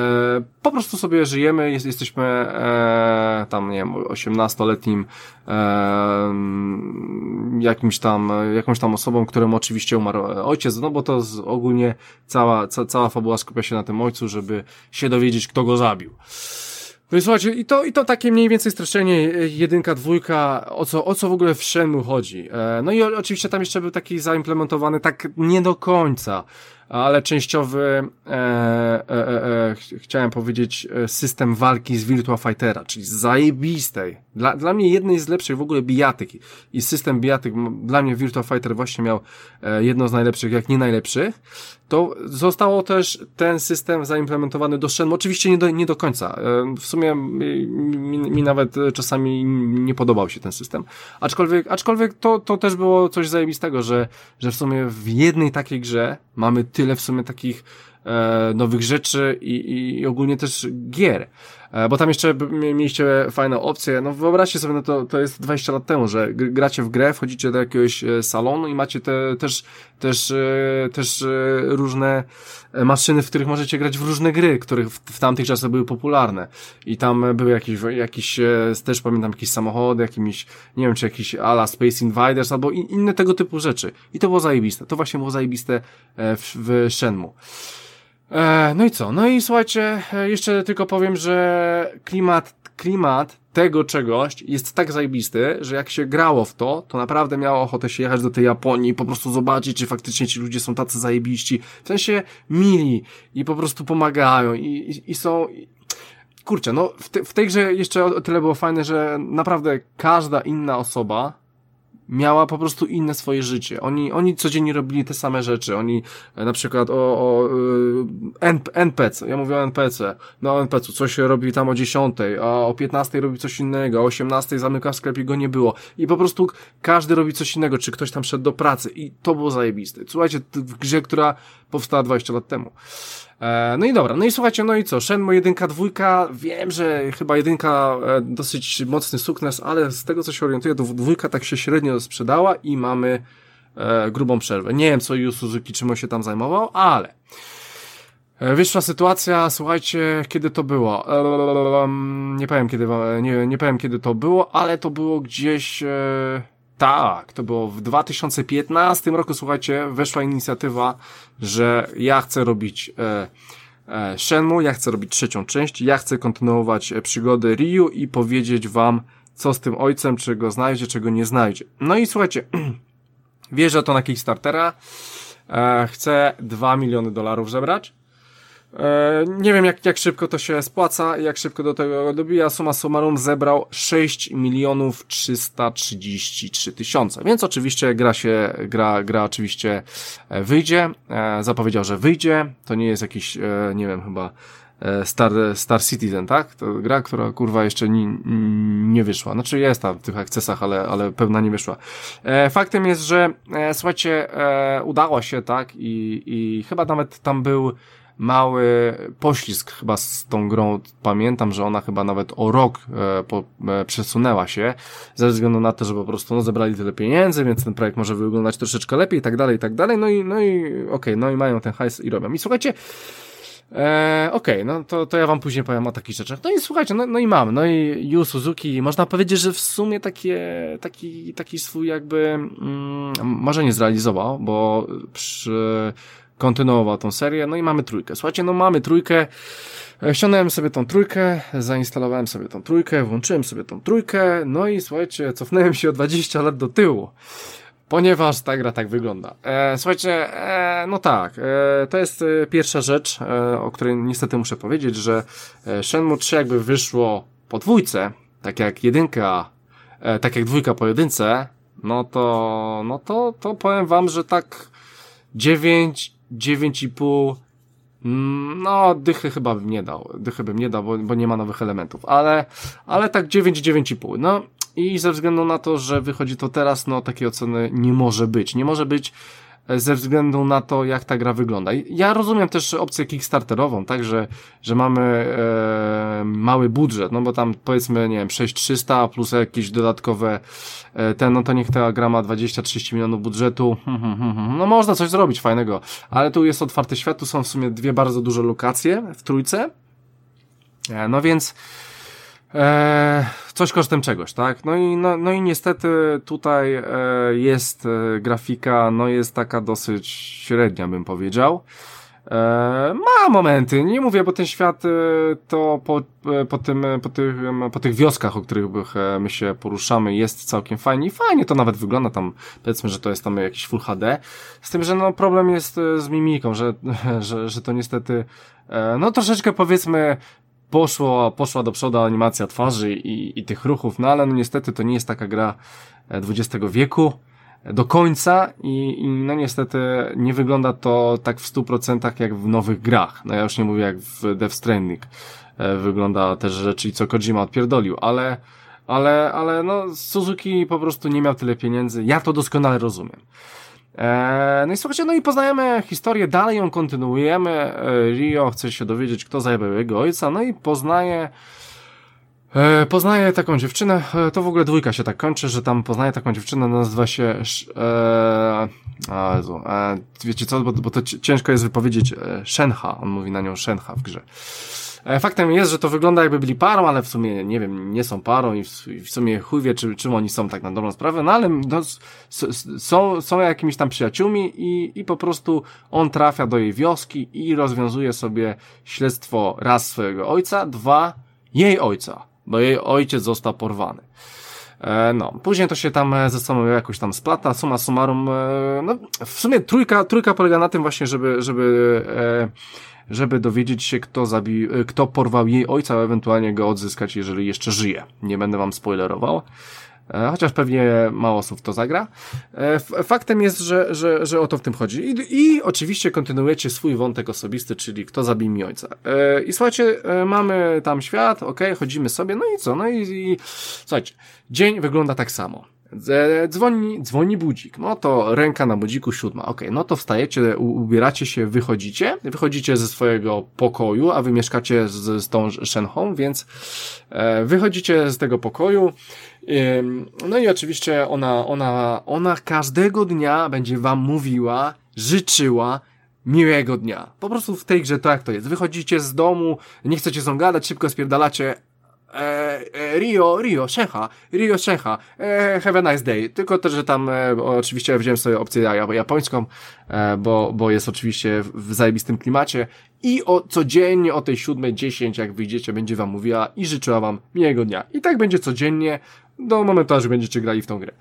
po prostu sobie żyjemy, jest, jesteśmy e, tam, nie wiem, 18-letnim e, jakimś tam, jakąś tam osobą, którym oczywiście umarł ojciec, no bo to ogólnie cała, ca, cała fabuła skupia się na tym ojcu, żeby się dowiedzieć, kto go zabił. No słuchajcie, i to, i to takie mniej więcej streszczenie e, jedynka, dwójka, o co, o co w ogóle w Shenmue chodzi. E, no i oczywiście tam jeszcze był taki zaimplementowany tak nie do końca ale częściowy, e, e, e, e chciałem powiedzieć, system walki z Virtua Fightera, czyli zajebistej. Dla, dla mnie jednej z lepszych w ogóle bijatyk i system bijatyk, dla mnie Virtua Fighter właśnie miał jedno z najlepszych, jak nie najlepszych, to zostało też ten system zaimplementowany do Shenmue, oczywiście nie do, nie do końca. W sumie mi, mi nawet czasami nie podobał się ten system. Aczkolwiek, aczkolwiek to, to też było coś zajebistego, że, że w sumie w jednej takiej grze mamy tyle w sumie takich e, nowych rzeczy i, i ogólnie też gier. E, bo tam jeszcze mieliście fajne opcje. No wyobraźcie sobie, no to, to jest 20 lat temu, że gracie w grę, wchodzicie do jakiegoś e, salonu i macie te, też, też, e, też różne maszyny, w których możecie grać w różne gry, których w, w tamtych czasach były popularne. I tam były jakieś, jakieś też pamiętam jakieś samochody, jakimiś, nie wiem, czy jakieś ala Space Invaders albo inne tego typu rzeczy. I to było zajebiste. To właśnie było zajebiste w, w Shenmue. E, no i co? No i słuchajcie, e, jeszcze tylko powiem, że klimat, klimat tego czegoś jest tak zajebisty, że jak się grało w to, to naprawdę miało ochotę się jechać do tej Japonii i po prostu zobaczyć, czy faktycznie ci ludzie są tacy zajebiści. W sensie mili i po prostu pomagają i, i, i są... Kurczę, no w, te, w tej grze jeszcze o tyle było fajne, że naprawdę każda inna osoba miała po prostu inne swoje życie. Oni, oni codziennie robili te same rzeczy. Oni e, na przykład o, o e, NPC, ja mówię o NPC, no o NPC, coś robi tam o 10, a o 15 robi coś innego, o 18 zamyka w sklepie, go nie było. I po prostu każdy robi coś innego, czy ktoś tam szedł do pracy i to było zajebiste. Słuchajcie, w grze, która powstała 20 lat temu. E, no i dobra, no i słuchajcie, no i co? Shenmue jedynka, dwójka, wiem, że chyba jedynka e, dosyć mocny sukces, ale z tego co się orientuję, to dwójka tak się średnio sprzedała i mamy e, grubą przerwę. Nie wiem co Yu Suzuki czym on się tam zajmował, ale e, wyszła sytuacja, słuchajcie, kiedy to było? nie powiem kiedy, nie, nie powiem kiedy to było, ale to było gdzieś tak, to było w 2015 roku, słuchajcie, weszła inicjatywa, że ja chcę robić e, e, Shenmue, ja chcę robić trzecią część, ja chcę kontynuować e, przygody Ryu i powiedzieć wam, co z tym ojcem, czy go znajdzie, czego nie znajdzie. No i słuchajcie, wierzę to na Kickstartera, e, chcę 2 miliony dolarów zebrać, nie wiem, jak, jak szybko to się spłaca, jak szybko do tego dobija. Suma summarum zebrał 6 milionów 333 tysiące. Więc oczywiście gra się, gra, gra oczywiście e, wyjdzie. E, zapowiedział, że wyjdzie. To nie jest jakiś, nie wiem, chyba Star, Star Citizen, tak? To gra, która kurwa jeszcze nie, nie wyszła. Znaczy jest tam w tych akcesach, ale, ale pewna nie wyszła. faktem jest, że słuchajcie, udało się, tak? I, i chyba nawet tam był mały poślizg chyba z tą grą. Pamiętam, że ona chyba nawet o rok e, po, e, przesunęła się, ze względu na to, że po prostu no, zebrali tyle pieniędzy, więc ten projekt może wyglądać troszeczkę lepiej i tak dalej, i tak dalej. No i, no i okej, okay, no i mają ten hajs i robią. I słuchajcie, E, Okej, okay, no to, to ja wam później powiem o takich rzeczach. No i słuchajcie, no, no i mamy, no i Yu Suzuki, można powiedzieć, że w sumie takie, taki, taki swój jakby, mm, może nie zrealizował, bo przy, kontynuował tą serię, no i mamy trójkę. Słuchajcie, no mamy trójkę, e, ściągnąłem sobie tą trójkę, zainstalowałem sobie tą trójkę, włączyłem sobie tą trójkę, no i słuchajcie, cofnąłem się o 20 lat do tyłu. Ponieważ ta gra tak wygląda. E, słuchajcie, e, no tak, e, to jest e, pierwsza rzecz, e, o której niestety muszę powiedzieć, że Shenmue 3 jakby wyszło po dwójce, tak jak jedynka, tak jak dwójka po jedynce, no to, no to, to powiem wam, że tak 9, 9,5 mm, no, dychy chyba bym nie dał. Dychy bym nie dał, bo, bo nie ma nowych elementów. Ale, ale tak 9, 9,5. No, i ze względu na to, że wychodzi to teraz, no, takiej oceny nie może być. Nie może być ze względu na to, jak ta gra wygląda. Ja rozumiem też opcję kickstarterową, tak, że, że mamy e, mały budżet, no bo tam powiedzmy, nie wiem, 6300 plus jakieś dodatkowe e, ten, no to niech ta gra ma 20-30 milionów budżetu, no można coś zrobić fajnego, ale tu jest otwarty świat, tu są w sumie dwie bardzo duże lokacje w trójce, e, no więc E, coś kosztem czegoś, tak? No i, no, no i niestety tutaj e, jest e, grafika, no jest taka dosyć średnia, bym powiedział. E, ma momenty, nie mówię, bo ten świat e, to po, po, tym, po, tych, po tych wioskach, o których my się poruszamy, jest całkiem fajnie i fajnie to nawet wygląda tam, powiedzmy, że to jest tam jakiś Full HD, z tym, że no problem jest z mimiką, że, że, że to niestety, no troszeczkę powiedzmy, poszło, poszła do przodu animacja twarzy i, i tych ruchów, no ale no niestety to nie jest taka gra XX wieku, do końca i, i no niestety nie wygląda to tak w 100% jak w nowych grach. No ja już nie mówię jak w Death Stranding e, wygląda też rzeczy, co Kojima odpierdolił, ale, ale, ale no Suzuki po prostu nie miał tyle pieniędzy. Ja to doskonale rozumiem. Eee, no i słuchajcie, no i poznajemy historię, dalej ją kontynuujemy. Eee, Rio chce się dowiedzieć, kto zajebał jego ojca, no i poznaje E, poznaję taką dziewczynę, e, to w ogóle dwójka się tak kończy, że tam poznaję taką dziewczynę, nazywa się e, Jezu, e, wiecie co, bo, bo to ciężko jest wypowiedzieć e, Shenha, on mówi na nią Shenha w grze. E, faktem jest, że to wygląda jakby byli parą, ale w sumie, nie wiem, nie są parą i w, sumie chuj wie, czy, czym oni są tak na dobrą sprawę, no ale no, są, są jakimiś tam przyjaciółmi i, i po prostu on trafia do jej wioski i rozwiązuje sobie śledztwo raz swojego ojca, dwa jej ojca bo jej ojciec został porwany. E, no, później to się tam ze sobą jakoś tam splata, suma summarum, e, no, w sumie trójka, trójka polega na tym właśnie, żeby, żeby, e, żeby dowiedzieć się, kto zabił, kto porwał jej ojca, a ewentualnie go odzyskać, jeżeli jeszcze żyje. Nie będę wam spoilerował. E, chociaż pewnie mało osób to zagra. E, faktem jest, że, że, że o to w tym chodzi. I, I oczywiście kontynuujecie swój wątek osobisty, czyli kto zabił mi ojca. E, I słuchajcie, mamy tam świat, ok, chodzimy sobie, no i co? No i, i słuchajcie, dzień wygląda tak samo. Dzwoni, dzwoni budzik. No to ręka na budziku siódma. Ok, no to wstajecie, ubieracie się, wychodzicie. Wychodzicie ze swojego pokoju, a wy mieszkacie z, z tą Shenhong, więc e, wychodzicie z tego pokoju. E, no i oczywiście ona, ona, ona każdego dnia będzie wam mówiła, życzyła, miłego dnia. Po prostu w tej grze jak to jest. Wychodzicie z domu, nie chcecie z gadać, szybko spierdalacie, E, e, Rio, Rio, Szecha, Rio, Szecha, e, have a nice day. Tylko też, że tam e, oczywiście wziąłem sobie opcję japońską, e, bo, bo jest oczywiście w zajebistym klimacie i o, codziennie o tej siódmej dziesięć, jak wyjdziecie, będzie wam mówiła i życzyła wam miłego dnia. I tak będzie codziennie, do momentu, aż będziecie grali w tą grę.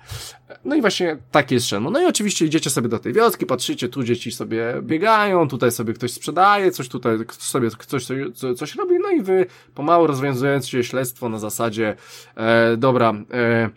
No i właśnie takie jest Shenmue. No i oczywiście idziecie sobie do tej wioski, patrzycie, tu dzieci sobie biegają, tutaj sobie ktoś sprzedaje, coś tutaj sobie ktoś coś, coś robi, no i wy pomału rozwiązując się śledztwo na zasadzie, e, dobra, e,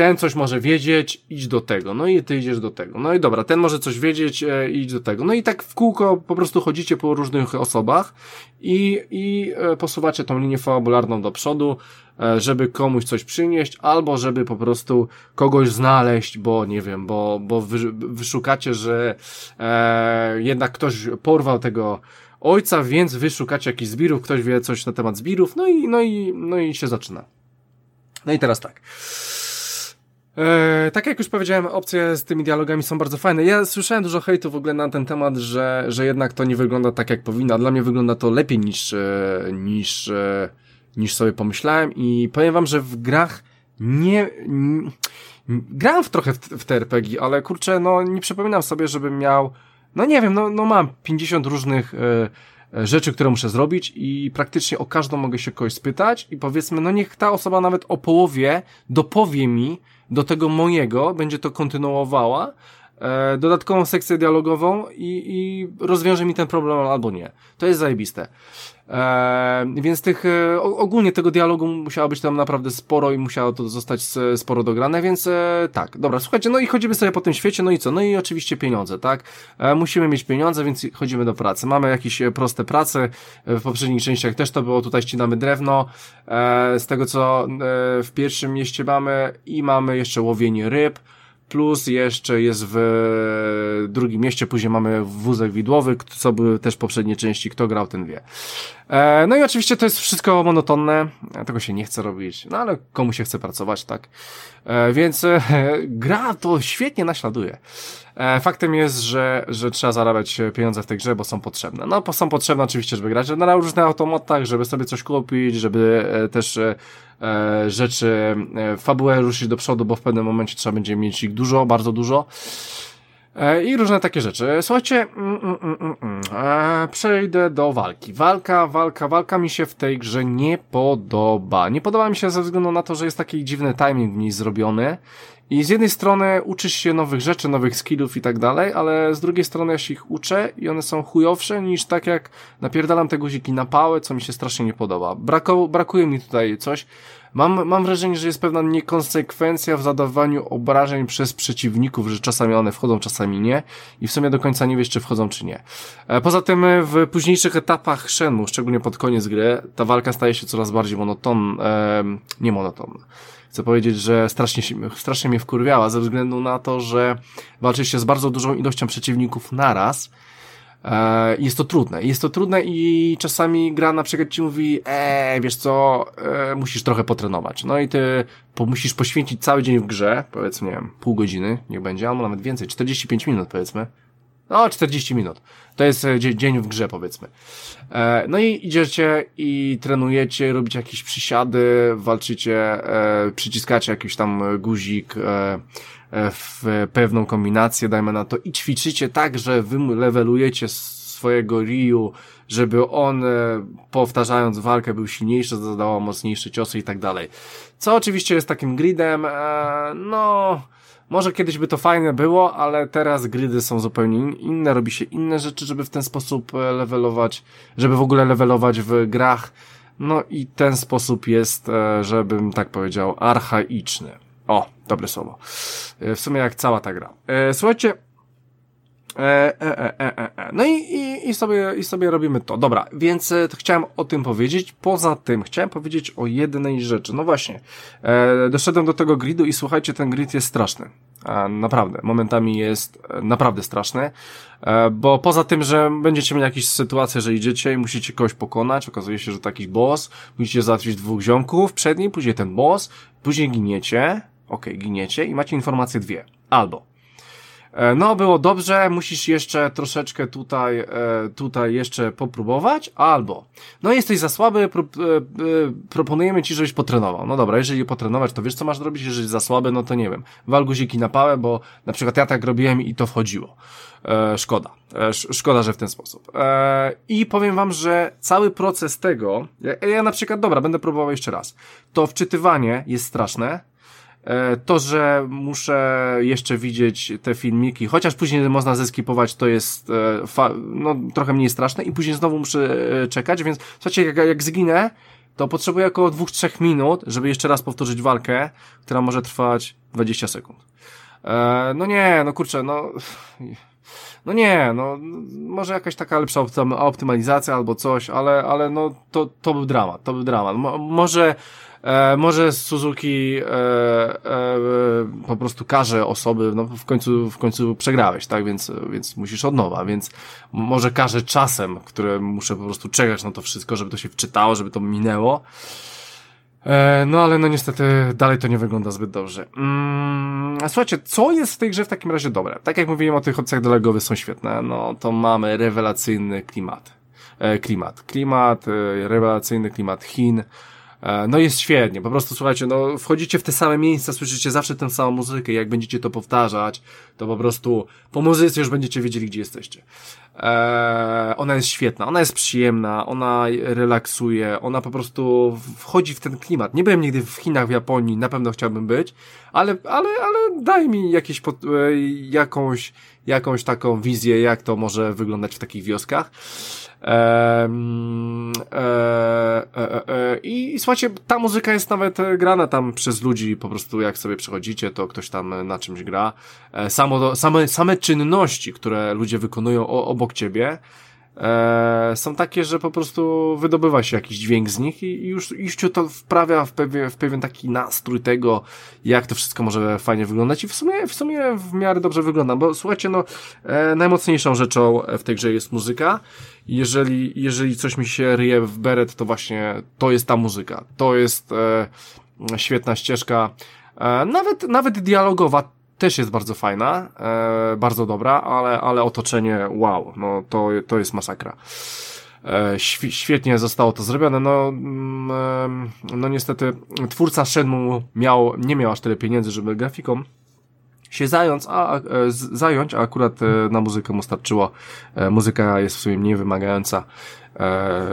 ten coś może wiedzieć, idź do tego, no i ty idziesz do tego, no i dobra, ten może coś wiedzieć, e, idź do tego, no i tak w kółko po prostu chodzicie po różnych osobach i, i e, posuwacie tą linię fabularną do przodu, e, żeby komuś coś przynieść, albo żeby po prostu kogoś znaleźć, bo nie wiem, bo, bo wy, wyszukacie, że e, jednak ktoś porwał tego ojca, więc wyszukacie jakichś zbirów, ktoś wie coś na temat zbirów, no i, no i, no i się zaczyna. No i teraz tak. E, tak jak już powiedziałem, opcje z tymi dialogami są bardzo fajne. Ja słyszałem dużo hejtu w ogóle na ten temat, że, że jednak to nie wygląda tak jak powinno. Dla mnie wygląda to lepiej niż, e, niż, e, niż sobie pomyślałem i powiem wam, że w grach nie, nie grałem w trochę w, w te RPG, ale kurczę, no nie przypominam sobie, żebym miał, no nie wiem, no, no mam 50 różnych e, rzeczy, które muszę zrobić i praktycznie o każdą mogę się kogoś spytać i powiedzmy, no niech ta osoba nawet o połowie dopowie mi, do tego mojego będzie to kontynuowała, e, dodatkową sekcję dialogową i, i rozwiąże mi ten problem albo nie. To jest zajebiste. E, więc tych, e, ogólnie tego dialogu musiało być tam naprawdę sporo i musiało to zostać sporo dograne, więc e, tak, dobra, słuchajcie, no i chodzimy sobie po tym świecie, no i co? No i oczywiście pieniądze, tak? E, musimy mieć pieniądze, więc chodzimy do pracy. Mamy jakieś e, proste prace, w poprzednich częściach też to było, tutaj ścinamy drewno, z tego co w pierwszym mieście mamy i mamy jeszcze łowienie ryb, plus jeszcze jest w drugim mieście, później mamy wózek widłowy, co były też poprzednie części, kto grał, ten wie. E, no i oczywiście to jest wszystko monotonne, tego się nie chce robić, no ale komu się chce pracować, tak? E, więc e, gra to świetnie naśladuje. Faktem jest, że, że trzeba zarabiać pieniądze w tej grze, bo są potrzebne. No, są potrzebne oczywiście, żeby grać na różnych automatach, żeby sobie coś kupić, żeby też rzeczy, fabułę ruszyć do przodu, bo w pewnym momencie trzeba będzie mieć ich dużo, bardzo dużo. E, I różne takie rzeczy. Słuchajcie, mm, mm, mm, mm, mm. E, przejdę do walki. Walka, walka, walka mi się w tej grze nie podoba. Nie podoba mi się ze względu na to, że jest taki dziwny timing w niej zrobiony. I z jednej strony uczysz się nowych rzeczy, nowych skillów i tak dalej, ale z drugiej strony ja się ich uczę i one są chujowsze niż tak jak napierdalam te guziki na pałę, co mi się strasznie nie podoba. Brako, brakuje mi tutaj coś. Mam, mam wrażenie, że jest pewna niekonsekwencja w zadawaniu obrażeń przez przeciwników, że czasami one wchodzą, czasami nie i w sumie do końca nie wiesz, czy wchodzą, czy nie. E, poza tym e, w późniejszych etapach Shenmue, szczególnie pod koniec gry, ta walka staje się coraz bardziej monoton, e, nie monoton. Chcę powiedzieć, że strasznie, strasznie mnie wkurwiała ze względu na to, że walczy się z bardzo dużą ilością przeciwników naraz, E, jest to trudne. Jest to trudne i czasami gra na przykład ci mówi, eee, wiesz co, e, musisz trochę potrenować. No i ty po, musisz poświęcić cały dzień w grze, powiedzmy, nie wiem, pół godziny, niech będzie, albo nawet więcej, 45 minut powiedzmy. No, 40 minut. To jest e, dzień w grze, powiedzmy. E, no i idziecie i trenujecie, robicie jakieś przysiady, walczycie, e, przyciskacie jakiś tam guzik, w pewną kombinację, dajmy na to, i ćwiczycie tak, że wy levelujecie swojego Ryu, żeby on, powtarzając walkę, był silniejszy, zadawał mocniejsze ciosy i tak dalej. Co oczywiście jest takim gridem, no, może kiedyś by to fajne było, ale teraz gridy są zupełnie inne, robi się inne rzeczy, żeby w ten sposób e, levelować, żeby w ogóle levelować w grach. No i ten sposób jest, e, żebym tak powiedział, archaiczny. O, dobre słowo. E, w sumie jak cała ta gra. Słuchajcie, E, e, e, e, e. No i, i, i, sobie, i sobie robimy to. Dobra, więc e, chciałem o tym powiedzieć. Poza tym chciałem powiedzieć o jednej rzeczy. No właśnie, e, doszedłem do tego gridu i słuchajcie, ten grid jest straszny. E, naprawdę, momentami jest e, naprawdę straszny, e, bo poza tym, że będziecie mieli jakieś sytuacje, że idziecie i musicie kogoś pokonać, okazuje się, że taki boss, musicie załatwić dwóch ziomków przed nim, później ten boss, później giniecie, ok, giniecie i macie informacje dwie. Albo e, no, było dobrze, musisz jeszcze troszeczkę tutaj, e, tutaj jeszcze popróbować, albo, no jesteś za słaby, pro, e, proponujemy ci, żebyś potrenował. No dobra, jeżeli potrenować, to wiesz co masz zrobić, jeżeli za słaby, no to nie wiem, wal guziki na pałę, bo na przykład ja tak robiłem i to wchodziło. E, szkoda. E, szkoda, że w ten sposób. E, I powiem wam, że cały proces tego, ja, na przykład, dobra, będę próbował jeszcze raz. To wczytywanie jest straszne, E, to, że muszę jeszcze widzieć te filmiki, chociaż później można zeskipować, to jest e, no, trochę mniej straszne i później znowu muszę e, czekać, więc słuchajcie, jak, jak zginę, to potrzebuję około 2-3 minut, żeby jeszcze raz powtórzyć walkę, która może trwać 20 sekund. No nie, no kurczę, no... No nie, no może jakaś taka lepsza optymalizacja albo coś, ale, ale no to, to był dramat, to był dramat. Mo może E, może Suzuki e, e, po prostu każe osoby, no w końcu, w końcu przegrałeś, tak, więc, więc musisz od nowa, więc może każe czasem, które muszę po prostu czekać na to wszystko, żeby to się wczytało, żeby to minęło. E, no ale no niestety dalej to nie wygląda zbyt dobrze. Mm, a słuchajcie, co jest w tej grze w takim razie dobre? Tak jak mówiłem o tych opcjach dolegowych są świetne, no to mamy rewelacyjny klimat. E, klimat. Klimat, e, rewelacyjny klimat Chin, no jest świetnie, po prostu słuchajcie, no wchodzicie w te same miejsca, słyszycie zawsze tę samą muzykę, jak będziecie to powtarzać, to po prostu po muzyce już będziecie wiedzieli, gdzie jesteście. Eee, ona jest świetna, ona jest przyjemna, ona relaksuje, ona po prostu wchodzi w ten klimat. Nie byłem nigdy w Chinach, w Japonii, na pewno chciałbym być, ale, ale, ale daj mi jakieś, pod, e, jakąś, jakąś taką wizję, jak to może wyglądać w takich wioskach. E, e, e, I słuchajcie, ta muzyka jest nawet grana tam przez ludzi, po prostu jak sobie przechodzicie, to ktoś tam na czymś gra. Samo, same, same czynności, które ludzie wykonują obok ciebie, e, są takie, że po prostu wydobywa się jakiś dźwięk z nich i, już, już cię to wprawia w pewien, w pewien taki nastrój tego, jak to wszystko może fajnie wyglądać i w sumie, w sumie w miarę dobrze wygląda, bo słuchajcie, no, e, najmocniejszą rzeczą w tej grze jest muzyka. Jeżeli, jeżeli coś mi się ryje w beret, to właśnie to jest ta muzyka. To jest e, świetna ścieżka, e, nawet, nawet dialogowa też jest bardzo fajna, e, bardzo dobra, ale, ale otoczenie, wow, no to, to jest masakra. E, świetnie zostało to zrobione, no, mm, no niestety twórca Shenmue miał, nie miał aż tyle pieniędzy, żeby grafiką się zająć, a, e, zająć, a akurat e, na muzykę mu starczyło. E, muzyka jest w sumie mniej wymagająca,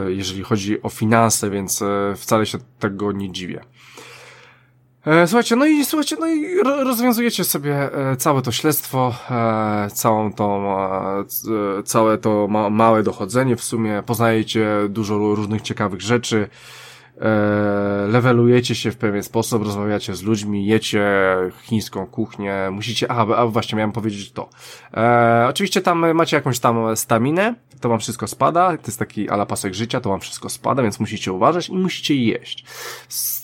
jeżeli chodzi o finanse, więc wcale się tego nie dziwię. E, słuchajcie, no i słuchajcie, no i rozwiązujecie sobie e, całe to śledztwo, e, całą tą, całe to ma małe dochodzenie w sumie, poznajecie dużo różnych ciekawych rzeczy, levelujecie się w pewien sposób, rozmawiacie z ludźmi, jecie chińską kuchnię, musicie, aha, a właśnie miałem powiedzieć to. Oczywiście tam macie jakąś tam staminę, to wam wszystko spada, to jest taki ala pasek życia, to wam wszystko spada, więc musicie uważać i musicie jeść.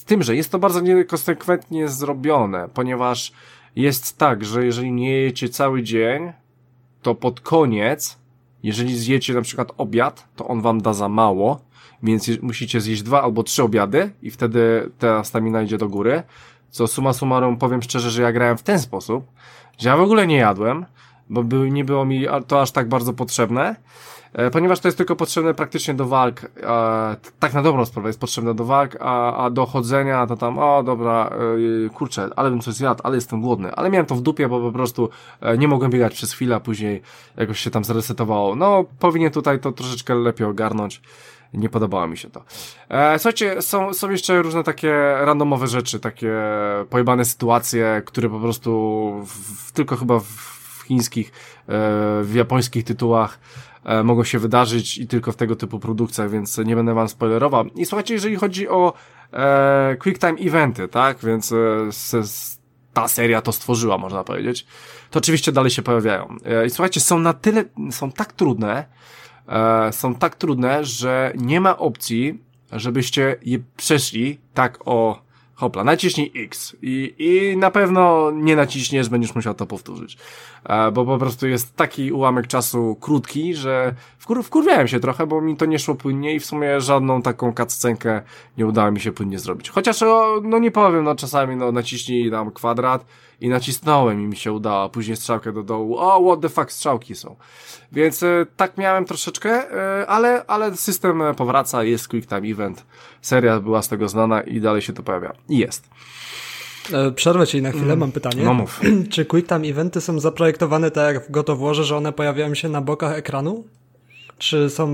Tym, że jest to bardzo niekonsekwentnie zrobione, ponieważ jest tak, że jeżeli nie jecie cały dzień, to pod koniec, jeżeli zjecie na przykład obiad, to on wam da za mało, więc musicie zjeść dwa albo trzy obiady i wtedy ta stamina idzie do góry. Co suma summarum powiem szczerze, że ja grałem w ten sposób, że ja w ogóle nie jadłem, bo nie było mi to aż tak bardzo potrzebne. E, ponieważ to jest tylko potrzebne praktycznie do walk, e, tak na dobrą sprawę jest potrzebne do walk, a, a do chodzenia to tam, o dobra, e, kurczę, ale bym coś zjadł, ale jestem głodny, ale miałem to w dupie, bo po prostu e, nie mogłem biegać przez chwilę, a później jakoś się tam zresetowało. No, powinien tutaj to troszeczkę lepiej ogarnąć. Nie podobało mi się to. E, słuchajcie, są, są jeszcze różne takie randomowe rzeczy, takie pojebane sytuacje, które po prostu w, tylko chyba w, w chińskich, e, w japońskich tytułach mogą się wydarzyć i tylko w tego typu produkcjach, więc nie będę wam spoilerował. I słuchajcie, jeżeli chodzi o e, quick time eventy, tak, więc e, ta seria to stworzyła, można powiedzieć, to oczywiście dalej się pojawiają. E, I słuchajcie, są na tyle, są tak trudne, e, są tak trudne, że nie ma opcji, żebyście je przeszli tak o hopla, naciśnij X i, i na pewno nie naciśniesz, będziesz musiał to powtórzyć. E, bo po prostu jest taki ułamek czasu krótki, że wkur wkurwiałem się trochę, bo mi to nie szło płynnie i w sumie żadną taką cutscenkę nie udało mi się płynnie zrobić. Chociaż, no nie powiem, no czasami no naciśnij tam kwadrat i nacisnąłem i mi się udało, później strzałkę do dołu, o what the fuck, strzałki są. Więc e, tak miałem troszeczkę, e, ale, ale system powraca, jest quick time event, seria była z tego znana i dalej się to pojawia. I jest. E, przerwę ci na chwilę, mm. mam pytanie. No mów. Czy quick time eventy są zaprojektowane tak jak w Warze, że one pojawiają się na bokach ekranu? Czy są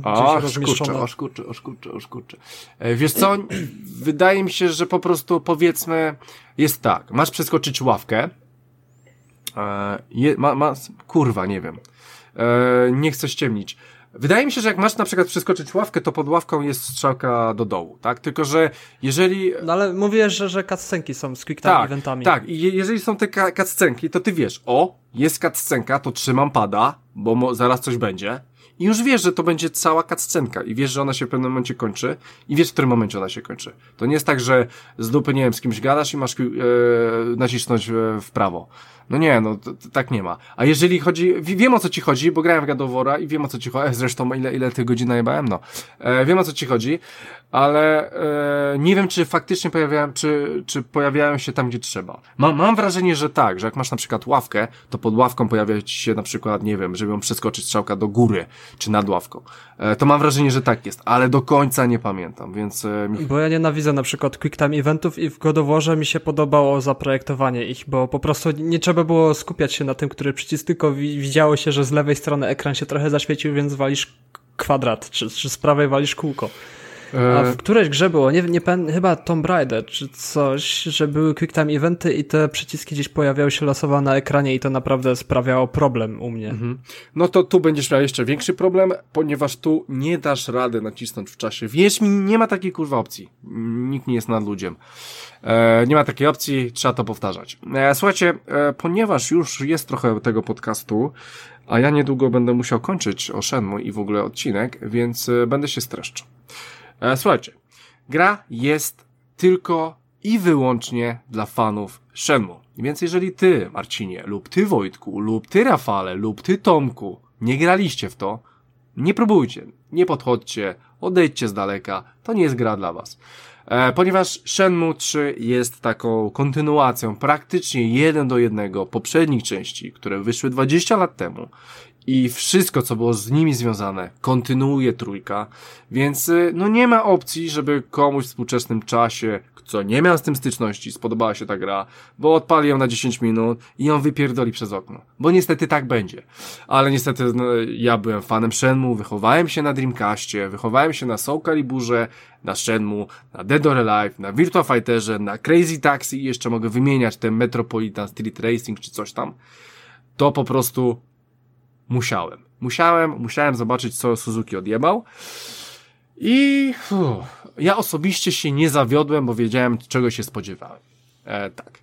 gdzieś rozmieszczone? Kurczę, oż kurczę. E, wiesz co, wydaje mi się, że po prostu powiedzmy jest tak, masz przeskoczyć ławkę, e, je, ma, ma, kurwa, nie wiem, nie chcę ściemnić. Wydaje mi się, że jak masz na przykład przeskoczyć ławkę, to pod ławką jest strzałka do dołu, tak? Tylko, że jeżeli... No ale mówię, że, że cutscenki są z quick time tak, eventami. Tak, i je, jeżeli są te cutscenki, to ty wiesz, o, jest cutscenka, to trzymam pada, bo zaraz coś będzie. I już wiesz, że to będzie cała cutscenka i wiesz, że ona się w pewnym momencie kończy i wiesz, w którym momencie ona się kończy. To nie jest tak, że z dupy, nie wiem, z kimś gadasz i masz e, nacisnąć e, w prawo. No nie, no tak nie ma. A jeżeli chodzi, wiem o co ci chodzi, bo grałem w Gadowora i wiem o co ci chodzi, zresztą ile, ile tych godzin najebałem, no. E, wiem o co ci chodzi, ale e, nie wiem, czy faktycznie pojawiają, czy, czy pojawiają się tam, gdzie trzeba. Mam, mam wrażenie, że tak, że jak masz na przykład ławkę, to pod ławką pojawia ci się na przykład, nie wiem, żeby ją przeskoczyć strzałka do góry, czy nad ławką. E, to mam wrażenie, że tak jest, ale do końca nie pamiętam, więc... E. Bo ja nienawidzę na przykład quick time eventów i w Godoworze mi się podobało zaprojektowanie ich, bo po prostu nie trzeba było skupiać się na tym, który przycisk, tylko widziało się, że z lewej strony ekran się trochę zaświecił, więc walisz kwadrat, czy, czy z prawej walisz kółko. A w którejś grze było, nie, nie chyba Tomb Raider czy coś, że były quick time eventy i te przyciski gdzieś pojawiały się losowo na ekranie i to naprawdę sprawiało problem u mnie. Mhm. No to tu będziesz miał jeszcze większy problem, ponieważ tu nie dasz rady nacisnąć w czasie. Wierz mi, nie ma takiej kurwa opcji. Nikt nie jest nad ludziem. E, nie ma takiej opcji, trzeba to powtarzać. E, słuchajcie, e, ponieważ już jest trochę tego podcastu, a ja niedługo będę musiał kończyć o Shenmue i w ogóle odcinek, więc e, będę się streszczał. E, słuchajcie, gra jest tylko i wyłącznie dla fanów Shenmue. Więc jeżeli ty, Marcinie, lub ty, Wojtku, lub ty, Rafale, lub ty, Tomku, nie graliście w to, nie próbujcie, nie podchodźcie, odejdźcie z daleka, to nie jest gra dla was. E, ponieważ Shenmue 3 jest taką kontynuacją praktycznie jeden do jednego poprzednich części, które wyszły 20 lat temu i wszystko, co było z nimi związane, kontynuuje trójka, więc y, no nie ma opcji, żeby komuś w współczesnym czasie, co nie miał z tym styczności, spodobała się ta gra, bo odpali ją na 10 minut i ją wypierdoli przez okno. Bo niestety tak będzie. Ale niestety no, ja byłem fanem Shenmue, wychowałem się na Dreamcastie, wychowałem się na Soul Caliburze, na Shenmue, na Dead or Alive, na Virtua Fighterze, na Crazy Taxi i jeszcze mogę wymieniać ten Metropolitan Street Racing czy coś tam. To po prostu musiałem. Musiałem, musiałem zobaczyć, co Suzuki odjebał. I uff, ja osobiście się nie zawiodłem, bo wiedziałem, czego się spodziewałem. E, tak.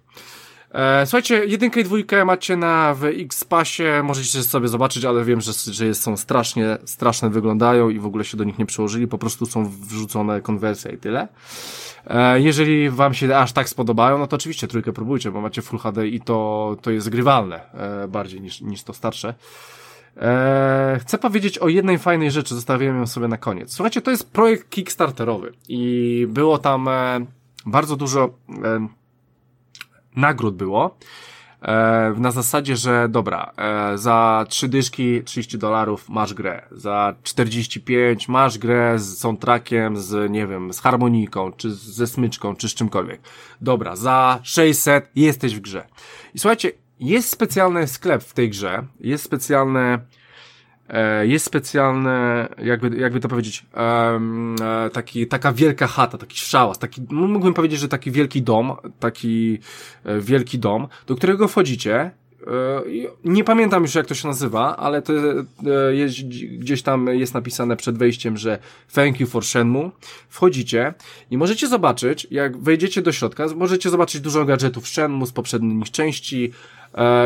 E, słuchajcie, jedynkę i dwójkę macie na w X-Passie, możecie sobie zobaczyć, ale wiem, że, że są strasznie, straszne wyglądają i w ogóle się do nich nie przełożyli, po prostu są wrzucone konwersje i tyle. E, jeżeli wam się aż tak spodobają, no to oczywiście trójkę próbujcie, bo macie Full HD i to, to jest grywalne e, bardziej niż, niż to starsze. Eee, chcę powiedzieć o jednej fajnej rzeczy, zostawiłem ją sobie na koniec. Słuchajcie, to jest projekt Kickstarterowy i było tam e, bardzo dużo e, nagród było. E, na zasadzie, że dobra, e, za trzy dyszki 30 dolarów masz grę, za 45 masz grę z soundtrackiem, z nie wiem, z harmoniką, czy ze smyczką, czy z czymkolwiek. Dobra, za 600 jesteś w grze. I słuchajcie, jest specjalny sklep w tej grze, jest specjalne, e, jest specjalne, jakby, jakby to powiedzieć, e, taki, taka wielka chata, taki szałas, taki, mógłbym powiedzieć, że taki wielki dom, taki e, wielki dom, do którego wchodzicie, nie pamiętam już jak to się nazywa, ale to jest, gdzieś tam jest napisane przed wejściem, że thank you for Shenmue. Wchodzicie i możecie zobaczyć, jak wejdziecie do środka, możecie zobaczyć dużo gadżetów Shenmue z poprzednich części,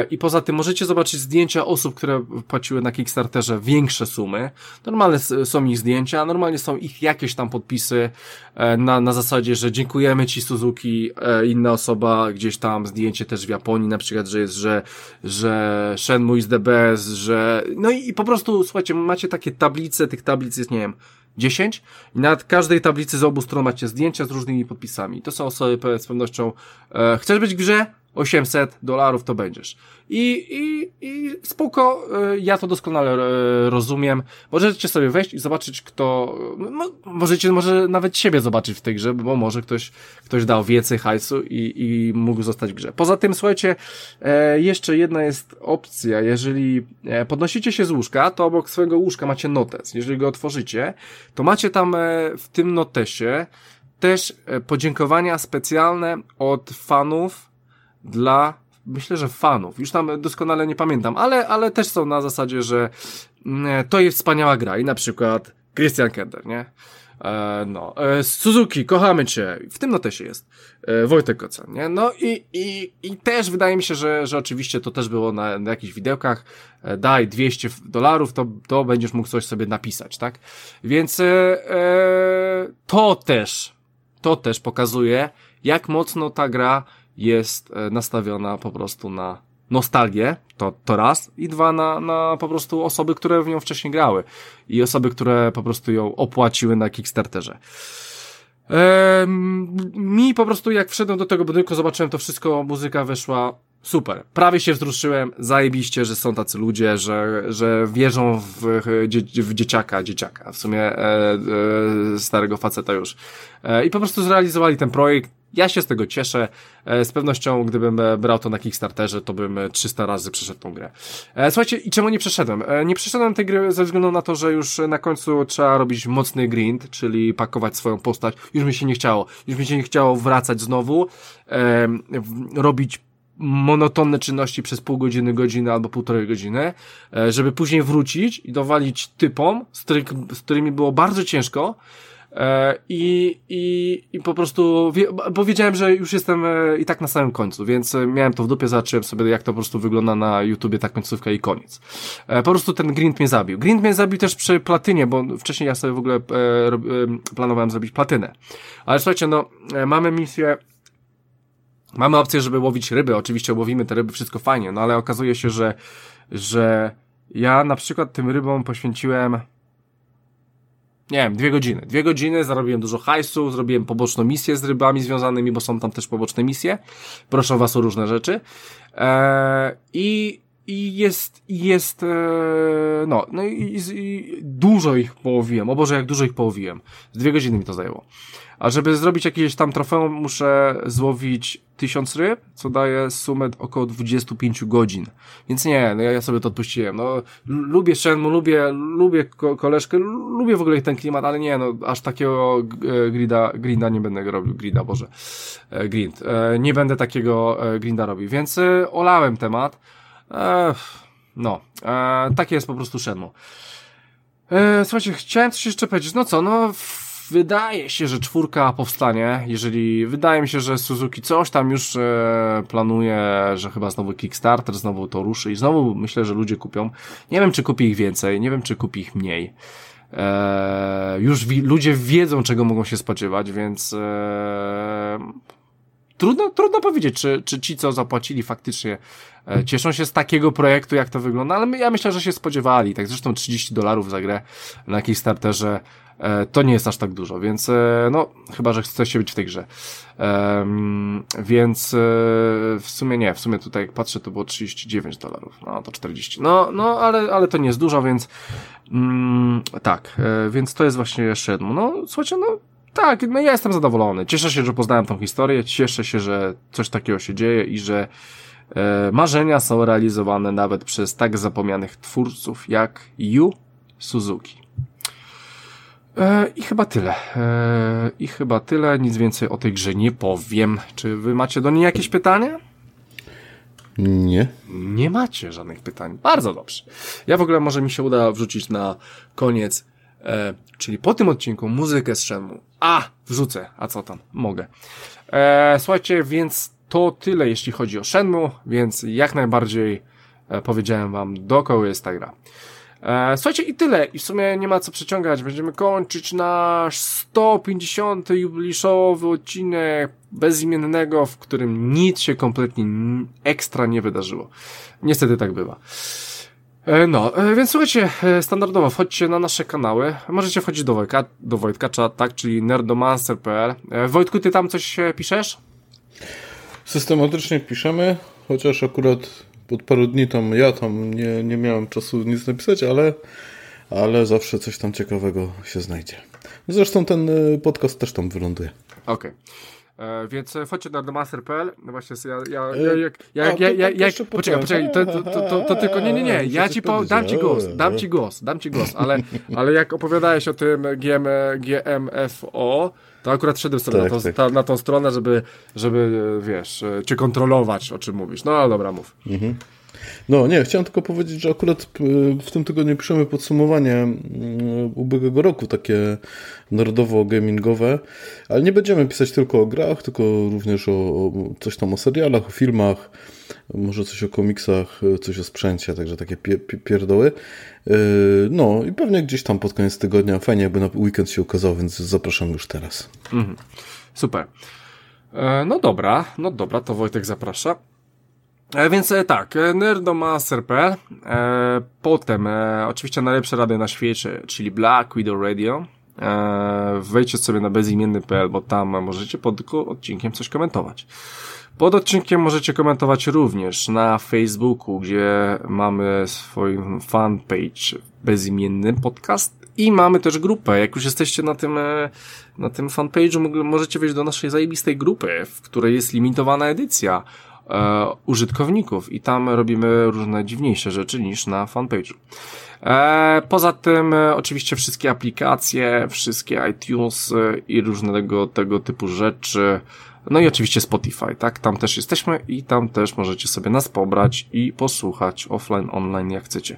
I poza tym możecie zobaczyć zdjęcia osób, które płaciły na Kickstarterze większe sumy. Normalne są ich zdjęcia, normalnie są ich jakieś tam podpisy e, na, na zasadzie, że dziękujemy Ci Suzuki, e, inna osoba gdzieś tam, zdjęcie też w Japonii na przykład, że jest, że, że Shenmue is the best, że no i, i po prostu, słuchajcie, macie takie tablice, tych tablic jest, nie wiem, 10 i na każdej tablicy z obu stron macie zdjęcia z różnymi podpisami. To są osoby z pewnością, e, chcesz być w grze? 800 dolarów to będziesz. I, i, i spoko, e, ja to doskonale e, rozumiem. Możecie sobie wejść i zobaczyć, kto, no, możecie może nawet siebie zobaczyć w tej grze, bo może ktoś, ktoś dał więcej hajsu i, i mógł zostać w grze. Poza tym, słuchajcie, e, jeszcze jedna jest opcja. Jeżeli podnosicie się z łóżka, to obok swojego łóżka macie notes. Jeżeli go otworzycie, to macie tam w tym notesie też podziękowania specjalne od fanów dla, myślę, że fanów. Już tam doskonale nie pamiętam, ale, ale też są na zasadzie, że mm, to jest wspaniała gra i na przykład Christian Kender, nie? E, no, e, Suzuki, kochamy cię. W tym notesie jest. E, Wojtek Kocan, nie? No i, i, i też wydaje mi się, że, że oczywiście to też było na, na jakichś widełkach. E, daj 200 dolarów, to, to będziesz mógł coś sobie napisać, tak? Więc e, e, to też, to też pokazuje, jak mocno ta gra jest e, nastawiona po prostu na nostalgię, to, to raz, i dwa na, na po prostu osoby, które w nią wcześniej grały i osoby, które po prostu ją opłaciły na Kickstarterze. Eee, mi po prostu jak wszedłem do tego budynku, zobaczyłem to wszystko, muzyka weszła super. Prawie się wzruszyłem, zajebiście, że są tacy ludzie, że, że wierzą w, w dzieciaka, dzieciaka, w sumie e, e, starego faceta już. E, I po prostu zrealizowali ten projekt, ja się z tego cieszę. E, z pewnością, gdybym e, brał to na Kickstarterze, to bym 300 e, razy przeszedł tą grę. Słuchajcie, i czemu nie przeszedłem? Nie przeszedłem tej gry ze względu na to, że już na końcu trzeba robić mocny grind, czyli pakować swoją postać. Już mi się nie chciało. Już mi się nie chciało wracać znowu, robić monotonne czynności przez pół godziny, godzinę albo półtorej godziny, żeby później wrócić i dowalić typom, z, z którymi było bardzo ciężko, E, I, i, I po prostu, bo wiedziałem, że już jestem e, i tak na samym końcu, więc e, miałem to w dupie, zobaczyłem sobie, jak to po prostu wygląda na YouTubie, ta końcówka i koniec. Po prostu ten grind mnie zabił. Grind mnie zabił też przy platynie, bo wcześniej ja sobie w ogóle planowałem zrobić platynę. Ale słuchajcie, no, mamy misję, mamy opcję, żeby łowić ryby, oczywiście łowimy te ryby, wszystko fajnie, no ale okazuje się, że, że ja na przykład tym rybom poświęciłem nie wiem, dwie godziny. Dwie godziny, zarobiłem dużo hajsu, zrobiłem poboczną misję z rybami związanymi, bo są tam też poboczne misje. Proszę was o różne rzeczy. Eee, I i jest, jest, e, no, no i, i, dużo ich połowiłem. O Boże, jak dużo ich połowiłem. Z dwie godziny mi to zajęło. A żeby zrobić jakieś tam trofeum, muszę złowić tysiąc ryb, co daje sumę około 25 godzin. Więc nie, no ja sobie to odpuściłem. No, lubię Shenmue, lubię, lubię ko koleżkę, lubię w ogóle ten klimat, ale nie, no, aż takiego e, grida, grinda nie będę robił, grida, Boże, e, grind. E, nie będę takiego grinda robił, więc olałem temat. No, takie jest po prostu Shenmue. Słuchajcie, chciałem coś jeszcze powiedzieć. No co, no wydaje się, że czwórka powstanie, jeżeli wydaje mi się, że Suzuki coś tam już e, planuje, że chyba znowu Kickstarter, znowu to ruszy i znowu myślę, że ludzie kupią. Nie wiem, czy kupi ich więcej, nie wiem, czy kupi ich mniej. E, już wi ludzie wiedzą, czego mogą się spodziewać, więc e, trudno, trudno powiedzieć, czy, czy ci, co zapłacili faktycznie e, cieszą się z takiego projektu, jak to wygląda, ale ja myślę, że się spodziewali. Tak zresztą 30 dolarów za grę na Kickstarterze E, to nie jest aż tak dużo, więc e, no, chyba, że chcecie być w tej grze. Więc e, w sumie nie, w sumie tutaj jak patrzę, to było 39 dolarów, no to 40. No, no, ale, ale to nie jest dużo, więc mm, tak, więc to jest właśnie jeszcze jedno. No, słuchajcie, no, tak, no ja jestem zadowolony. Cieszę się, że poznałem tą historię, cieszę się, że coś takiego się dzieje i że e, marzenia są realizowane nawet przez tak zapomnianych twórców jak Yu Suzuki. E, I chyba tyle. E, I chyba tyle. Nic więcej o tej grze nie powiem. Czy wy macie do niej jakieś pytania? Nie. Nie macie żadnych pytań. Bardzo dobrze. Ja w ogóle może mi się uda wrzucić na koniec, e, czyli po tym odcinku muzykę z Shenmue. A, wrzucę. A co tam? Mogę. E, słuchajcie, więc to tyle, jeśli chodzi o Shenmue, więc jak najbardziej e, powiedziałem wam, do kogo jest ta gra. E, słuchajcie, i tyle. I w sumie nie ma co przeciągać. Będziemy kończyć nasz 150. jubiliszowy odcinek bezimiennego, w którym nic się kompletnie ekstra nie wydarzyło. Niestety tak bywa. E, no, więc słuchajcie, standardowo wchodźcie na nasze kanały. Możecie wchodzić do Wojtka, do Wojtka, tak, czyli nerdomancer.pl. Wojtku, ty tam coś piszesz? Systematycznie piszemy, chociaż akurat pod paru dni tam ja tam nie, nie miałem czasu nic napisać, ale, ale zawsze coś tam ciekawego się znajdzie. Zresztą ten y, podcast też tam wyląduje. Okej. Okay. E, więc wchodźcie na themaster.pl. No właśnie, ja, ja, ja, jak, ja, ja, ja, ja, poczekaj, poczekaj, to, to, to, to, to tylko, nie, nie, nie, ja ci po, dam ci głos, dam ci głos, dam ci głos, ale, ale jak opowiadałeś o tym GM, GMFO, to akurat szedłem sobie tak, na, tą, tak. ta, na tą stronę, żeby, żeby, wiesz, cię kontrolować, o czym mówisz. No ale dobra, mów. Mhm. No nie, chciałem tylko powiedzieć, że akurat y, w tym tygodniu piszemy podsumowanie y, ubiegłego roku, takie narodowo-gamingowe, ale nie będziemy pisać tylko o grach, tylko również o, o coś tam o serialach, o filmach, może coś o komiksach, y, coś o sprzęcie, także takie pie, pie, pierdoły. No i pewnie gdzieś tam pod koniec tygodnia, fajnie jakby na weekend się ukazało, więc zapraszam już teraz. Mhm. Super. E, no dobra, no dobra, to Wojtek zaprasza. E, więc e, tak, e, nerdomaster.pl, potem oczywiście najlepsze rady na świecie, czyli Black Widow Radio, wejdźcie sobie na bezimienny.pl, bo tam możecie pod odcinkiem coś komentować. Pod odcinkiem możecie komentować również na Facebooku, gdzie mamy swój fanpage bezimienny podcast i mamy też grupę. Jak już jesteście na tym, na tym fanpage'u, możecie wejść do naszej zajebistej grupy, w której jest limitowana edycja e, użytkowników i tam robimy różne dziwniejsze rzeczy niż na fanpage'u. E, poza tym e, oczywiście wszystkie aplikacje, wszystkie iTunes e, i różnego tego typu rzeczy, no i oczywiście Spotify, tak? Tam też jesteśmy i tam też możecie sobie nas pobrać i posłuchać offline, online jak chcecie.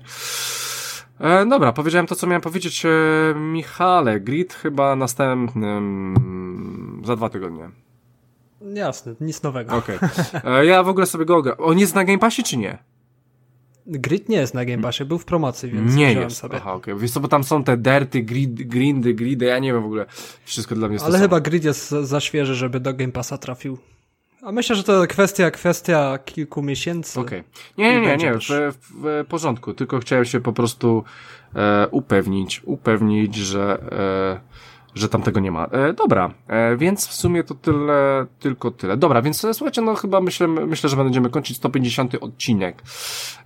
E, dobra, powiedziałem to, co miałem powiedzieć. E, Michale, grid chyba następnym za dwa tygodnie. Jasne, nic nowego. Okej. Okay. E, ja w ogóle sobie go gram. On jest na Game Passie czy nie? Grid nie jest na Game Passie, był w promocji, więc nie jest. sobie. Aha, okej. Okay. Wiesz co, bo tam są te derty, grid, grindy, gridy, ja nie wiem w ogóle. Wszystko dla mnie jest Ale chyba grid jest za świeży, żeby do Game Passa trafił. A myślę, że to kwestia, kwestia kilku miesięcy. Okej. Okay. Nie, nie, nie, nie, w, w, porządku. Tylko chciałem się po prostu e, upewnić, upewnić, że e, że tam tego nie ma. E, dobra, e, więc w sumie to tyle, tylko tyle. Dobra, więc e, słuchajcie, no chyba myślę, myślę, że będziemy kończyć 150 odcinek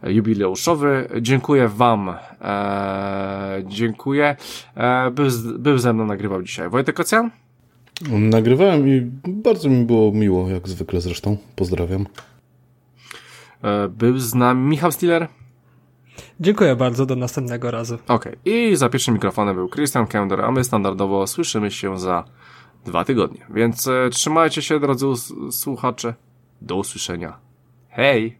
e, jubileuszowy. Dziękuję wam, e, dziękuję. E, był, był ze mną, nagrywał dzisiaj Wojtek Ocjan. Nagrywałem i bardzo mi było miło, jak zwykle zresztą. Pozdrawiam. E, był z nami Michał Stiller. Dziękuję bardzo, do następnego razu. Okej, okay. i za pierwszym mikrofonem był Christian Kender, a my standardowo słyszymy się za dwa tygodnie. Więc e, trzymajcie się, drodzy słuchacze. Do usłyszenia. Hej!